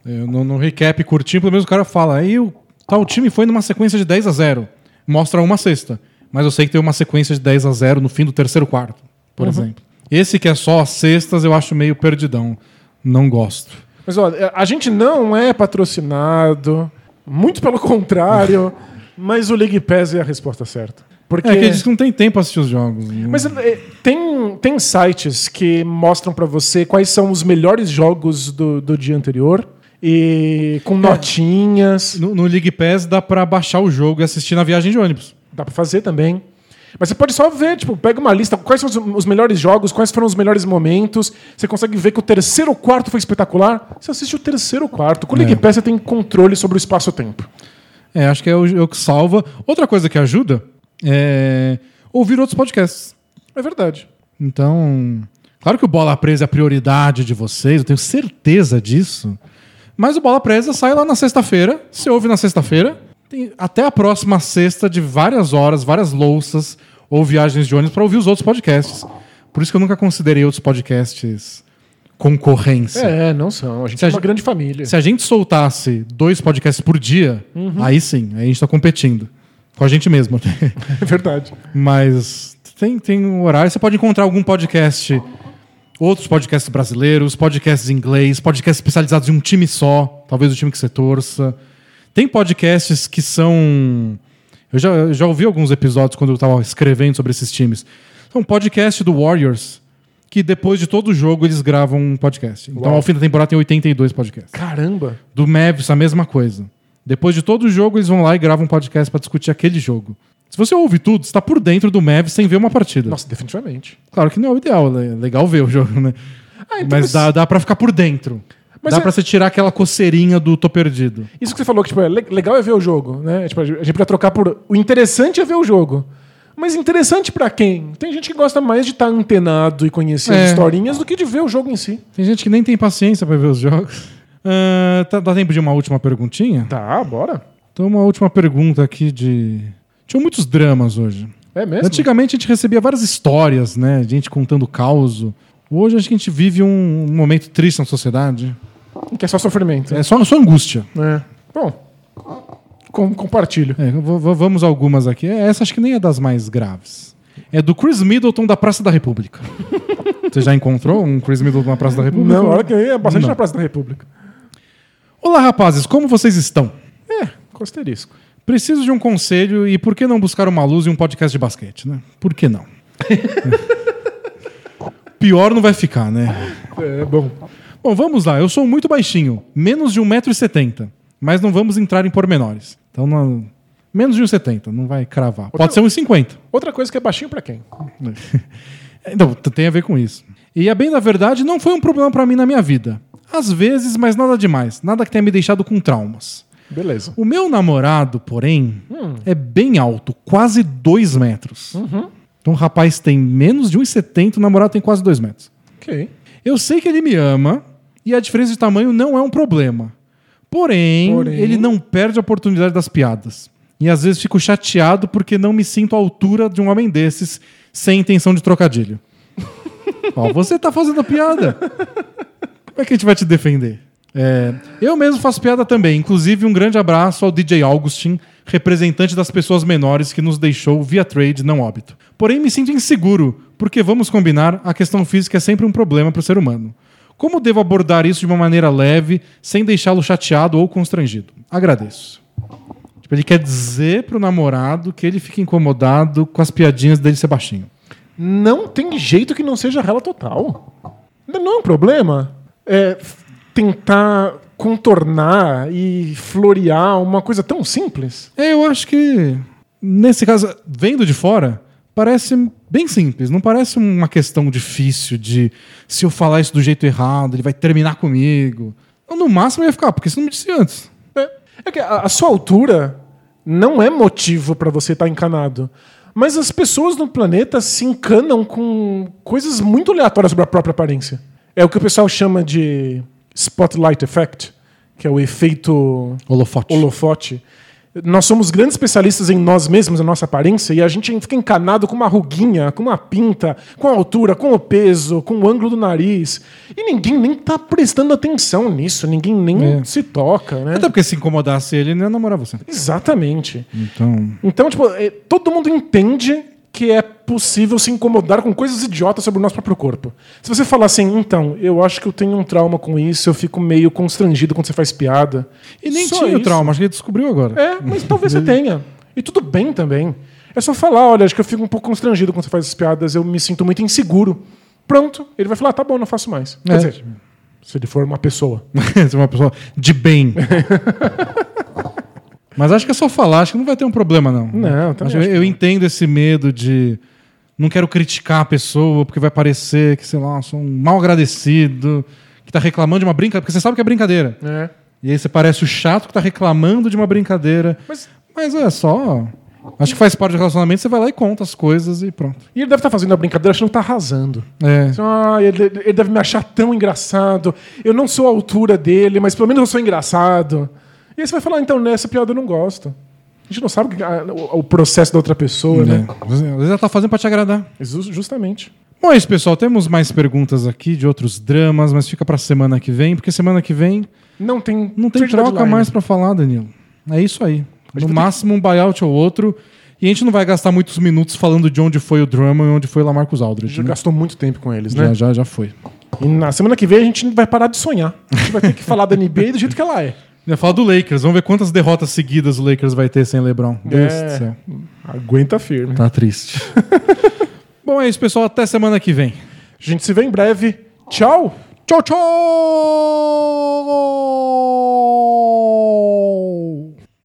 Eu, no, no recap curtinho, pelo menos o cara fala. Aí o tal time foi numa sequência de 10 a 0 Mostra uma cesta. Mas eu sei que tem uma sequência de 10 a 0 no fim do terceiro quarto, por exemplo. Esse que é só as cestas, eu acho meio perdidão. Não gosto. Mas olha, a gente não é patrocinado, muito pelo contrário, (laughs) mas o League Pass é a resposta certa. Porque É que eles não têm tempo pra assistir os jogos. mas é, tem, tem sites que mostram pra você quais são os melhores jogos do, do dia anterior e com notinhas. no, no League Pass dá pra baixar o jogo e assistir na viagem de ônibus. Dá pra fazer também. Mas você pode só ver, tipo, pega uma lista, quais são os, melhores jogos, quais foram os melhores momentos. Você consegue ver que o terceiro quarto foi espetacular. Você assiste o terceiro quarto. Com o League É. Pass você tem controle sobre o espaço-tempo. É, acho que é o, é o que salva. Outra coisa que ajuda é ouvir outros podcasts. É verdade. Então, claro que o Bola Presa é a prioridade de vocês, eu tenho certeza disso. Mas o Bola Presa sai lá na sexta-feira, você ouve na sexta-feira, tem até a próxima sexta de várias horas, várias louças ou viagens de ônibus para ouvir os outros podcasts. Por isso que eu nunca considerei outros podcasts concorrência. É, não são. A gente Se é a uma gente- grande família. Se a gente soltasse dois podcasts por dia, Uhum. aí sim, aí a gente tá competindo. Com a gente mesmo. (laughs) É verdade. Mas tem, tem um horário. Você pode encontrar algum podcast, outros podcasts brasileiros, podcasts em inglês, podcasts especializados em um time só, talvez o time que você torça. Tem podcasts que são. Eu já, eu já ouvi alguns episódios quando eu estava escrevendo sobre esses times. São um podcast do Warriors, que depois de todo jogo eles gravam um podcast. Então, Uau. ao fim da temporada, tem 82 podcasts. Caramba. Do Mavis, a mesma coisa. Depois de todo jogo, eles vão lá e gravam um podcast pra discutir aquele jogo. Se você ouve tudo, você tá por dentro do Mavis sem ver uma partida. Nossa, definitivamente. Claro que não é o ideal, é legal ver o jogo, né? Ah, então, mas dá, dá pra ficar por dentro. Mas dá é- pra você tirar aquela coceirinha do tô perdido. Isso que você falou, que tipo, é le- legal é ver o jogo, né? Tipo, a gente podia trocar por. O interessante é ver o jogo. Mas interessante pra quem? Tem gente que gosta mais de estar antenado e conhecer É. as historinhas do que de ver o jogo em si. Tem gente que nem tem paciência pra ver os jogos. (laughs) Ah, tá- dá tempo de uma última perguntinha? Tá, bora. Então, uma última pergunta aqui de. Tinha muitos dramas hoje. É mesmo? Antigamente a gente recebia várias histórias, né? Gente contando caos. Hoje acho que a gente vive um momento triste na sociedade. Que é só sofrimento. É só, só angústia. É. Bom, com- compartilho. É, vamos algumas aqui. Essa acho que nem é das mais graves. É do Chris Middleton da Praça da República. (laughs) Você já encontrou um Chris Middleton na Praça da República? Não, olha que é bastante Não. na Praça da República. Olá, rapazes, como vocês estão? É, com asterisco. Preciso de um conselho e por que não buscar uma luz em um podcast de basquete, né? Por que não? (laughs) Pior não vai ficar, né? É, bom. Bom, vamos lá. Eu sou muito baixinho, menos de 1,70m. Mas não vamos entrar em pormenores. Então, não... menos de 1,70m, não vai cravar. Pode ser 1,50m. Outra coisa que é baixinho pra quem? (laughs) Então, tem a ver com isso. E a bem da verdade, não foi um problema pra mim na minha vida. Às vezes, mas nada demais. Nada que tenha me deixado com traumas. Beleza. O meu namorado, porém, é bem alto, quase 2 metros. Então o rapaz tem menos de 1,70, o namorado tem quase 2 metros. Ok. Eu sei que ele me ama e a diferença de tamanho não é um problema. Porém, Porém. ele não perde a oportunidade das piadas. E às vezes fico chateado porque não me sinto à altura de um homem desses sem intenção de trocadilho. (laughs) Ó, você tá fazendo piada. Como é que a gente vai te defender? É, eu mesmo faço piada também. Inclusive, um grande abraço ao DJ Augustin, representante das pessoas menores que nos deixou via trade, não óbito. Porém, me sinto inseguro, porque vamos combinar, a questão física é sempre um problema para o ser humano. Como devo abordar isso de uma maneira leve, sem deixá-lo chateado ou constrangido? Agradeço. Tipo, ele quer dizer pro namorado que ele fica incomodado com as piadinhas dele ser baixinho. Não tem jeito que não seja rela total. Não é um problema é, tentar contornar e florear uma coisa tão simples. É, eu acho que, nesse caso, vendo de fora, parece bem simples. Não parece uma questão difícil de se eu falar isso do jeito errado, ele vai terminar comigo. Então, no máximo, eu ia ficar, "Ah, porque você não me disse antes. É, é que a, a sua altura não é motivo pra você estar encanado. Mas as pessoas no planeta se encanam com coisas muito aleatórias sobre a própria aparência. É o que o pessoal chama de spotlight effect, que é o efeito Holofote. holofote. Nós somos grandes especialistas em nós mesmos, na nossa aparência, e a gente fica encanado com uma ruguinha, com uma pinta, com a altura, com o peso, com o ângulo do nariz. E ninguém nem tá prestando atenção nisso, ninguém nem É. se toca, né? Até porque se incomodasse ele, ele não ia namorar você. Exatamente. Então. Então, tipo, é, todo mundo entende que é possível se incomodar com coisas idiotas sobre o nosso próprio corpo. Se você falar assim, então, eu acho que eu tenho um trauma com isso, eu fico meio constrangido quando você faz piada. E nem Só tinha o trauma, acho que ele descobriu agora. É, mas talvez você (laughs) tenha. E tudo bem também. É só falar, olha, acho que eu fico um pouco constrangido quando você faz essas piadas, eu me sinto muito inseguro. Pronto, ele vai falar, tá bom, não faço mais. Quer É. dizer, se ele for uma pessoa. (laughs) Você é uma pessoa de bem. (laughs) Mas acho que é só falar, acho que não vai ter um problema, não. Não, eu também Acho- acho eu não. entendo esse medo de. Não quero criticar a pessoa, porque vai parecer que, sei lá, sou um mal agradecido, que tá reclamando de uma brincadeira. Porque você sabe que é brincadeira. É. E aí você parece o chato que tá reclamando de uma brincadeira. Mas- Mas é só. Acho que faz parte do relacionamento, você vai lá e conta as coisas e pronto. E ele deve estar fazendo a brincadeira achando que tá arrasando. É. Ah, ele, ele deve me achar tão engraçado. Eu não sou a altura dele, mas pelo menos eu sou engraçado. E aí você vai falar, então, nessa piada eu não gosto. A gente não sabe o processo da outra pessoa, né? É. Às vezes ela tá fazendo pra te agradar. Ju- Justamente. Bom, é isso, pessoal. Temos mais perguntas aqui de outros dramas, mas fica pra semana que vem, porque semana que vem Não tem, não tem troca deadline. mais pra falar, Danilo. É isso aí. No máximo um buyout ou outro. E a gente não vai gastar muitos minutos falando de onde foi o drama e onde foi o Lamarcus A Aldridge. gente já né? gastou muito tempo com eles, já, né? já, já foi. E na semana que vem a gente vai parar de sonhar. A gente vai ter que falar da NBA do jeito que ela é. Eu ia falar do Lakers. Vamos ver quantas derrotas seguidas o Lakers vai ter sem LeBron. Deus É. do céu. Aguenta firme. Tá triste. (laughs) Bom, é isso, pessoal. Até semana que vem. A gente se vê em breve. Tchau! Tchau, tchau!